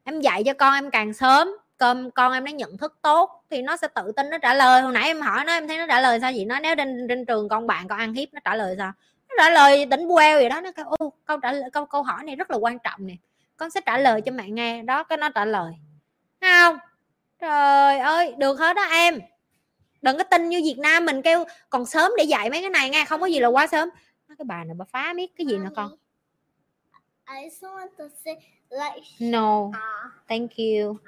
Em dạy cho con em càng sớm con con em nó nhận thức tốt thì nó sẽ tự tin nó trả lời. Hồi nãy em hỏi nó em thấy nó trả lời sao vậy? Nó nếu trên trên trường con bạn con ăn hiếp nó trả lời sao? Nó trả lời tỉnh queo vậy đó. Nó kêu ô câu trả lời câu câu hỏi này rất là quan trọng nè. Con sẽ trả lời cho mẹ nghe. Đó cái nó trả lời. Thấy không. Trời ơi được hết đó em. Đừng có tin như Việt Nam mình kêu còn sớm để dạy mấy cái này nghe không có gì là quá sớm. Cái bà này bà phá biết cái gì nữa con? I just want to say like. no. Ah. thank you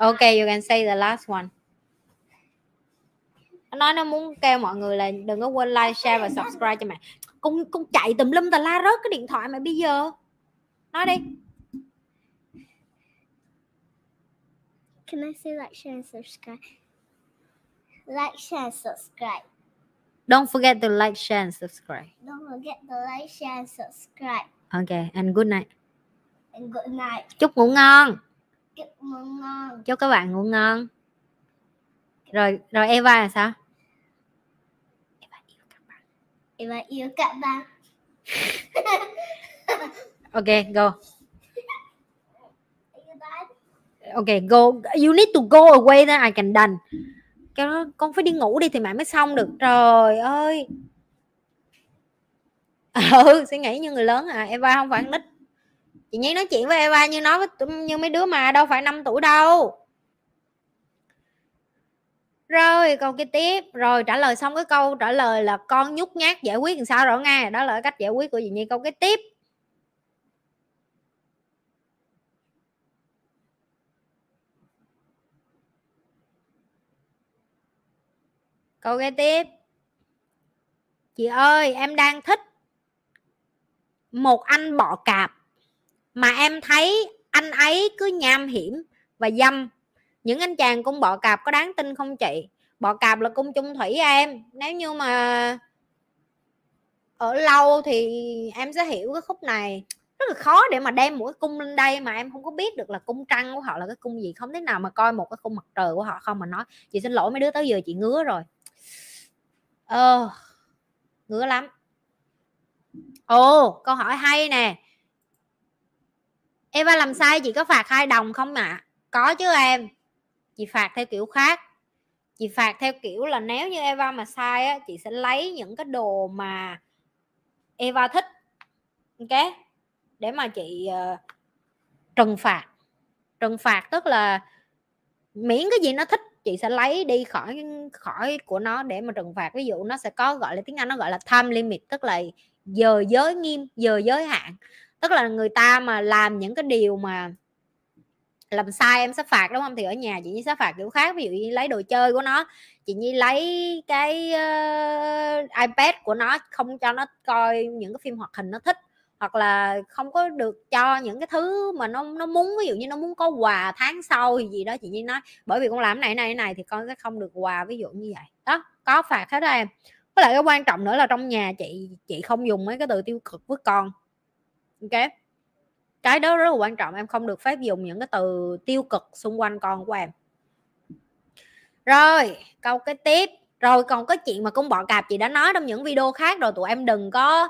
Okay, you can say the last one. Nó nói nó muốn kêu mọi người là đừng có quên like, share và subscribe cho mẹ. Con con chạy tùm lum tà la rớt cái điện thoại mày bây giờ. Nói đi. Can I say like, share, and subscribe? Like, share, and subscribe. Don't forget to like, share and subscribe. Don't forget to like, share, and subscribe. Okay, and good night. And good night. Chúc ngủ ngon. Chúc mừng ngon. Chúc các bạn ngủ ngon. Rồi rồi Eva là sao? Eva yêu các bạn. Eva yêu các bạn. Okay, go. Okay, go. You need to go away then I can done. Cái đó con phải đi ngủ đi thì mẹ mới xong được. Trời ơi. ừ suy nghĩ như người lớn à Eva không phải nít chị Nhi nói chuyện với Eva như nói với như mấy đứa mà đâu phải 5 tuổi đâu. Rồi, câu kế tiếp. Rồi, trả lời xong cái câu trả lời là con nhút nhát giải quyết làm sao rồi nghe. Đó là cách giải quyết của chị Nhi. Câu kế tiếp. Câu kế tiếp. Chị ơi, em đang thích một anh bọ cạp mà em thấy anh ấy cứ nham hiểm và dâm. Những anh chàng cung bọ cạp có đáng tin không chị? Bọ cạp là cung chung thủy em. Nếu như mà ở lâu thì em sẽ hiểu cái khúc này. Rất là khó để mà đem một cái cung lên đây mà em không có biết được là cung trăng của họ là cái cung gì. Không thế nào mà coi một cái cung mặt trời của họ không mà nói, chị xin lỗi mấy đứa, tới giờ chị ngứa rồi. Ờ ngứa lắm. Ồ, câu hỏi hay nè. Eva làm sai chị có phạt hai đồng không ạ? Có chứ em. Chị phạt theo kiểu khác. Chị phạt theo kiểu là nếu như Eva mà sai á chị sẽ lấy những cái đồ mà Eva thích ok? Để mà chị uh, trừng phạt. Trừng phạt tức là miễn cái gì nó thích chị sẽ lấy đi khỏi khỏi của nó để mà trừng phạt. Ví dụ nó sẽ có gọi là tiếng Anh nó gọi là time limit tức là giờ giới nghiêm giờ giới hạn tức là người ta mà làm những cái điều mà làm sai em sẽ phạt đúng không? Thì ở nhà chị Nhi sẽ phạt kiểu khác ví dụ như lấy đồ chơi của nó chị Nhi lấy cái uh, iPad của nó không cho nó coi những cái phim hoạt hình nó thích hoặc là không có được cho những cái thứ mà nó nó muốn ví dụ như nó muốn có quà tháng sau thì gì đó chị Nhi nói bởi vì con làm này này này thì con sẽ không được quà ví dụ như vậy. Đó có phạt hết đó em. Với lại cái quan trọng nữa là trong nhà chị chị không dùng mấy cái từ tiêu cực với con ok cái đó rất là quan trọng, em không được phép dùng những cái từ tiêu cực xung quanh con của em. Rồi, câu cái tiếp. Rồi còn có chuyện mà cũng bọ cạp chị đã nói trong những video khác rồi, tụi em đừng có,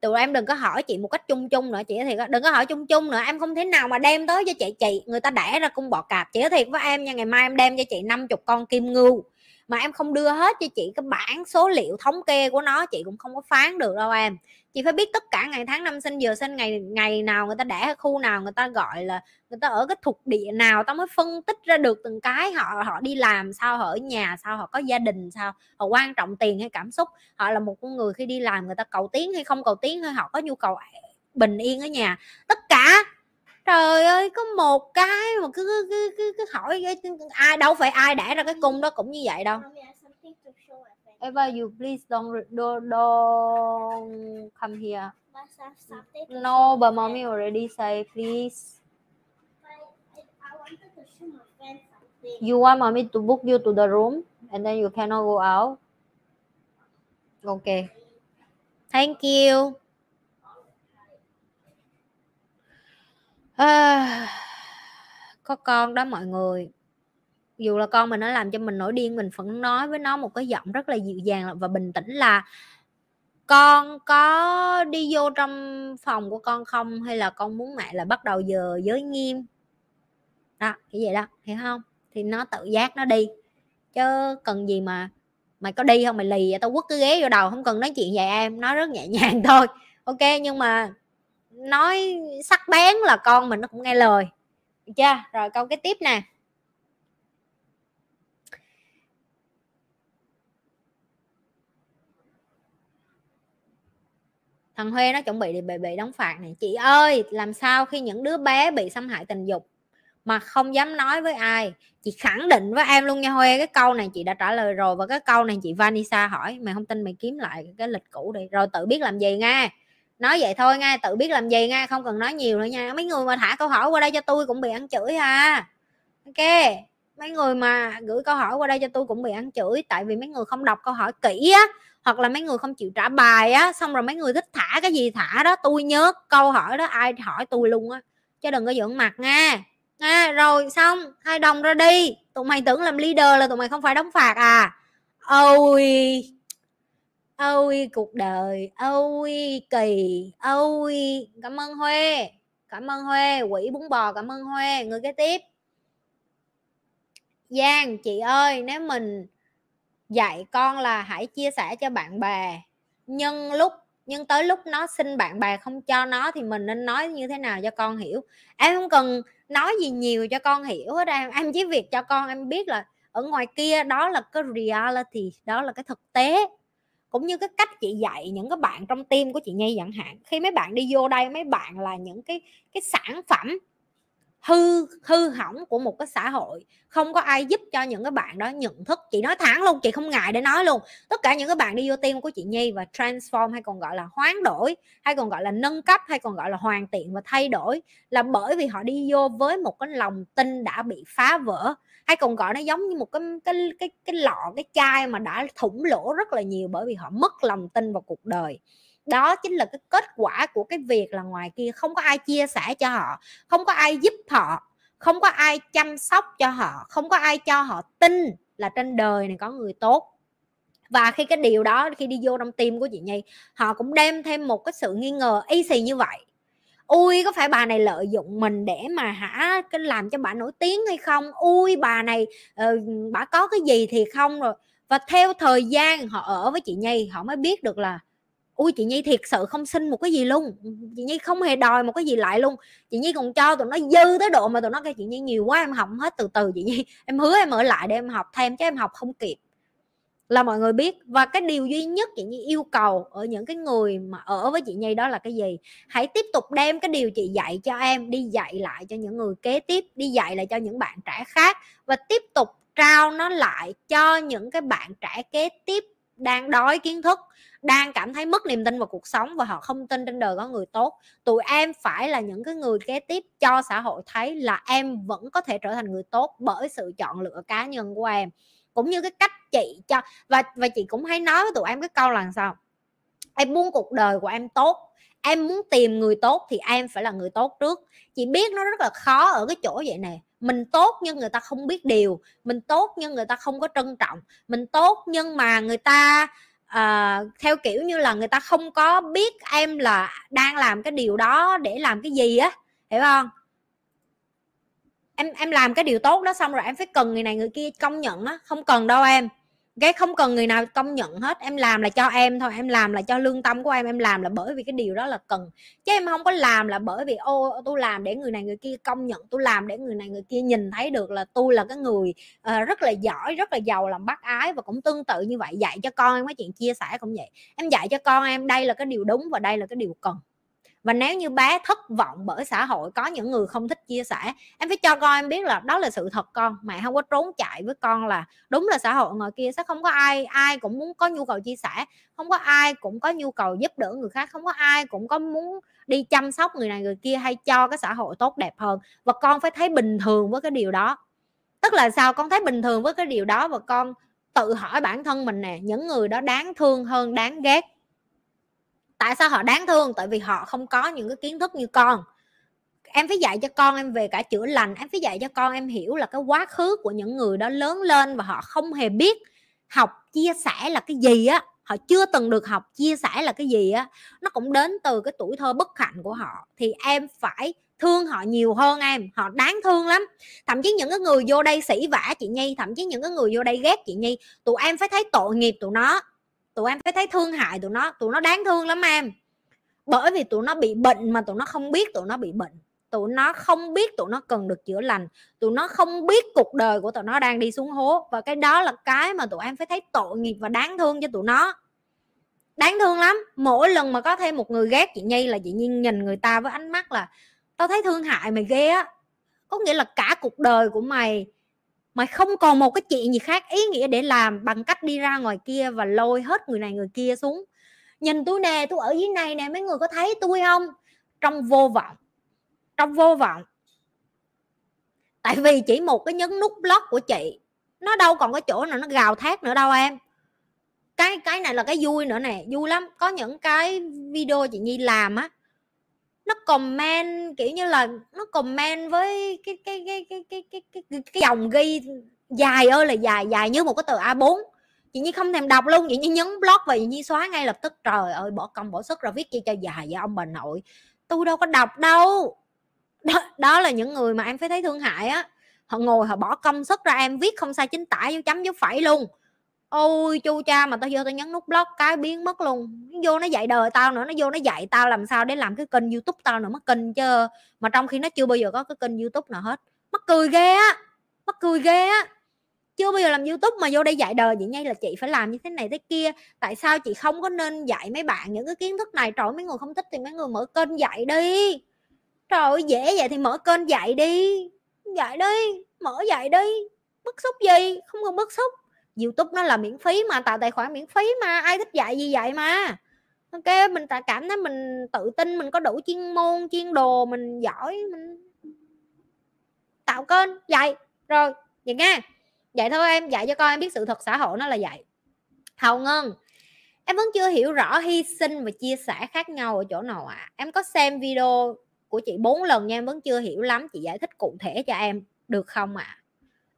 tụi em đừng có hỏi chị một cách chung chung nữa, chị thì đừng có hỏi chung chung nữa. Em không thể nào mà đem tới cho chị chị, người ta đẻ ra cung bọ cạp. Chị thiệt với em nha, ngày mai em đem cho chị 50 con kim ngưu mà em không đưa hết cho chị cái bảng số liệu thống kê của nó, chị cũng không có phán được đâu em. Chị phải biết tất cả ngày tháng năm sinh, giờ sinh, ngày ngày nào người ta đẻ khu nào người ta gọi là người ta ở cái thuộc địa nào, tao mới phân tích ra được từng cái. Họ họ đi làm sao, họ ở nhà sao, họ có gia đình sao, họ quan trọng tiền hay cảm xúc. Họ là một con người khi đi làm người ta cầu tiến hay không cầu tiến hay họ có nhu cầu bình yên ở nhà. Tất cả trời ơi có một cái mà cứ cứ cứ, cứ, hỏi ai đâu phải ai đẻ ra cái cung đó cũng như vậy đâu Eva, you please don't don't, don't come here. No, but mommy already say please. You want mommy to book you to the room and then you cannot go out. Okay. Thank you. À, có con đó mọi người. Dù là con mình nó làm cho mình nổi điên mình vẫn nói với nó một cái giọng rất là dịu dàng và bình tĩnh là con có đi vô trong phòng của con không? Hay là con muốn mẹ là bắt đầu giờ giới nghiêm? Đó như vậy đó hiểu không? Thì nó tự giác nó đi. Chứ cần gì mà mày có đi không? Mày lì tao quất cái ghế vô đầu không cần nói chuyện vậy em. Nó rất nhẹ nhàng thôi. Ok nhưng mà nói sắc bén là con mình nó cũng nghe lời. Được chưa? Rồi câu cái tiếp nè. Thằng Huê nó chuẩn bị để bị, bị đóng phạt này chị ơi làm sao khi những đứa bé bị xâm hại tình dục mà không dám nói với ai? Chị khẳng định với em luôn nha Huê cái câu này chị đã trả lời rồi và cái câu này chị Vanessa hỏi. Mày không tin mày kiếm lại cái lịch cũ đi. Rồi tự biết làm gì nha? Nói vậy thôi nghe, tự biết làm gì nghe, không cần nói nhiều nữa nha. Mấy người mà thả câu hỏi qua đây cho tôi cũng bị ăn chửi ha ok, mấy người mà gửi câu hỏi qua đây cho tôi cũng bị ăn chửi, tại vì mấy người không đọc câu hỏi kỹ á, hoặc là mấy người không chịu trả bài á, xong rồi mấy người thích thả cái gì thả đó, tôi nhớ câu hỏi đó ai hỏi tôi luôn á. Chứ đừng có dưỡng mặt nha. Nghe rồi, xong, hai đồng ra đi. Tụi mày tưởng làm leader là tụi mày không phải đóng phạt à. Ôi ôi cuộc đời ôi kỳ ôi cảm ơn huê, cảm ơn huê, quỷ bún bò cảm ơn huê, người kế tiếp. Giang, chị ơi, nếu mình dạy con là hãy chia sẻ cho bạn bè, nhưng lúc, nhưng tới lúc nó xin bạn bè không cho nó thì mình nên nói như thế nào cho con hiểu? Em không cần nói gì nhiều cho con hiểu hết em em chỉ việc cho con em biết là ở ngoài kia đó là cái reality, đó là cái thực tế cũng như cái cách chị dạy những cái bạn trong team của chị Nhi chẳng hạn. Khi mấy bạn đi vô đây, mấy bạn là những cái cái sản phẩm hư hư hỏng của một cái xã hội. Không có ai giúp cho những cái bạn đó nhận thức. Chị nói thẳng luôn, chị không ngại để nói luôn. Tất cả những cái bạn đi vô team của chị Nhi và transform hay còn gọi là hoán đổi, hay còn gọi là nâng cấp, hay còn gọi là hoàn thiện và thay đổi là bởi vì họ đi vô với một cái lòng tin đã bị phá vỡ hay còn gọi nó giống như một cái cái cái cái lọ, cái chai mà đã thủng lỗ rất là nhiều bởi vì họ mất lòng tin vào cuộc đời. Đó chính là cái kết quả của cái việc là ngoài kia không có ai chia sẻ cho họ, không có ai giúp họ, không có ai chăm sóc cho họ, không có ai cho họ tin là trên đời này có người tốt. Và khi cái điều đó, khi đi vô trong tim của chị Nhi, họ cũng đem thêm một cái sự nghi ngờ y xì như vậy ui có phải bà này lợi dụng mình để mà hả cái làm cho bà nổi tiếng hay không? Ui bà này uh, bà có cái gì thì không rồi. Và theo thời gian họ ở với chị Nhi họ mới biết được là ui chị nhi thiệt sự không xin một cái gì luôn. Chị nhi không hề đòi một cái gì lại luôn. Chị nhi còn cho tụi nó dư tới độ mà tụi nó kêu chị nhi nhiều quá em học hết từ từ. Chị nhi em hứa em ở lại để em học thêm chứ em học không kịp là mọi người biết. Và cái điều duy nhất chị nhi yêu cầu ở những cái người mà ở với chị nhi đó là cái gì? Hãy tiếp tục đem cái điều chị dạy cho em đi dạy lại cho những người kế tiếp, đi dạy lại cho những bạn trẻ khác và tiếp tục trao nó lại cho những cái bạn trẻ kế tiếp đang đói kiến thức, đang cảm thấy mất niềm tin vào cuộc sống và họ không tin trên đời có người tốt. Tụi em phải là những cái người kế tiếp cho xã hội thấy là em vẫn có thể trở thành người tốt bởi sự chọn lựa cá nhân của em cũng như cái cách chị cho và và chị cũng hay nói với tụi em cái câu là sao? Em muốn cuộc đời của em tốt em muốn tìm người tốt thì em phải là người tốt trước. Chị biết nó rất là khó ở cái chỗ vậy nè mình tốt nhưng người ta không biết điều mình tốt nhưng người ta không có trân trọng mình tốt nhưng mà người ta uh, theo kiểu như là người ta không có biết em là đang làm cái điều đó để làm cái gì á hiểu không? Em em làm cái điều tốt đó xong rồi em phải cần người này người kia công nhận á không cần đâu em. Cái không cần người nào công nhận hết em làm là cho em thôi em làm là cho lương tâm của em em làm là bởi vì cái điều đó là cần. Chứ em không có làm là bởi vì ô tôi làm để người này người kia công nhận tôi làm để người này người kia nhìn thấy được là tôi là cái người uh, rất là giỏi rất là giàu làm bác ái và cũng tương tự như vậy dạy cho con em cái chuyện chia sẻ cũng vậy. Em dạy cho con em đây là cái điều đúng và đây là cái điều cần và nếu như bé thất vọng bởi xã hội, có những người không thích chia sẻ, em phải cho con em biết là đó là sự thật con, mẹ không có trốn chạy với con là đúng là xã hội ngoài kia, sẽ không có ai ai cũng muốn có nhu cầu chia sẻ, không có ai cũng có nhu cầu giúp đỡ người khác, không có ai cũng có muốn đi chăm sóc người này người kia hay cho cái xã hội tốt đẹp hơn. Và con phải thấy bình thường với cái điều đó. Tức là sao? Con thấy bình thường với cái điều đó và con tự hỏi bản thân mình nè, những người đó đáng thương hơn, đáng ghét tại sao họ đáng thương? Tại vì họ không có những cái kiến thức như con. Em phải dạy cho con em về cả chữa lành. Em phải dạy cho con em hiểu là cái quá khứ của những người đó lớn lên và họ không hề biết học, chia sẻ là cái gì á. Họ chưa từng được học, chia sẻ là cái gì á. Nó cũng đến từ cái tuổi thơ bất hạnh của họ. Thì em phải thương họ nhiều hơn em. Họ đáng thương lắm. Thậm chí những cái người vô đây sỉ vả chị nhi, thậm chí những cái người vô đây ghét chị nhi, tụi em phải thấy tội nghiệp tụi nó tụi em phải thấy thương hại tụi nó tụi nó đáng thương lắm em. Bởi vì tụi nó bị bệnh mà tụi nó không biết tụi nó bị bệnh. Tụi nó không biết tụi nó cần được chữa lành. Tụi nó không biết cuộc đời của tụi nó đang đi xuống hố. Và cái đó là cái mà tụi em phải thấy tội nghiệp và đáng thương cho tụi nó. Đáng thương lắm. Mỗi lần mà có thêm một người ghét chị nhi là chị nhi nhìn người ta với ánh mắt là, tao thấy thương hại mày ghê á. Có nghĩa là cả cuộc đời của mày mày không còn một cái chuyện gì khác, ý nghĩa để làm bằng cách đi ra ngoài kia và lôi hết người này người kia xuống. Nhìn tôi nè, tôi ở dưới này nè, mấy người có thấy tôi không? Trong vô vọng, trong vô vọng. Tại vì chỉ một cái nhấn nút block của chị, nó đâu còn có chỗ nào nó gào thét nữa đâu em. Cái cái này là cái vui nữa nè, vui lắm. Có những cái video chị nhi làm á nó comment kiểu như là nó comment với cái cái cái cái cái cái cái, cái, cái dòng ghi dài ơi là dài dài như một cái tờ A4 chị Nhi không thèm đọc luôn chị Nhi nhấn block và chị Nhi xóa ngay lập tức. Trời ơi bỏ công bỏ sức ra viết chi cho dài vậy ông bà nội. Tôi đâu có đọc đâu. Đó, đó là những người mà em phải thấy thương hại á. Họ ngồi họ bỏ công sức ra em viết không sai chính tả dấu chấm dấu phẩy luôn ôi, chu cha mà tao vô tao nhấn nút block cái biến mất luôn. Nó vô nó dạy đời tao nữa, nó vô nó dạy tao làm sao để làm cái kênh youtube tao nữa, mất kênh chứ. Mà trong khi nó chưa bao giờ có cái kênh youtube nào hết. Mắc cười ghê á, mắc cười ghê á. Chưa bao giờ làm youtube mà vô đây dạy đời vậy ngay là chị phải làm như thế này thế kia. Tại sao chị không có nên dạy mấy bạn những cái kiến thức này? Trời mấy người không thích thì mấy người mở kênh dạy đi. Trời ơi, dễ vậy thì mở kênh dạy đi. Dạy đi, mở dạy đi. Bức xúc gì? Không cần bức xúc youtube nó là miễn phí mà, tạo tài khoản miễn phí mà, ai thích dạy gì vậy mà ok, mình tạo cảm thấy mình tự tin, mình có đủ chuyên môn, chuyên đồ, mình giỏi, mình tạo kênh, dạy rồi, vậy nha vậy thôi em, dạy cho con em biết sự thật xã hội nó là vậy hầu ngân, em vẫn chưa hiểu rõ hy sinh và chia sẻ khác nhau ở chỗ nào ạ à? em có xem video của chị bốn lần nha, em vẫn chưa hiểu lắm, chị giải thích cụ thể cho em được không ạ à?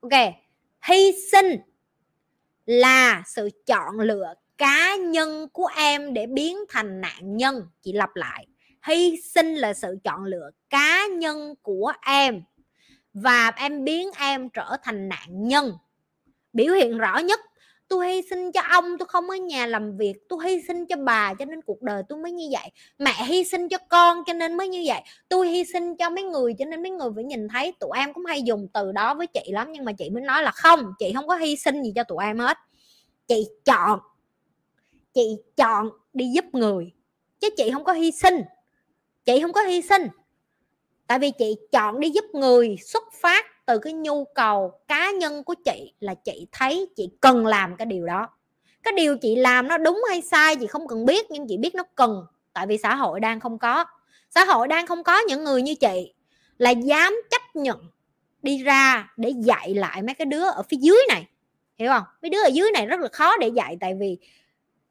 ok, hy sinh là sự chọn lựa cá nhân của em để biến thành nạn nhân. Chị lặp lại, hy sinh là sự chọn lựa cá nhân của em và em biến em trở thành nạn nhân. Biểu hiện rõ nhất tôi hy sinh cho ông, tôi không ở nhà làm việc, tôi hy sinh cho bà, cho nên cuộc đời tôi mới như vậy. Mẹ hy sinh cho con, cho nên mới như vậy. Tôi hy sinh cho mấy người, cho nên mấy người phải nhìn thấy tụi em cũng hay dùng từ đó với chị lắm, nhưng mà chị mới nói là không, chị không có hy sinh gì cho tụi em hết. Chị chọn chị chọn đi giúp người, chứ chị không có hy sinh. Chị không có hy sinh, tại vì chị chọn đi giúp người xuất phát từ cái nhu cầu cá nhân của chị là chị thấy chị cần làm cái điều đó. Cái điều chị làm nó đúng hay sai chị không cần biết, nhưng chị biết nó cần. Tại vì xã hội đang không có. Xã hội đang không có những người như chị là dám chấp nhận đi ra để dạy lại mấy cái đứa ở phía dưới này. Hiểu không? Mấy đứa ở dưới này rất là khó để dạy tại vì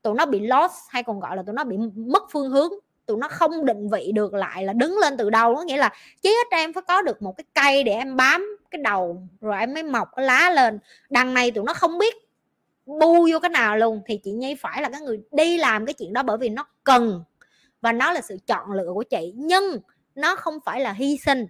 tụi nó bị lost hay còn gọi là tụi nó bị mất phương hướng. Tụi nó không định vị được lại là đứng lên từ đâu có nghĩa là chí ít em phải có được một cái cây để em bám cái đầu rồi em mới mọc cái lá lên. Đằng này tụi nó không biết bu vô cái nào luôn, thì chị nhi phải là cái người đi làm cái chuyện đó bởi vì nó cần và nó là sự chọn lựa của chị. Nhưng nó không phải là hy sinh.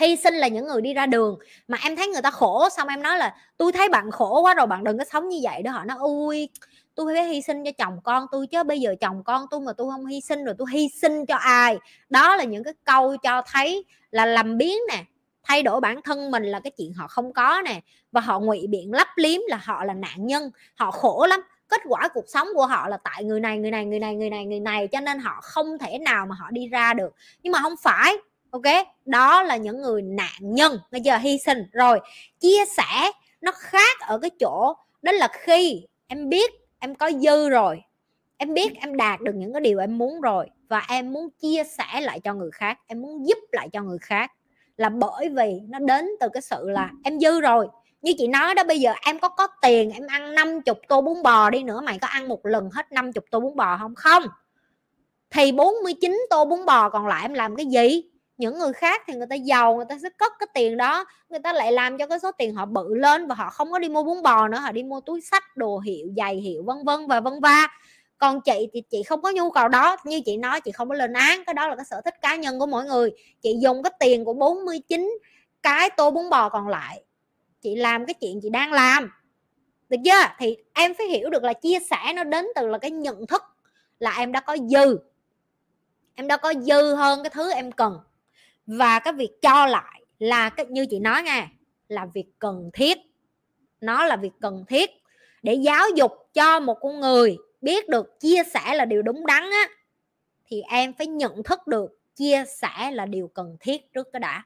Hy sinh là những người đi ra đường mà em thấy người ta khổ, xong em nói là, tôi thấy bạn khổ quá rồi, bạn đừng có sống như vậy đó. Họ nói, ui, tôi phải hy sinh cho chồng con tôi chứ, bây giờ chồng con tôi mà tôi không hy sinh rồi tôi hy sinh cho ai? Đó là những cái câu cho thấy là làm biến nè thay đổi bản thân mình là cái chuyện họ không có nè, và họ ngụy biện lấp liếm là họ là nạn nhân, họ khổ lắm. Kết quả cuộc sống của họ là tại người này người này người này người này người này, cho nên họ không thể nào mà họ đi ra được. Nhưng mà không phải, ok? Đó là những người nạn nhân. Bây giờ hy sinh. Rồi, chia sẻ nó khác ở cái chỗ đó là khi em biết em có dư rồi, em biết em đạt được những cái điều em muốn rồi, và em muốn chia sẻ lại cho người khác, em muốn giúp lại cho người khác là bởi vì nó đến từ cái sự là em dư rồi. Như chị nói đó bây giờ em có có tiền em ăn 50 tô bún bò đi nữa mày có ăn một lần hết 50 tô bún bò không? Không. Thì 49 tô bún bò còn lại em làm cái gì? Những người khác thì người ta giàu người ta sẽ cất cái tiền đó. Người ta lại làm cho cái số tiền họ bự lên và họ không có đi mua bún bò nữa họ đi mua túi sách đồ hiệu giày hiệu vân vân và vân va còn chị thì chị không có nhu cầu đó. Như chị nói, chị không có lên án. Cái đó là cái sở thích cá nhân của mỗi người. Chị dùng cái tiền của 49 cái tô bún bò còn lại. Chị làm cái chuyện chị đang làm. Được chưa? Thì em phải hiểu được là chia sẻ nó đến từ là cái nhận thức là em đã có dư. Em đã có dư hơn cái thứ em cần. Và cái việc cho lại là cái, như chị nói nghe là việc cần thiết. Nó là việc cần thiết để giáo dục cho một con người biết được chia sẻ là điều đúng đắn á thì em phải nhận thức được chia sẻ là điều cần thiết trước cái đã.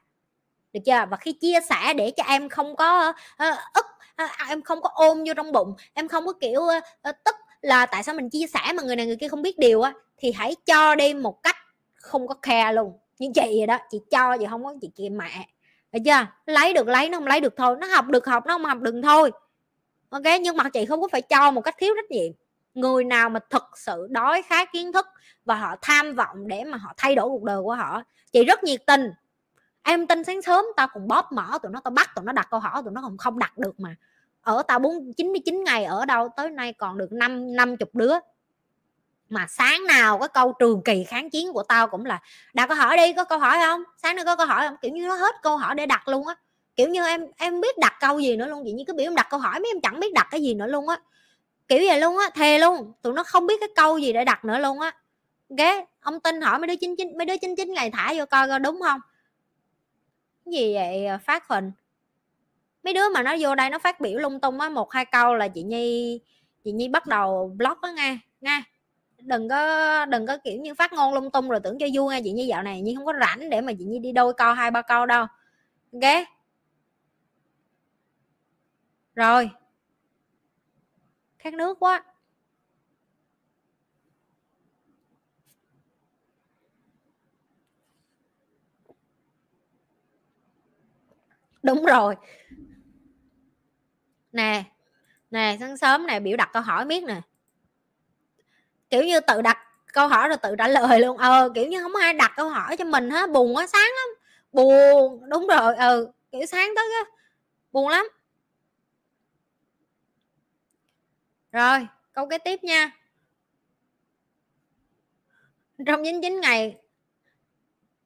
Được chưa? Và khi chia sẻ để cho em không có uh, ức uh, em không có ôm vô trong bụng em không có kiểu uh, tức là tại sao mình chia sẻ mà người này người kia không biết điều á thì hãy cho đi một cách không có khe luôn. Như chị vậy đó chị cho chị không có chị kia mẹ. Được chưa? Lấy được lấy nó không lấy được thôi. Nó học được học nó không học đừng thôi. Ok? Nhưng mà chị không có phải cho một cách thiếu trách nhiệm người nào mà thực sự đói khát kiến thức và họ tham vọng để mà họ thay đổi cuộc đời của họ, chị rất nhiệt tình. Em tin sáng sớm tao còn bóp mở tụi nó, tao bắt tụi nó đặt câu hỏi, tụi nó còn không đặt được mà. Ở tao bốn, chín mươi chín ngày ở đâu, tới nay còn được năm năm chục đứa. Mà sáng nào cái câu trường kỳ kháng chiến của tao cũng là, đặt câu hỏi đi, có câu hỏi không? Sáng nay có câu hỏi không? Kiểu như nó hết câu hỏi để đặt luôn á. Kiểu như em em biết đặt câu gì nữa luôn vậy như cái biểu em đặt câu hỏi, mấy em chẳng biết đặt cái gì nữa luôn á kiểu vậy luôn á thề luôn. Tụi nó không biết cái câu gì để đặt nữa luôn á. Ghé ông tin hỏi mấy đứa chín chín mấy đứa chín chín ngày thả vô coi coi đúng không? Cái gì vậy à, phát hình? Mấy đứa mà nó vô đây nó phát biểu lung tung á một hai câu là chị nhi chị nhi bắt đầu block á nghe nghe. Đừng có đừng có kiểu như phát ngôn lung tung rồi tưởng cho vui nghe, chị nhi dạo này như không có rảnh để mà chị nhi đi đôi câu hai ba câu đâu. Ok. Rồi khát nước quá. Đúng rồi. Nè nè, sáng sớm này biểu đặt câu hỏi biết nè. Kiểu như tự đặt câu hỏi rồi tự trả lời luôn. Ờ kiểu như không ai đặt câu hỏi cho mình hết, buồn quá, sáng lắm. Buồn, đúng rồi ừ kiểu sáng tới á, buồn lắm. Rồi, câu kế tiếp nha. Trong 99 ngày,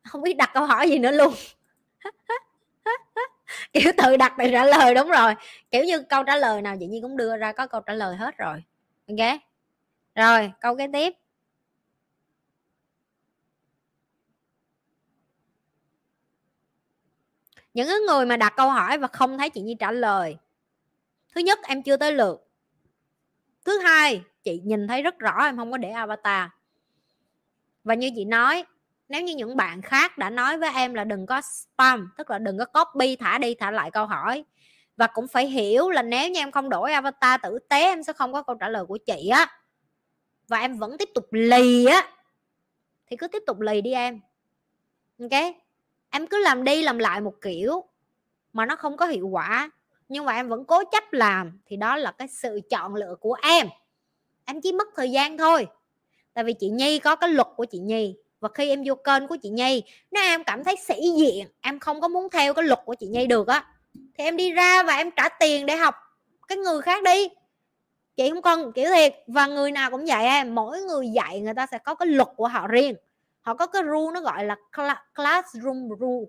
không biết đặt câu hỏi gì nữa luôn. Kiểu tự đặt tự trả lời, đúng rồi. Kiểu như câu trả lời nào chị nhi cũng đưa ra, có câu trả lời hết rồi. Ok. Rồi, câu kế tiếp. Những người mà đặt câu hỏi và không thấy chị nhi trả lời, thứ nhất, em chưa tới lượt thứ hai, chị nhìn thấy rất rõ em không có để avatar. Và như chị nói, nếu như những bạn khác đã nói với em là đừng có spam, tức là đừng có copy, thả đi, thả lại câu hỏi. Và cũng phải hiểu là nếu như em không đổi avatar tử tế, em sẽ không có câu trả lời của chị á. Và em vẫn tiếp tục lì á. Thì cứ tiếp tục lì đi em. Ok? Em cứ làm đi làm lại một kiểu mà nó không có hiệu quả nhưng mà em vẫn cố chấp làm, thì đó là cái sự chọn lựa của em. Em chỉ mất thời gian thôi. Tại vì chị nhi có cái luật của chị nhi, và khi em vô kênh của chị nhi, nếu em cảm thấy sĩ diện, em không có muốn theo cái luật của chị nhi được á, thì em đi ra và em trả tiền để học cái người khác đi. Chị không cần kiểu thiệt, và người nào cũng vậy em, mỗi người dạy người ta sẽ có cái luật của họ riêng. Họ có cái rule nó gọi là classroom rule,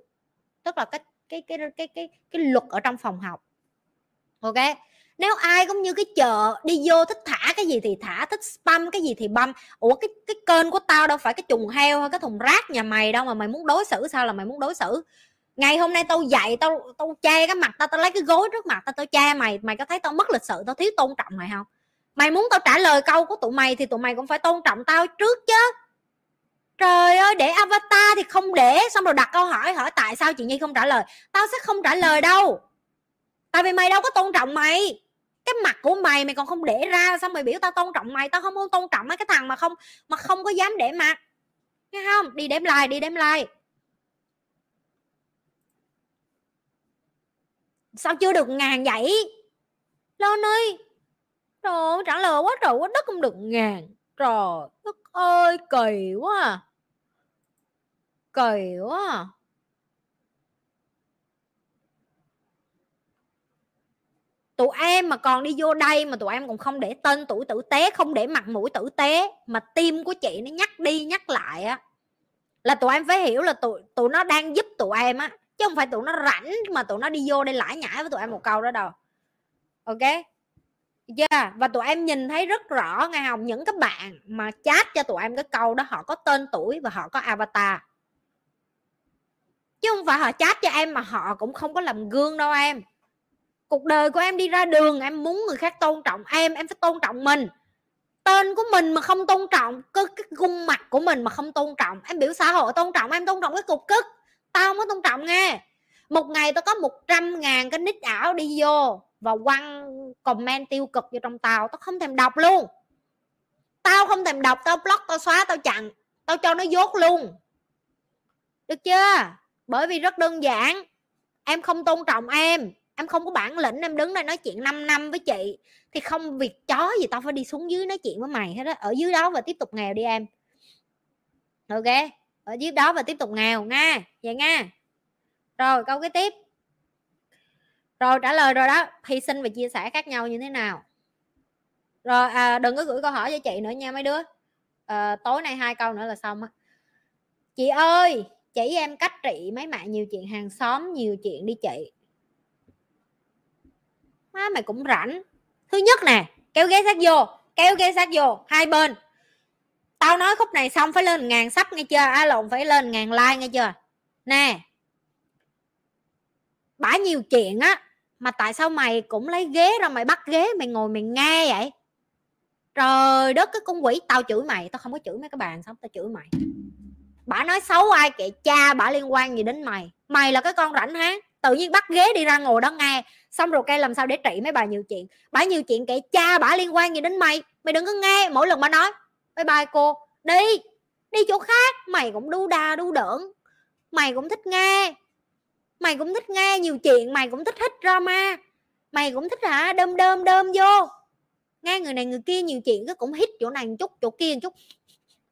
tức là cái cái cái cái cái cái luật ở trong phòng học ok? Nếu ai cũng như cái chợ đi vô thích thả cái gì thì thả, thích spam cái gì thì băm. Ủa, cái cái kênh của tao đâu phải cái trùng heo hay cái thùng rác nhà mày đâu mà mày muốn đối xử, sao là mày muốn đối xử? Ngày hôm nay tao dạy tao tao che cái mặt tao tao lấy cái gối trước mặt tao tao che mày. Mày có thấy tao mất lịch sự, tao thiếu tôn trọng mày không? Mày muốn tao trả lời câu của tụi mày thì tụi mày cũng phải tôn trọng tao trước chứ. Trời ơi, để avatar thì không để, xong rồi đặt câu hỏi hỏi tại sao chị nhi không trả lời? Tao sẽ không trả lời đâu tại vì mày đâu có tôn trọng mày. Cái mặt của mày mày còn không để ra, xong mày biểu tao tôn trọng mày, tao không muốn tôn trọng mấy cái thằng mà không mà không có dám để mặt. Nghe không? Đi đếm like đi đếm like sao chưa được ngàn vậy? Lên ơi trời ơi, trả lời quá trời quá đất không được ngàn. Trời đất ơi, kỳ quá à. Kỳ quá à. Tụi em mà còn đi vô đây mà tụi em còn không để tên tuổi tử tế, không để mặt mũi tử tế, mà tim của chị nó nhắc đi nhắc lại á, là tụi em phải hiểu là tụi tụi nó đang giúp tụi em á, chứ không phải tụi nó rảnh mà tụi nó đi vô đây lãi nhãi với tụi em một câu đó đâu. Ok? Yeah. và tụi em nhìn thấy rất rõ nghe không những cái bạn mà chat cho tụi em cái câu đó, họ có tên tuổi và họ có avatar. Chứ không phải họ chat cho em mà họ cũng không có làm gương đâu em cuộc đời của em đi ra đường em muốn người khác tôn trọng em em phải tôn trọng mình. Tên của mình mà không tôn trọng cái, cái gương mặt của mình mà không tôn trọng em biểu xã hội tôn trọng em tôn trọng cái cục cức tao không có tôn trọng nghe. Một ngày tao có 100 ngàn cái nick ảo đi vô và quăng comment tiêu cực vô trong tao tao không thèm đọc luôn. Tao không thèm đọc tao block tao xóa tao chặn tao cho nó dốt luôn. Được chưa? Bởi vì rất đơn giản em không tôn trọng em em không có bản lĩnh em đứng đây nói chuyện 5 năm với chị thì không việc chó gì tao phải đi xuống dưới nói chuyện với mày hết á. Ở dưới đó và tiếp tục nghèo đi em. Ok ở dưới đó và tiếp tục nghèo nha vậy nha. Rồi câu kế tiếp. Rồi trả lời rồi đó hy sinh và chia sẻ khác nhau như thế nào? Rồi à, đừng có gửi câu hỏi cho chị nữa nha mấy đứa. À, tối nay hai câu nữa là xong á. Chị ơi chỉ em cách trị mấy mạng nhiều chuyện hàng xóm nhiều chuyện đi chị má mày cũng rảnh. Thứ nhất nè, kéo ghế sát vô, kéo ghế sát vô, hai bên. Tao nói khúc này xong phải lên ngàn sắp nghe chưa? À lộn, phải lên ngàn like nghe chưa? Nè, bả nhiều chuyện á, mà tại sao mày cũng lấy ghế ra mày bắt ghế, mày ngồi mày nghe vậy? Trời đất, cái con quỷ, tao chửi mày. Tao không có chửi mấy cái bàn xong tao chửi mày. Bả nói xấu ai kệ cha bả liên quan gì đến mày. Mày là cái con rảnh háng tự nhiên bắt ghế đi ra ngồi đó nghe. Xong rồi cây làm sao để trị mấy bà nhiều chuyện? Bả nhiều chuyện kệ cha bả liên quan gì đến mày? Mày đừng có nghe. Mỗi lần bà nói, bye bye cô. Đi đi chỗ khác. Mày cũng đu đà, đu đỡn. Mày cũng thích nghe. Mày cũng thích nghe nhiều chuyện, mày cũng thích thích drama. Mày cũng thích hả? Đơm đơm đơm vô. Nghe người này người kia nhiều chuyện cứ cũng hít chỗ này một chút, chỗ kia một chút.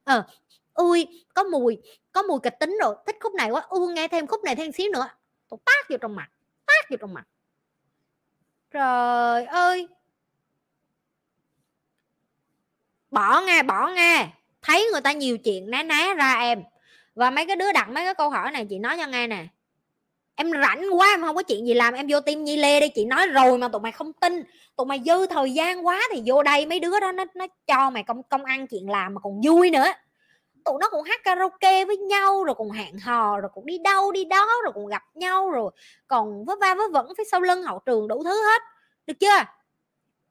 Ờ ui, có mùi có mùi kịch tính rồi. Thích khúc này quá. U nghe thêm khúc này thêm xíu nữa tôi tác vô trong mặt tác vô trong mặt. Trời ơi! Bỏ nghe bỏ nghe. Thấy người ta nhiều chuyện né né ra em. Và mấy cái đứa đặt mấy cái câu hỏi này, chị nói cho nghe nè. Em rảnh quá, em không có chuyện gì làm, em vô tim nhi lê đi. Chị nói rồi mà tụi mày không tin. Tụi mày dư thời gian quá thì vô đây mấy đứa đó nó nó cho mày công công ăn, chuyện làm mà còn vui nữa tụi nó cũng hát karaoke với nhau, rồi còn hẹn hò, rồi cũng đi đâu đi đó, rồi cũng gặp nhau, rồi còn với va với vẫn phía sau lưng hậu trường đủ thứ hết. Được chưa?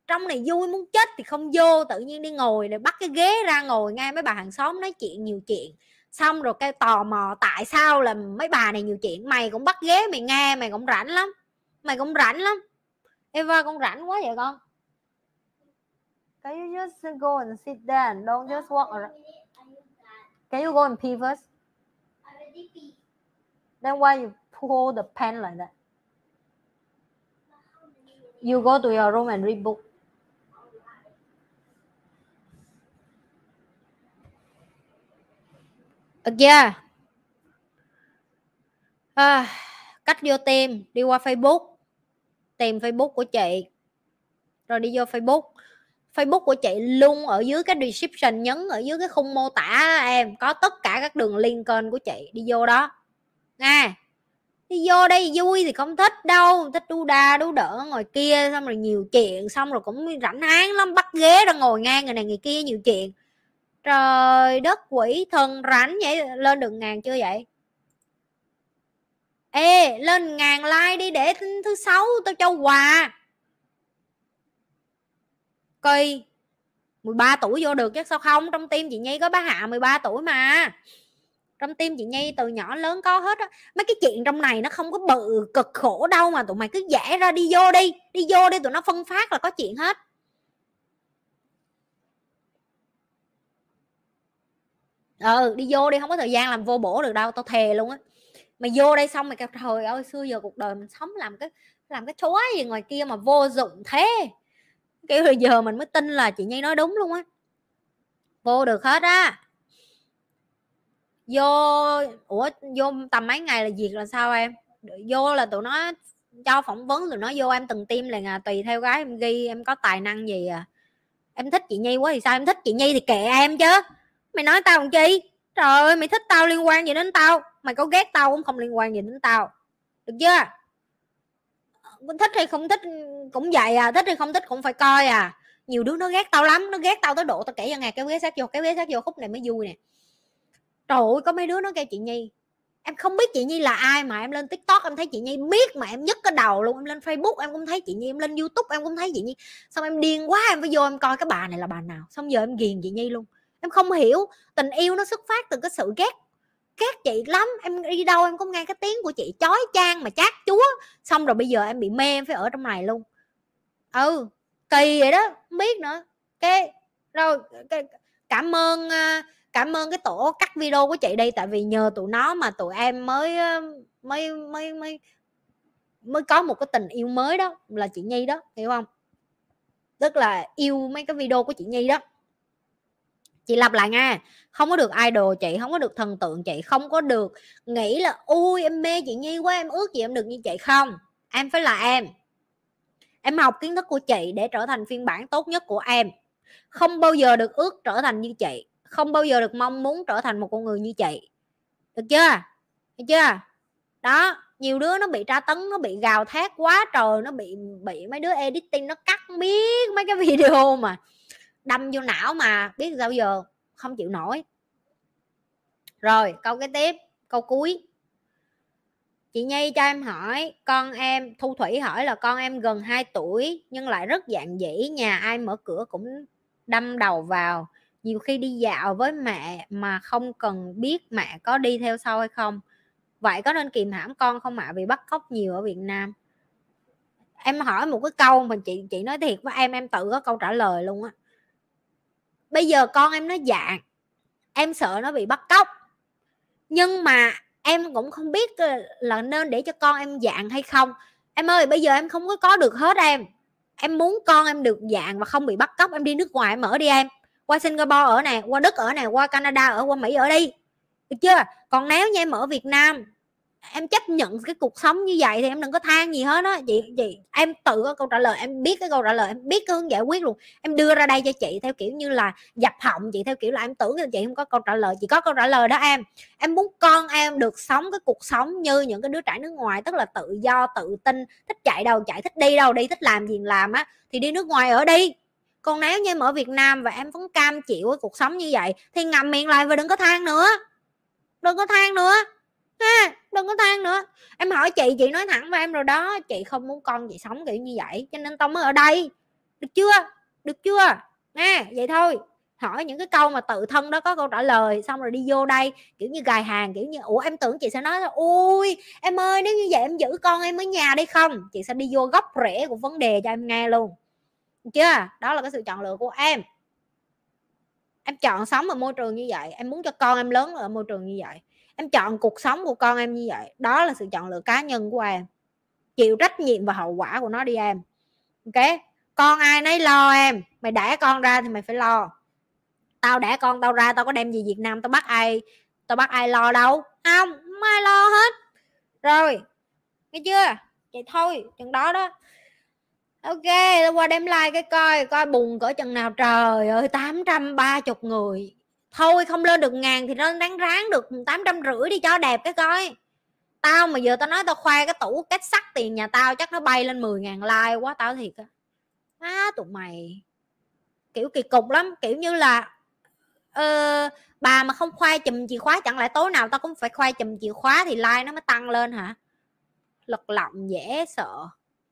Trong này vui muốn chết thì không vô, tự nhiên đi ngồi để bắt cái ghế ra ngồi ngay mấy bà hàng xóm nói chuyện, nhiều chuyện. Xong rồi cái tò mò, tại sao là mấy bà này nhiều chuyện? Mày cũng bắt ghế, mày nghe, mày cũng rảnh lắm, mày cũng rảnh lắm. Eva, con rảnh quá vậy con? Can you just go and sit there and don't just walk around? Can you go and pee first? Then why you pull the pen like that? You go to your room and read book. Được chưa? À, cách vô tìm đi qua Facebook tìm Facebook của chị rồi đi vô Facebook Facebook của chị luôn ở dưới cái description, nhấn ở dưới cái khung mô tả em. Có tất cả các đường link kênh của chị. Đi vô đó. Nghe đi vô đây vui thì không thích đâu. Thích đu đa, đu đỡ ngồi kia, xong rồi nhiều chuyện. Xong rồi cũng rảnh háng lắm. Bắt ghế ra ngồi ngang người này người kia nhiều chuyện. Trời đất, quỷ thần rảnh vậy? Lên được ngàn chưa vậy? Ê, lên ngàn like đi để thứ sáu tao cho quà kỳ. 13 tuổi vô được chứ sao không? Trong tim chị Nhi có bá Hạ 13 tuổi mà. Trong tim chị Nhi từ nhỏ lớn có hết á. Mấy cái chuyện trong này nó không có bự cực khổ đâu mà tụi mày cứ giải ra đi vô đi. Đi vô đi tụi nó phân phát là có chuyện hết. Ừ đi vô đi, không có thời gian làm vô bổ được đâu, tao thề luôn á. Mày vô đây xong mày kêu, trời ơi, xưa giờ cuộc đời mình sống làm cái làm cái chúa gì ngoài kia mà vô dụng thế kêu bây giờ mình mới tin là chị nhi nói đúng luôn á. Vô được hết á. Vô ủa vô tầm mấy ngày là việc là sao em? Vô là tụi nó cho phỏng vấn tụi nó vô em từng tim là à, tùy theo gái em ghi em có tài năng gì à. Em thích chị nhi quá thì sao? Em thích chị nhi thì kệ em chứ. Mày nói tao làm chi? Trời ơi mày thích tao liên quan gì đến tao? Mày có ghét tao cũng không liên quan gì đến tao. Được chưa? Thích hay không thích cũng vậy à thích hay không thích cũng phải coi à. Nhiều đứa nó ghét tao lắm, nó ghét tao tới độ tao kể cho ngày cái ghế sát vô, cái ghế sát vô khúc này mới vui nè. Trời ơi, có mấy đứa nó kêu chị nhi. Em không biết chị nhi là ai mà em lên tiktok em thấy chị nhi biết mà em nhấc cái đầu luôn, em lên facebook em cũng thấy chị nhi, em lên youtube em cũng thấy chị nhi. Xong em điên quá em phải vô em coi cái bà này là bà nào. Xong giờ em ghiền chị nhi luôn. Em không hiểu, tình yêu nó xuất phát từ cái sự ghét khác chị lắm. Em đi đâu em cũng nghe cái tiếng của chị chói chang mà chát chúa. Xong rồi bây giờ em bị mê em phải ở trong này luôn. Ừ kỳ vậy đó không biết nữa. Cái rồi cái, cảm ơn ờ, cảm ơn cái tổ cắt video của chị đây tại vì nhờ tụi nó mà tụi em mới ờ, mới mới mới mới có một cái tình yêu mới đó là chị Nhi đó hiểu không? Tức là yêu mấy cái video của chị Nhi đó chị lặp lại nha, không có được idol chị, không có được thần tượng chị, không có được nghĩ là, ui, em mê chị nhi quá, em ước gì em được như chị. Không, em phải là em. Em học kiến thức của chị để trở thành phiên bản tốt nhất của em. Không bao giờ được ước trở thành như chị, không bao giờ được mong muốn trở thành một con người như chị. Được chưa? Được chưa? Đó, nhiều đứa nó bị tra tấn, nó bị gào thét quá trời, nó bị bị mấy đứa editing nó cắt miết mấy cái video mà đâm vô não mà biết sao giờ? Không chịu nổi. Rồi, câu cái tiếp, câu cuối. Chị Nhi cho em hỏi, con em, Thu Thủy hỏi là con em gần 2 tuổi nhưng lại rất dạng dĩ, nhà ai mở cửa cũng đâm đầu vào. Nhiều khi đi dạo với mẹ mà không cần biết mẹ có đi theo sau hay không. Vậy có nên kìm hãm con không ạ? Vì bắt cóc nhiều ở Việt Nam. Em hỏi một cái câu mà chị chị nói thiệt với em em tự có câu trả lời luôn á bây giờ con em nó dạng, em sợ nó bị bắt cóc. Nhưng mà em cũng không biết là nên để cho con em dạng hay không. Em ơi, bây giờ em không có có được hết em. Em muốn con em được dạng và không bị bắt cóc, em đi nước ngoài em ở đi em. Qua singapore ở nè, qua đức ở nè, qua canada ở, qua mỹ ở đi. Được chưa? Còn nếu như em ở việt nam em chấp nhận cái cuộc sống như vậy thì em đừng có than gì hết đó chị chị, em tự có câu trả lời, em biết cái câu trả lời, em biết cái hướng giải quyết luôn. Em đưa ra đây cho chị theo kiểu như là dập họng chị, theo kiểu là em tưởng là chị không có câu trả lời, chị có câu trả lời đó em. Em muốn con em được sống cái cuộc sống như những cái đứa trẻ nước ngoài, tức là tự do, tự tin, thích chạy đâu chạy, thích đi đâu đi, thích làm gì làm á, thì đi nước ngoài ở đi. Còn nếu như em ở Việt Nam và em vẫn cam chịu cái cuộc sống như vậy, thì ngậm miệng lại và đừng có than nữa. Đừng có than nữa ha, đừng có than nữa. Em hỏi chị chị nói thẳng với em rồi đó, chị không muốn con chị sống kiểu như vậy, cho nên tao mới ở đây. Được chưa? Được chưa? Nha, vậy thôi. Hỏi những cái câu mà tự thân đó có câu trả lời, xong rồi đi vô đây, kiểu như gài hàng, kiểu như, ủa, em tưởng chị sẽ nói là ui em ơi, nếu như vậy em giữ con em ở nhà đi không? Chị sẽ đi vô gốc rễ của vấn đề cho em nghe luôn. Được chưa? Đó là cái sự chọn lựa của em. Em chọn sống ở môi trường như vậy, em muốn cho con em lớn ở môi trường như vậy em chọn cuộc sống của con em như vậy, đó là sự chọn lựa cá nhân của em. Chịu trách nhiệm và hậu quả của nó đi em. Ok? Con ai nấy lo em. Mày đẻ con ra thì mày phải lo. Tao đẻ con tao ra, tao có đem gì việt nam, tao bắt ai, tao bắt ai lo đâu? Không không ai lo hết. Rồi, nghe chưa? Vậy thôi, chừng đó đó. Ok, qua đem like cái coi coi bùng cỡ chừng nào. Trời ơi, tám trăm ba chục người thôi không lên được ngàn thì nó đáng ráng được tám trăm rưỡi đi cho đẹp cái coi. Tao mà giờ tao nói tao khoe cái tủ cách sắt tiền nhà tao chắc nó bay lên 10 ngàn like quá tao thiệt á. Á tụi mày. Kiểu kỳ cục lắm kiểu như là ờ, bà mà không khoe chùm chìa khóa chẳng lẽ tối nào tao cũng phải khoe chùm chìa khóa thì like nó mới tăng lên hả? Lật lọng dễ sợ.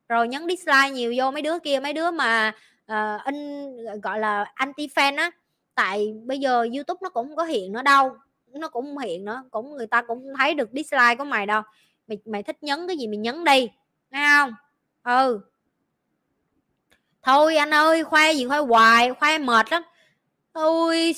Rồi nhấn dislike nhiều vô mấy đứa kia mấy đứa mà uh, in gọi là anti fan á tại bây giờ youtube nó cũng không có hiện nó đâu nó cũng không hiện nữa cũng người ta cũng thấy được dislike của mày đâu. Mày mày thích nhấn cái gì mày nhấn đi nghe không ừ. Thôi anh ơi khoe gì khoe hoài khoe mệt lắm. Ôi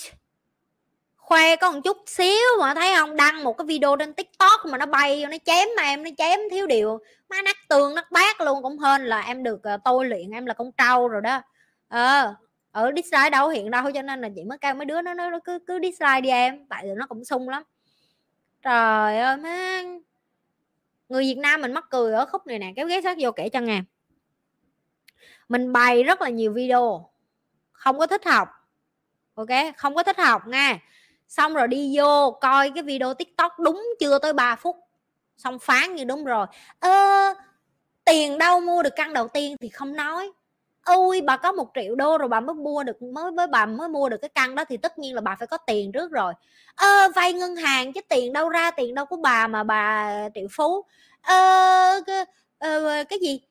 khoe có một chút xíu mà thấy không đăng một cái video trên tiktok mà nó bay nó chém mà em nó chém thiếu điều. Má nát tường nát bát luôn cũng hơn là em được uh, tôi luyện em là con trâu rồi đó. Ờ. Ừ, ở dislike đâu, hiện đâu, cho nên là chị mới cao mấy đứa nó nó cứ cứ dislike đi em, tại vì nó cũng sung lắm. Trời ơi, má. Người Việt Nam mình mắc cười ở khúc này nè, kéo ghé sát vô kể cho nghe. Mình bày rất là nhiều video, không có thích học, ok? Không có thích học nha. Xong rồi đi vô coi cái video tiktok đúng chưa tới 3 phút. Xong phán như đúng rồi. Ơ, tiền đâu mua được căn đầu tiên thì không nói ui bà có một triệu đô rồi bà mới mua được mới mới bà mới mua được cái căn đó thì tất nhiên là bà phải có tiền trước rồi. Ơ vay ngân hàng chứ tiền đâu ra tiền đâu của bà mà bà triệu phú. Ơ cái, ờ, cái gì?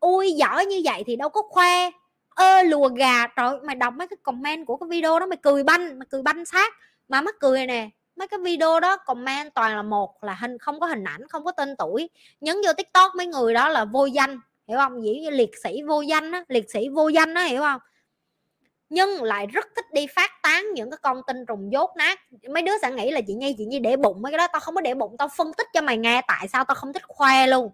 Ui giỏi như vậy thì đâu có khoe. Ơ lùa gà trời mày đọc mấy cái comment của cái video đó mày cười banh mày cười banh xác. Mà mắc cười nè mấy cái video đó comment toàn là một là hình không có hình ảnh không có tên tuổi. Nhấn vô tiktok mấy người đó là vô danh hiểu không? Dĩ như liệt sĩ vô danh á, liệt sĩ vô danh á, hiểu không? Nhưng lại rất thích đi phát tán những cái con tin trùng dốt nát. Mấy đứa sẽ nghĩ là chị nhi chị nhi để bụng mấy cái đó, tao không có để bụng, tao phân tích cho mày nghe, tại sao tao không thích khoe luôn?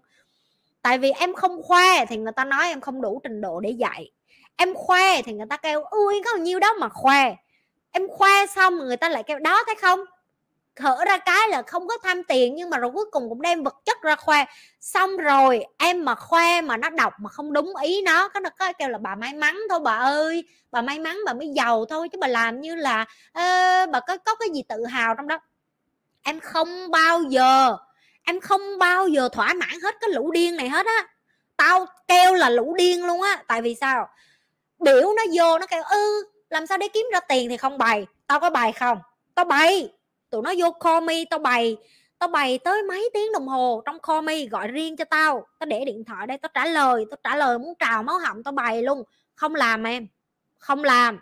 Tại vì em không khoe thì người ta nói em không đủ trình độ để dạy. Em khoe thì người ta kêu, ui, có bao nhiêu đó mà khoe. Em khoe xong, người ta lại kêu, đó thấy không? Khở ra cái là không có tham tiền nhưng mà rồi cuối cùng cũng đem vật chất ra khoe. Xong rồi em mà khoe mà nó đọc mà không đúng ý nó cái nó có kêu là bà may mắn thôi bà ơi bà may mắn bà mới giàu thôi chứ bà làm như là ơ, bà có có cái gì tự hào trong đó. Em không bao giờ em không bao giờ thỏa mãn hết cái lũ điên này hết á. Tao kêu là lũ điên luôn á tại vì sao? Biểu nó vô nó kêu ư ừ, làm sao để kiếm ra tiền thì không bày? Tao có bài không? Tao bày tụi nó vô call me tao bày tao bày tới mấy tiếng đồng hồ trong call me gọi riêng cho tao. Tao để điện thoại đây tao trả lời tao trả lời muốn trào máu họng tao bày luôn. Không làm em không làm.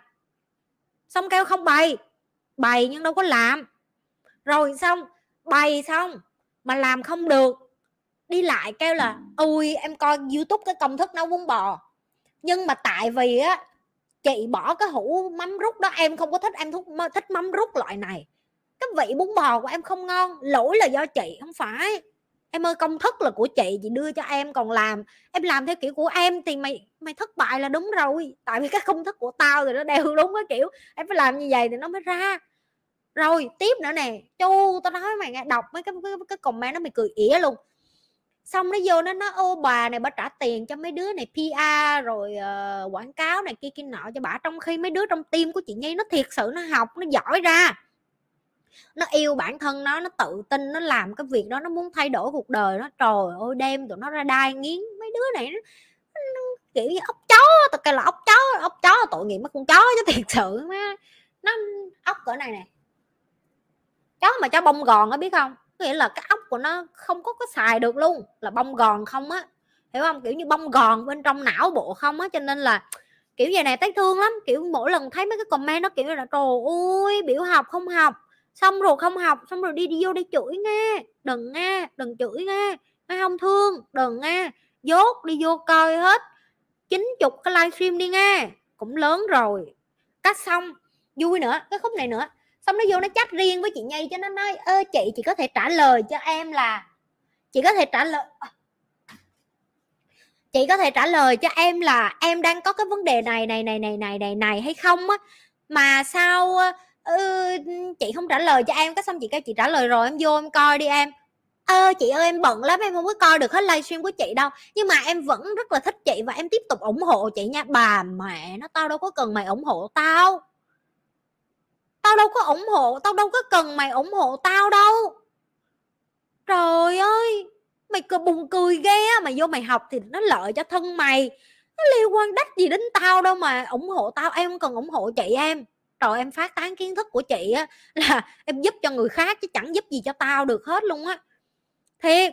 Xong kêu không bày bày nhưng đâu có làm. Rồi xong bày xong mà làm không được. Đi lại kêu là ui em coi youtube cái công thức nấu bún bò. Nhưng mà tại vì á chị bỏ cái hũ mắm rút đó em không có thích em thích, thích mắm rút loại này cái vị bún bò của em không ngon lỗi là do chị không phải. Em ơi công thức là của chị chị đưa cho em còn làm em làm theo kiểu của em thì mày mày thất bại là đúng rồi. Tại vì cái công thức của tao thì nó đều đúng cái kiểu em phải làm như vậy thì nó mới ra. Rồi tiếp nữa nè chu tao nói mày nghe đọc mấy cái cái, cái comment nó mày cười ỉa luôn. Xong nó vô nó nói ô bà này bà trả tiền cho mấy đứa này PR rồi uh, quảng cáo này kia kia nọ cho bà. Trong khi mấy đứa trong tim của chị Nhi nó thiệt sự nó học nó giỏi ra nó yêu bản thân nó nó tự tin nó làm cái việc đó nó muốn thay đổi cuộc đời nó. Trời ơi đem tụi nó ra đai nghiến mấy đứa này nó, nó kiểu như ốc chó tao kêu là ốc chó ốc chó tội nghiệp mấy con chó chứ thiệt sự má. Nó ốc cỡ này nè. Chó mà chó bông gòn á biết không? Nghĩa là cái ốc của nó không có có xài được luôn là bông gòn không á. Hiểu không? Kiểu như bông gòn bên trong não bộ không á cho nên là kiểu vậy này thấy thương lắm. Kiểu mỗi lần thấy mấy cái comment nó kiểu là trời ơi biểu học không học xong rồi không học, xong rồi đi đi vô đi chửi nghe đừng nghe đừng chửi nghe nghe không thương, đừng nghe dốt đi vô coi hết, chín chục cái livestream đi nghe cũng lớn rồi. Cắt xong, vui nữa, cái khúc này nữa. Xong nó vô nó chat riêng với chị nhi cho nó nói, ơ, chị chị có thể trả lời cho em là, chị có thể trả lời chị có thể trả lời cho em là em đang có cái vấn đề này này này này này này này hay không á. Mà sao ừ, chị không trả lời cho em cái xong chị kêu chị trả lời rồi em vô em coi đi em. Ơ chị ơi em bận lắm em không có coi được hết livestream của chị đâu. Nhưng mà em vẫn rất là thích chị và em tiếp tục ủng hộ chị nha. Bà mẹ nó tao đâu có cần mày ủng hộ tao. Tao đâu có ủng hộ tao đâu có cần mày ủng hộ tao đâu. Trời ơi mày cười buồn cười ghê á. Mày vô mày học thì nó lợi cho thân mày. Nó liên quan đắt gì đến tao đâu mà ủng hộ tao em không cần ủng hộ chị em rồi em phát tán kiến thức của chị á là em giúp cho người khác chứ chẳng giúp gì cho tao được hết luôn á. Thiệt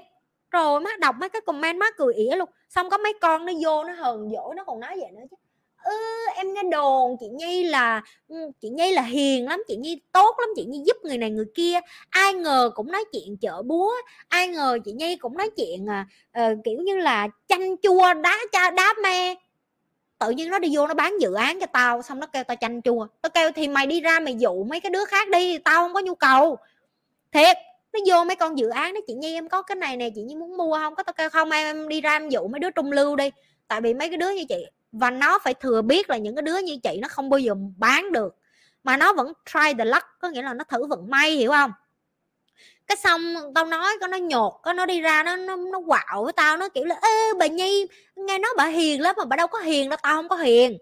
rồi má đọc mấy cái comment má cười ỉa luôn. Xong có mấy con nó vô nó hờn dỗi nó còn nói vậy nữa chứ. Ừ, em nghe đồn chị nhi là ừ, chị nhi là hiền lắm chị nhi tốt lắm chị nhi giúp người này người kia. Ai ngờ cũng nói chuyện chợ búa ai ngờ chị nhi cũng nói chuyện uh, kiểu như là chanh chua đá cha đá me tự nhiên nó đi vô nó bán dự án cho tao xong nó kêu tao chanh chua. Tao kêu thì mày đi ra mày dụ mấy cái đứa khác đi tao không có nhu cầu. Thiệt nó vô mấy con dự án đó chị nhi em có cái này nè chị nhi muốn mua không? Có tao kêu không em, em đi ra em dụ mấy đứa trung lưu đi. Tại vì mấy cái đứa như chị và nó phải thừa biết là những cái đứa như chị nó không bao giờ bán được. Mà nó vẫn try the luck có nghĩa là nó thử vận may hiểu không? Cái xong tao nói có nó nhột có nó đi ra nó nó nó quạo với tao, nó kiểu là, ê, bà nhi, nghe nói bà hiền lắm mà bà đâu có hiền đâu, tao không có hiền.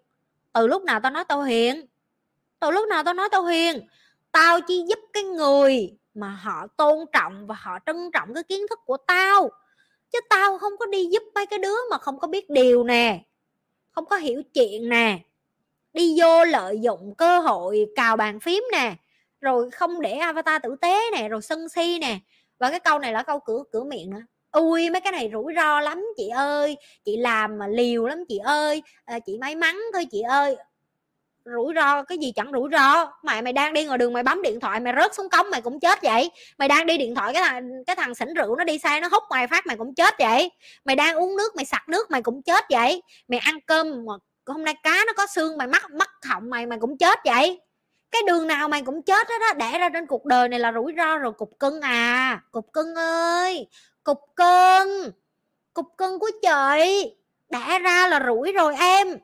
Từ lúc nào tao nói tao hiền? Từ lúc nào tao nói tao hiền? Tao chỉ giúp cái người mà họ tôn trọng và họ trân trọng cái kiến thức của tao. Chứ tao không có đi giúp mấy cái đứa mà không có biết điều nè, không có hiểu chuyện nè, đi vô lợi dụng cơ hội cào bàn phím nè rồi không để avatar tử tế nè rồi sân si nè. Và cái câu này là câu cửa cửa miệng nữa. Ui mấy cái này rủi ro lắm chị ơi. Chị làm mà liều lắm chị ơi. À, chị may mắn thôi chị ơi. Rủi ro cái gì chẳng rủi ro? Mày mày đang đi ngoài đường mày bấm điện thoại mày rớt xuống cống mày cũng chết vậy. Mày đang đi điện thoại cái thằng cái thằng xỉn rượu nó đi sai nó hút mày phát mày cũng chết vậy. Mày đang uống nước mày sặc nước mày cũng chết vậy. Mày ăn cơm mà hôm nay cá nó có xương mày mắc mắc họng mày mày cũng chết vậy cái đường nào mày cũng chết hết á, đẻ ra trên cuộc đời này là rủi ro rồi, cục cưng à cục cưng ơi, cục cưng cục cưng của chị đẻ ra là rủi rồi em.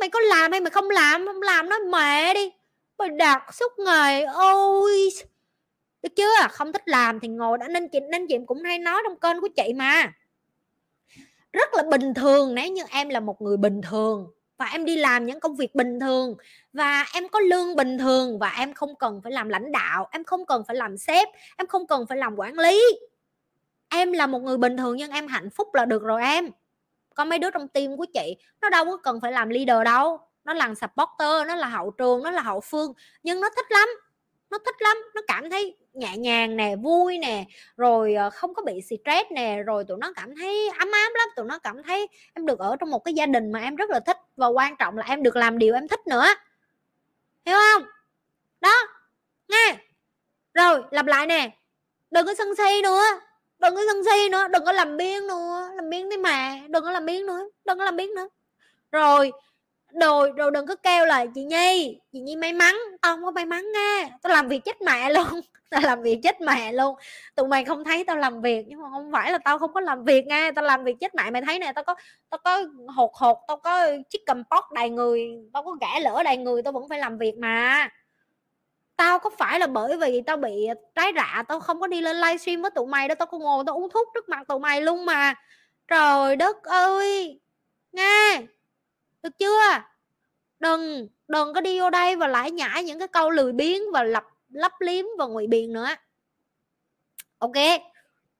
Mày có làm hay mày không làm không làm nó mẹ đi, mày đặt suốt ngày, ôi, được chưa? Không thích làm thì ngồi đã, nên chị nên chị cũng hay nói trong kênh của chị mà. Rất là bình thường, nếu như em là một người bình thường và em đi làm những công việc bình thường, và em có lương bình thường, và em không cần phải làm lãnh đạo, em không cần phải làm sếp, em không cần phải làm quản lý. Em là một người bình thường nhưng em hạnh phúc là được rồi em. Có mấy đứa trong team của chị, nó đâu có cần phải làm leader đâu. Nó là supporter, nó là hậu trường, nó là hậu phương, nhưng nó thích lắm, nó thích lắm, nó cảm thấy nhẹ nhàng nè, vui nè, rồi ờ, không có bị stress nè, rồi tụi nó cảm thấy ấm áp lắm, tụi nó cảm thấy em được ở trong một cái gia đình mà em rất là thích và quan trọng là em được làm điều em thích nữa. Hiểu không? Đó, nghe. Rồi, lặp lại nè. Đừng có sân si nữa, đừng có sân si nữa, đừng có làm biếng nữa, làm biếng với mà đừng có làm biếng nữa, đừng có làm biếng nữa. Rồi rồi rồi đừng có kêu là, chị nhi chị nhi may mắn, tao không có may mắn nha, tao làm việc chết mẹ luôn tao làm việc chết mẹ luôn. Tụi mày không thấy tao làm việc, nhưng mà không phải là tao không có làm việc nha. Tao làm việc chết mẹ, mày thấy nè, tao có tao có hột hột, tao có chiếc cầm pot đầy người, tao có gã lỡ đầy người, tao vẫn phải làm việc mà. Tao có phải là bởi vì tao bị trái rạ, tao không có đi lên livestream với tụi mày đâu tao có ngồi tao uống thuốc trước mặt tụi mày luôn mà. Trời đất ơi! Nghe! Được chưa? Đừng đừng có đi vô đây và lại nhảy những cái câu lười biếng và lập lấp liếm và ngụy biện nữa. Ok.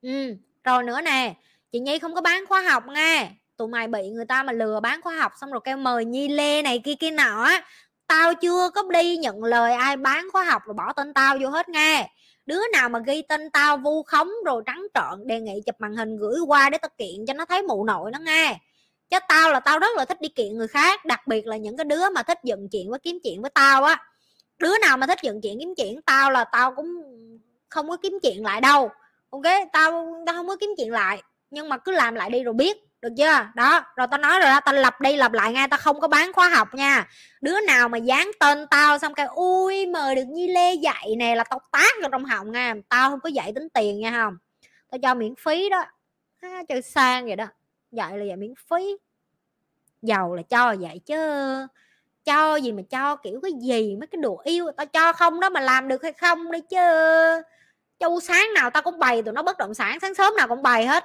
Ừ rồi nữa nè. Chị nhi không có bán khóa học nghe tụi mày bị người ta mà lừa bán khóa học xong rồi kêu mời nhi lê này kia kia nọ tao chưa có đi nhận lời ai bán khóa học rồi bỏ tên tao vô hết nghe đứa nào mà ghi tên tao vu khống rồi trắng trợn, đề nghị chụp màn hình gửi qua để tao kiện cho nó thấy mụ nội nó nghe chứ tao là tao rất là thích đi kiện người khác, đặc biệt là những cái đứa mà thích dựng chuyện với kiếm chuyện với tao á đứa nào mà thích dựng chuyện kiếm chuyện tao là tao cũng không có kiếm chuyện lại đâu. Ok tao tao không có kiếm chuyện lại nhưng mà cứ làm lại đi rồi biết được chưa? Đó rồi tao nói rồi đó tao lập đi lập lại ngay tao không có bán khóa học nha. Đứa nào mà dán tên tao xong cái ui mời được như lê dạy nè là tao tát vào trong họng nha. Tao không có dạy tính tiền nha không tao cho miễn phí đó. À, chơi sang vậy đó. Dạy là dạy miễn phí. Giàu là cho vậy chứ cho gì mà cho kiểu cái gì mấy cái đồ yêu tao cho không đó mà làm được hay không đấy chứ. Châu sáng nào tao cũng bày tụi nó bất động sản sáng sớm nào cũng bày hết.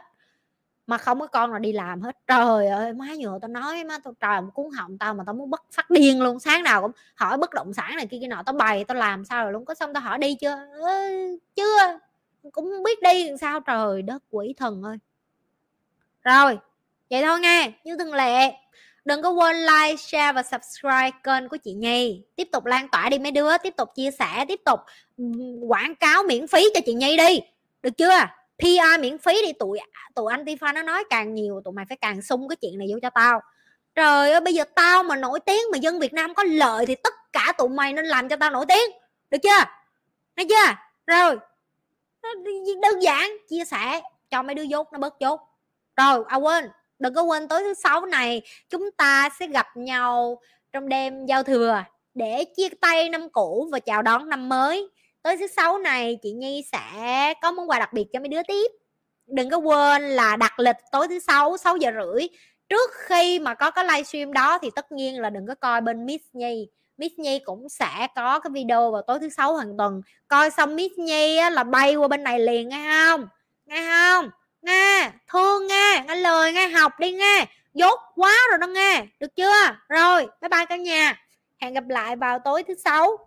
Mà không có con nào đi làm hết. Trời ơi má nhựa tao nói má tao trời cuốn họng tao mà tao muốn bất phát điên luôn. Sáng nào cũng hỏi bất động sản này kia kia nọ tao bày tao làm sao rồi luôn. Có xong tao hỏi đi chưa? Ừ, chưa. Cũng không biết đi làm sao? Trời đất quỷ thần ơi. Rồi vậy thôi nghe như thường lệ đừng có quên like, share và subscribe kênh của chị nhi. Tiếp tục lan tỏa đi mấy đứa, tiếp tục chia sẻ, tiếp tục ừ, quảng cáo miễn phí cho chị nhi đi. Được chưa? PR miễn phí đi, tụi tụi anh Tifa nó nói càng nhiều, tụi mày phải càng sung cái chuyện này vô cho tao. Trời ơi, bây giờ tao mà nổi tiếng mà dân Việt Nam có lợi thì tất cả tụi mày nên làm cho tao nổi tiếng. Được chưa? Thấy chưa? Rồi. Đơn giản, chia sẻ, cho mấy đứa dốt nó bớt dốt. Rồi à quên đừng có quên tối thứ sáu này chúng ta sẽ gặp nhau trong đêm giao thừa để chia tay năm cũ và chào đón năm mới. Tối thứ sáu này chị Nhi sẽ có món quà đặc biệt cho mấy đứa tiếp. Đừng có quên là đặt lịch tối thứ sáu 6 giờ rưỡi. Trước khi mà có cái livestream đó thì tất nhiên là đừng có coi bên Miss Nhi. Miss Nhi cũng sẽ có cái video vào tối thứ sáu hàng tuần. Coi xong Miss Nhi á, là bay qua bên này liền nghe không? Nghe không? Nghe thương nghe nghe lời nghe học đi nghe dốt quá rồi đó nghe được chưa? Rồi, bye bye cả nhà. Hẹn gặp lại vào tối thứ sáu.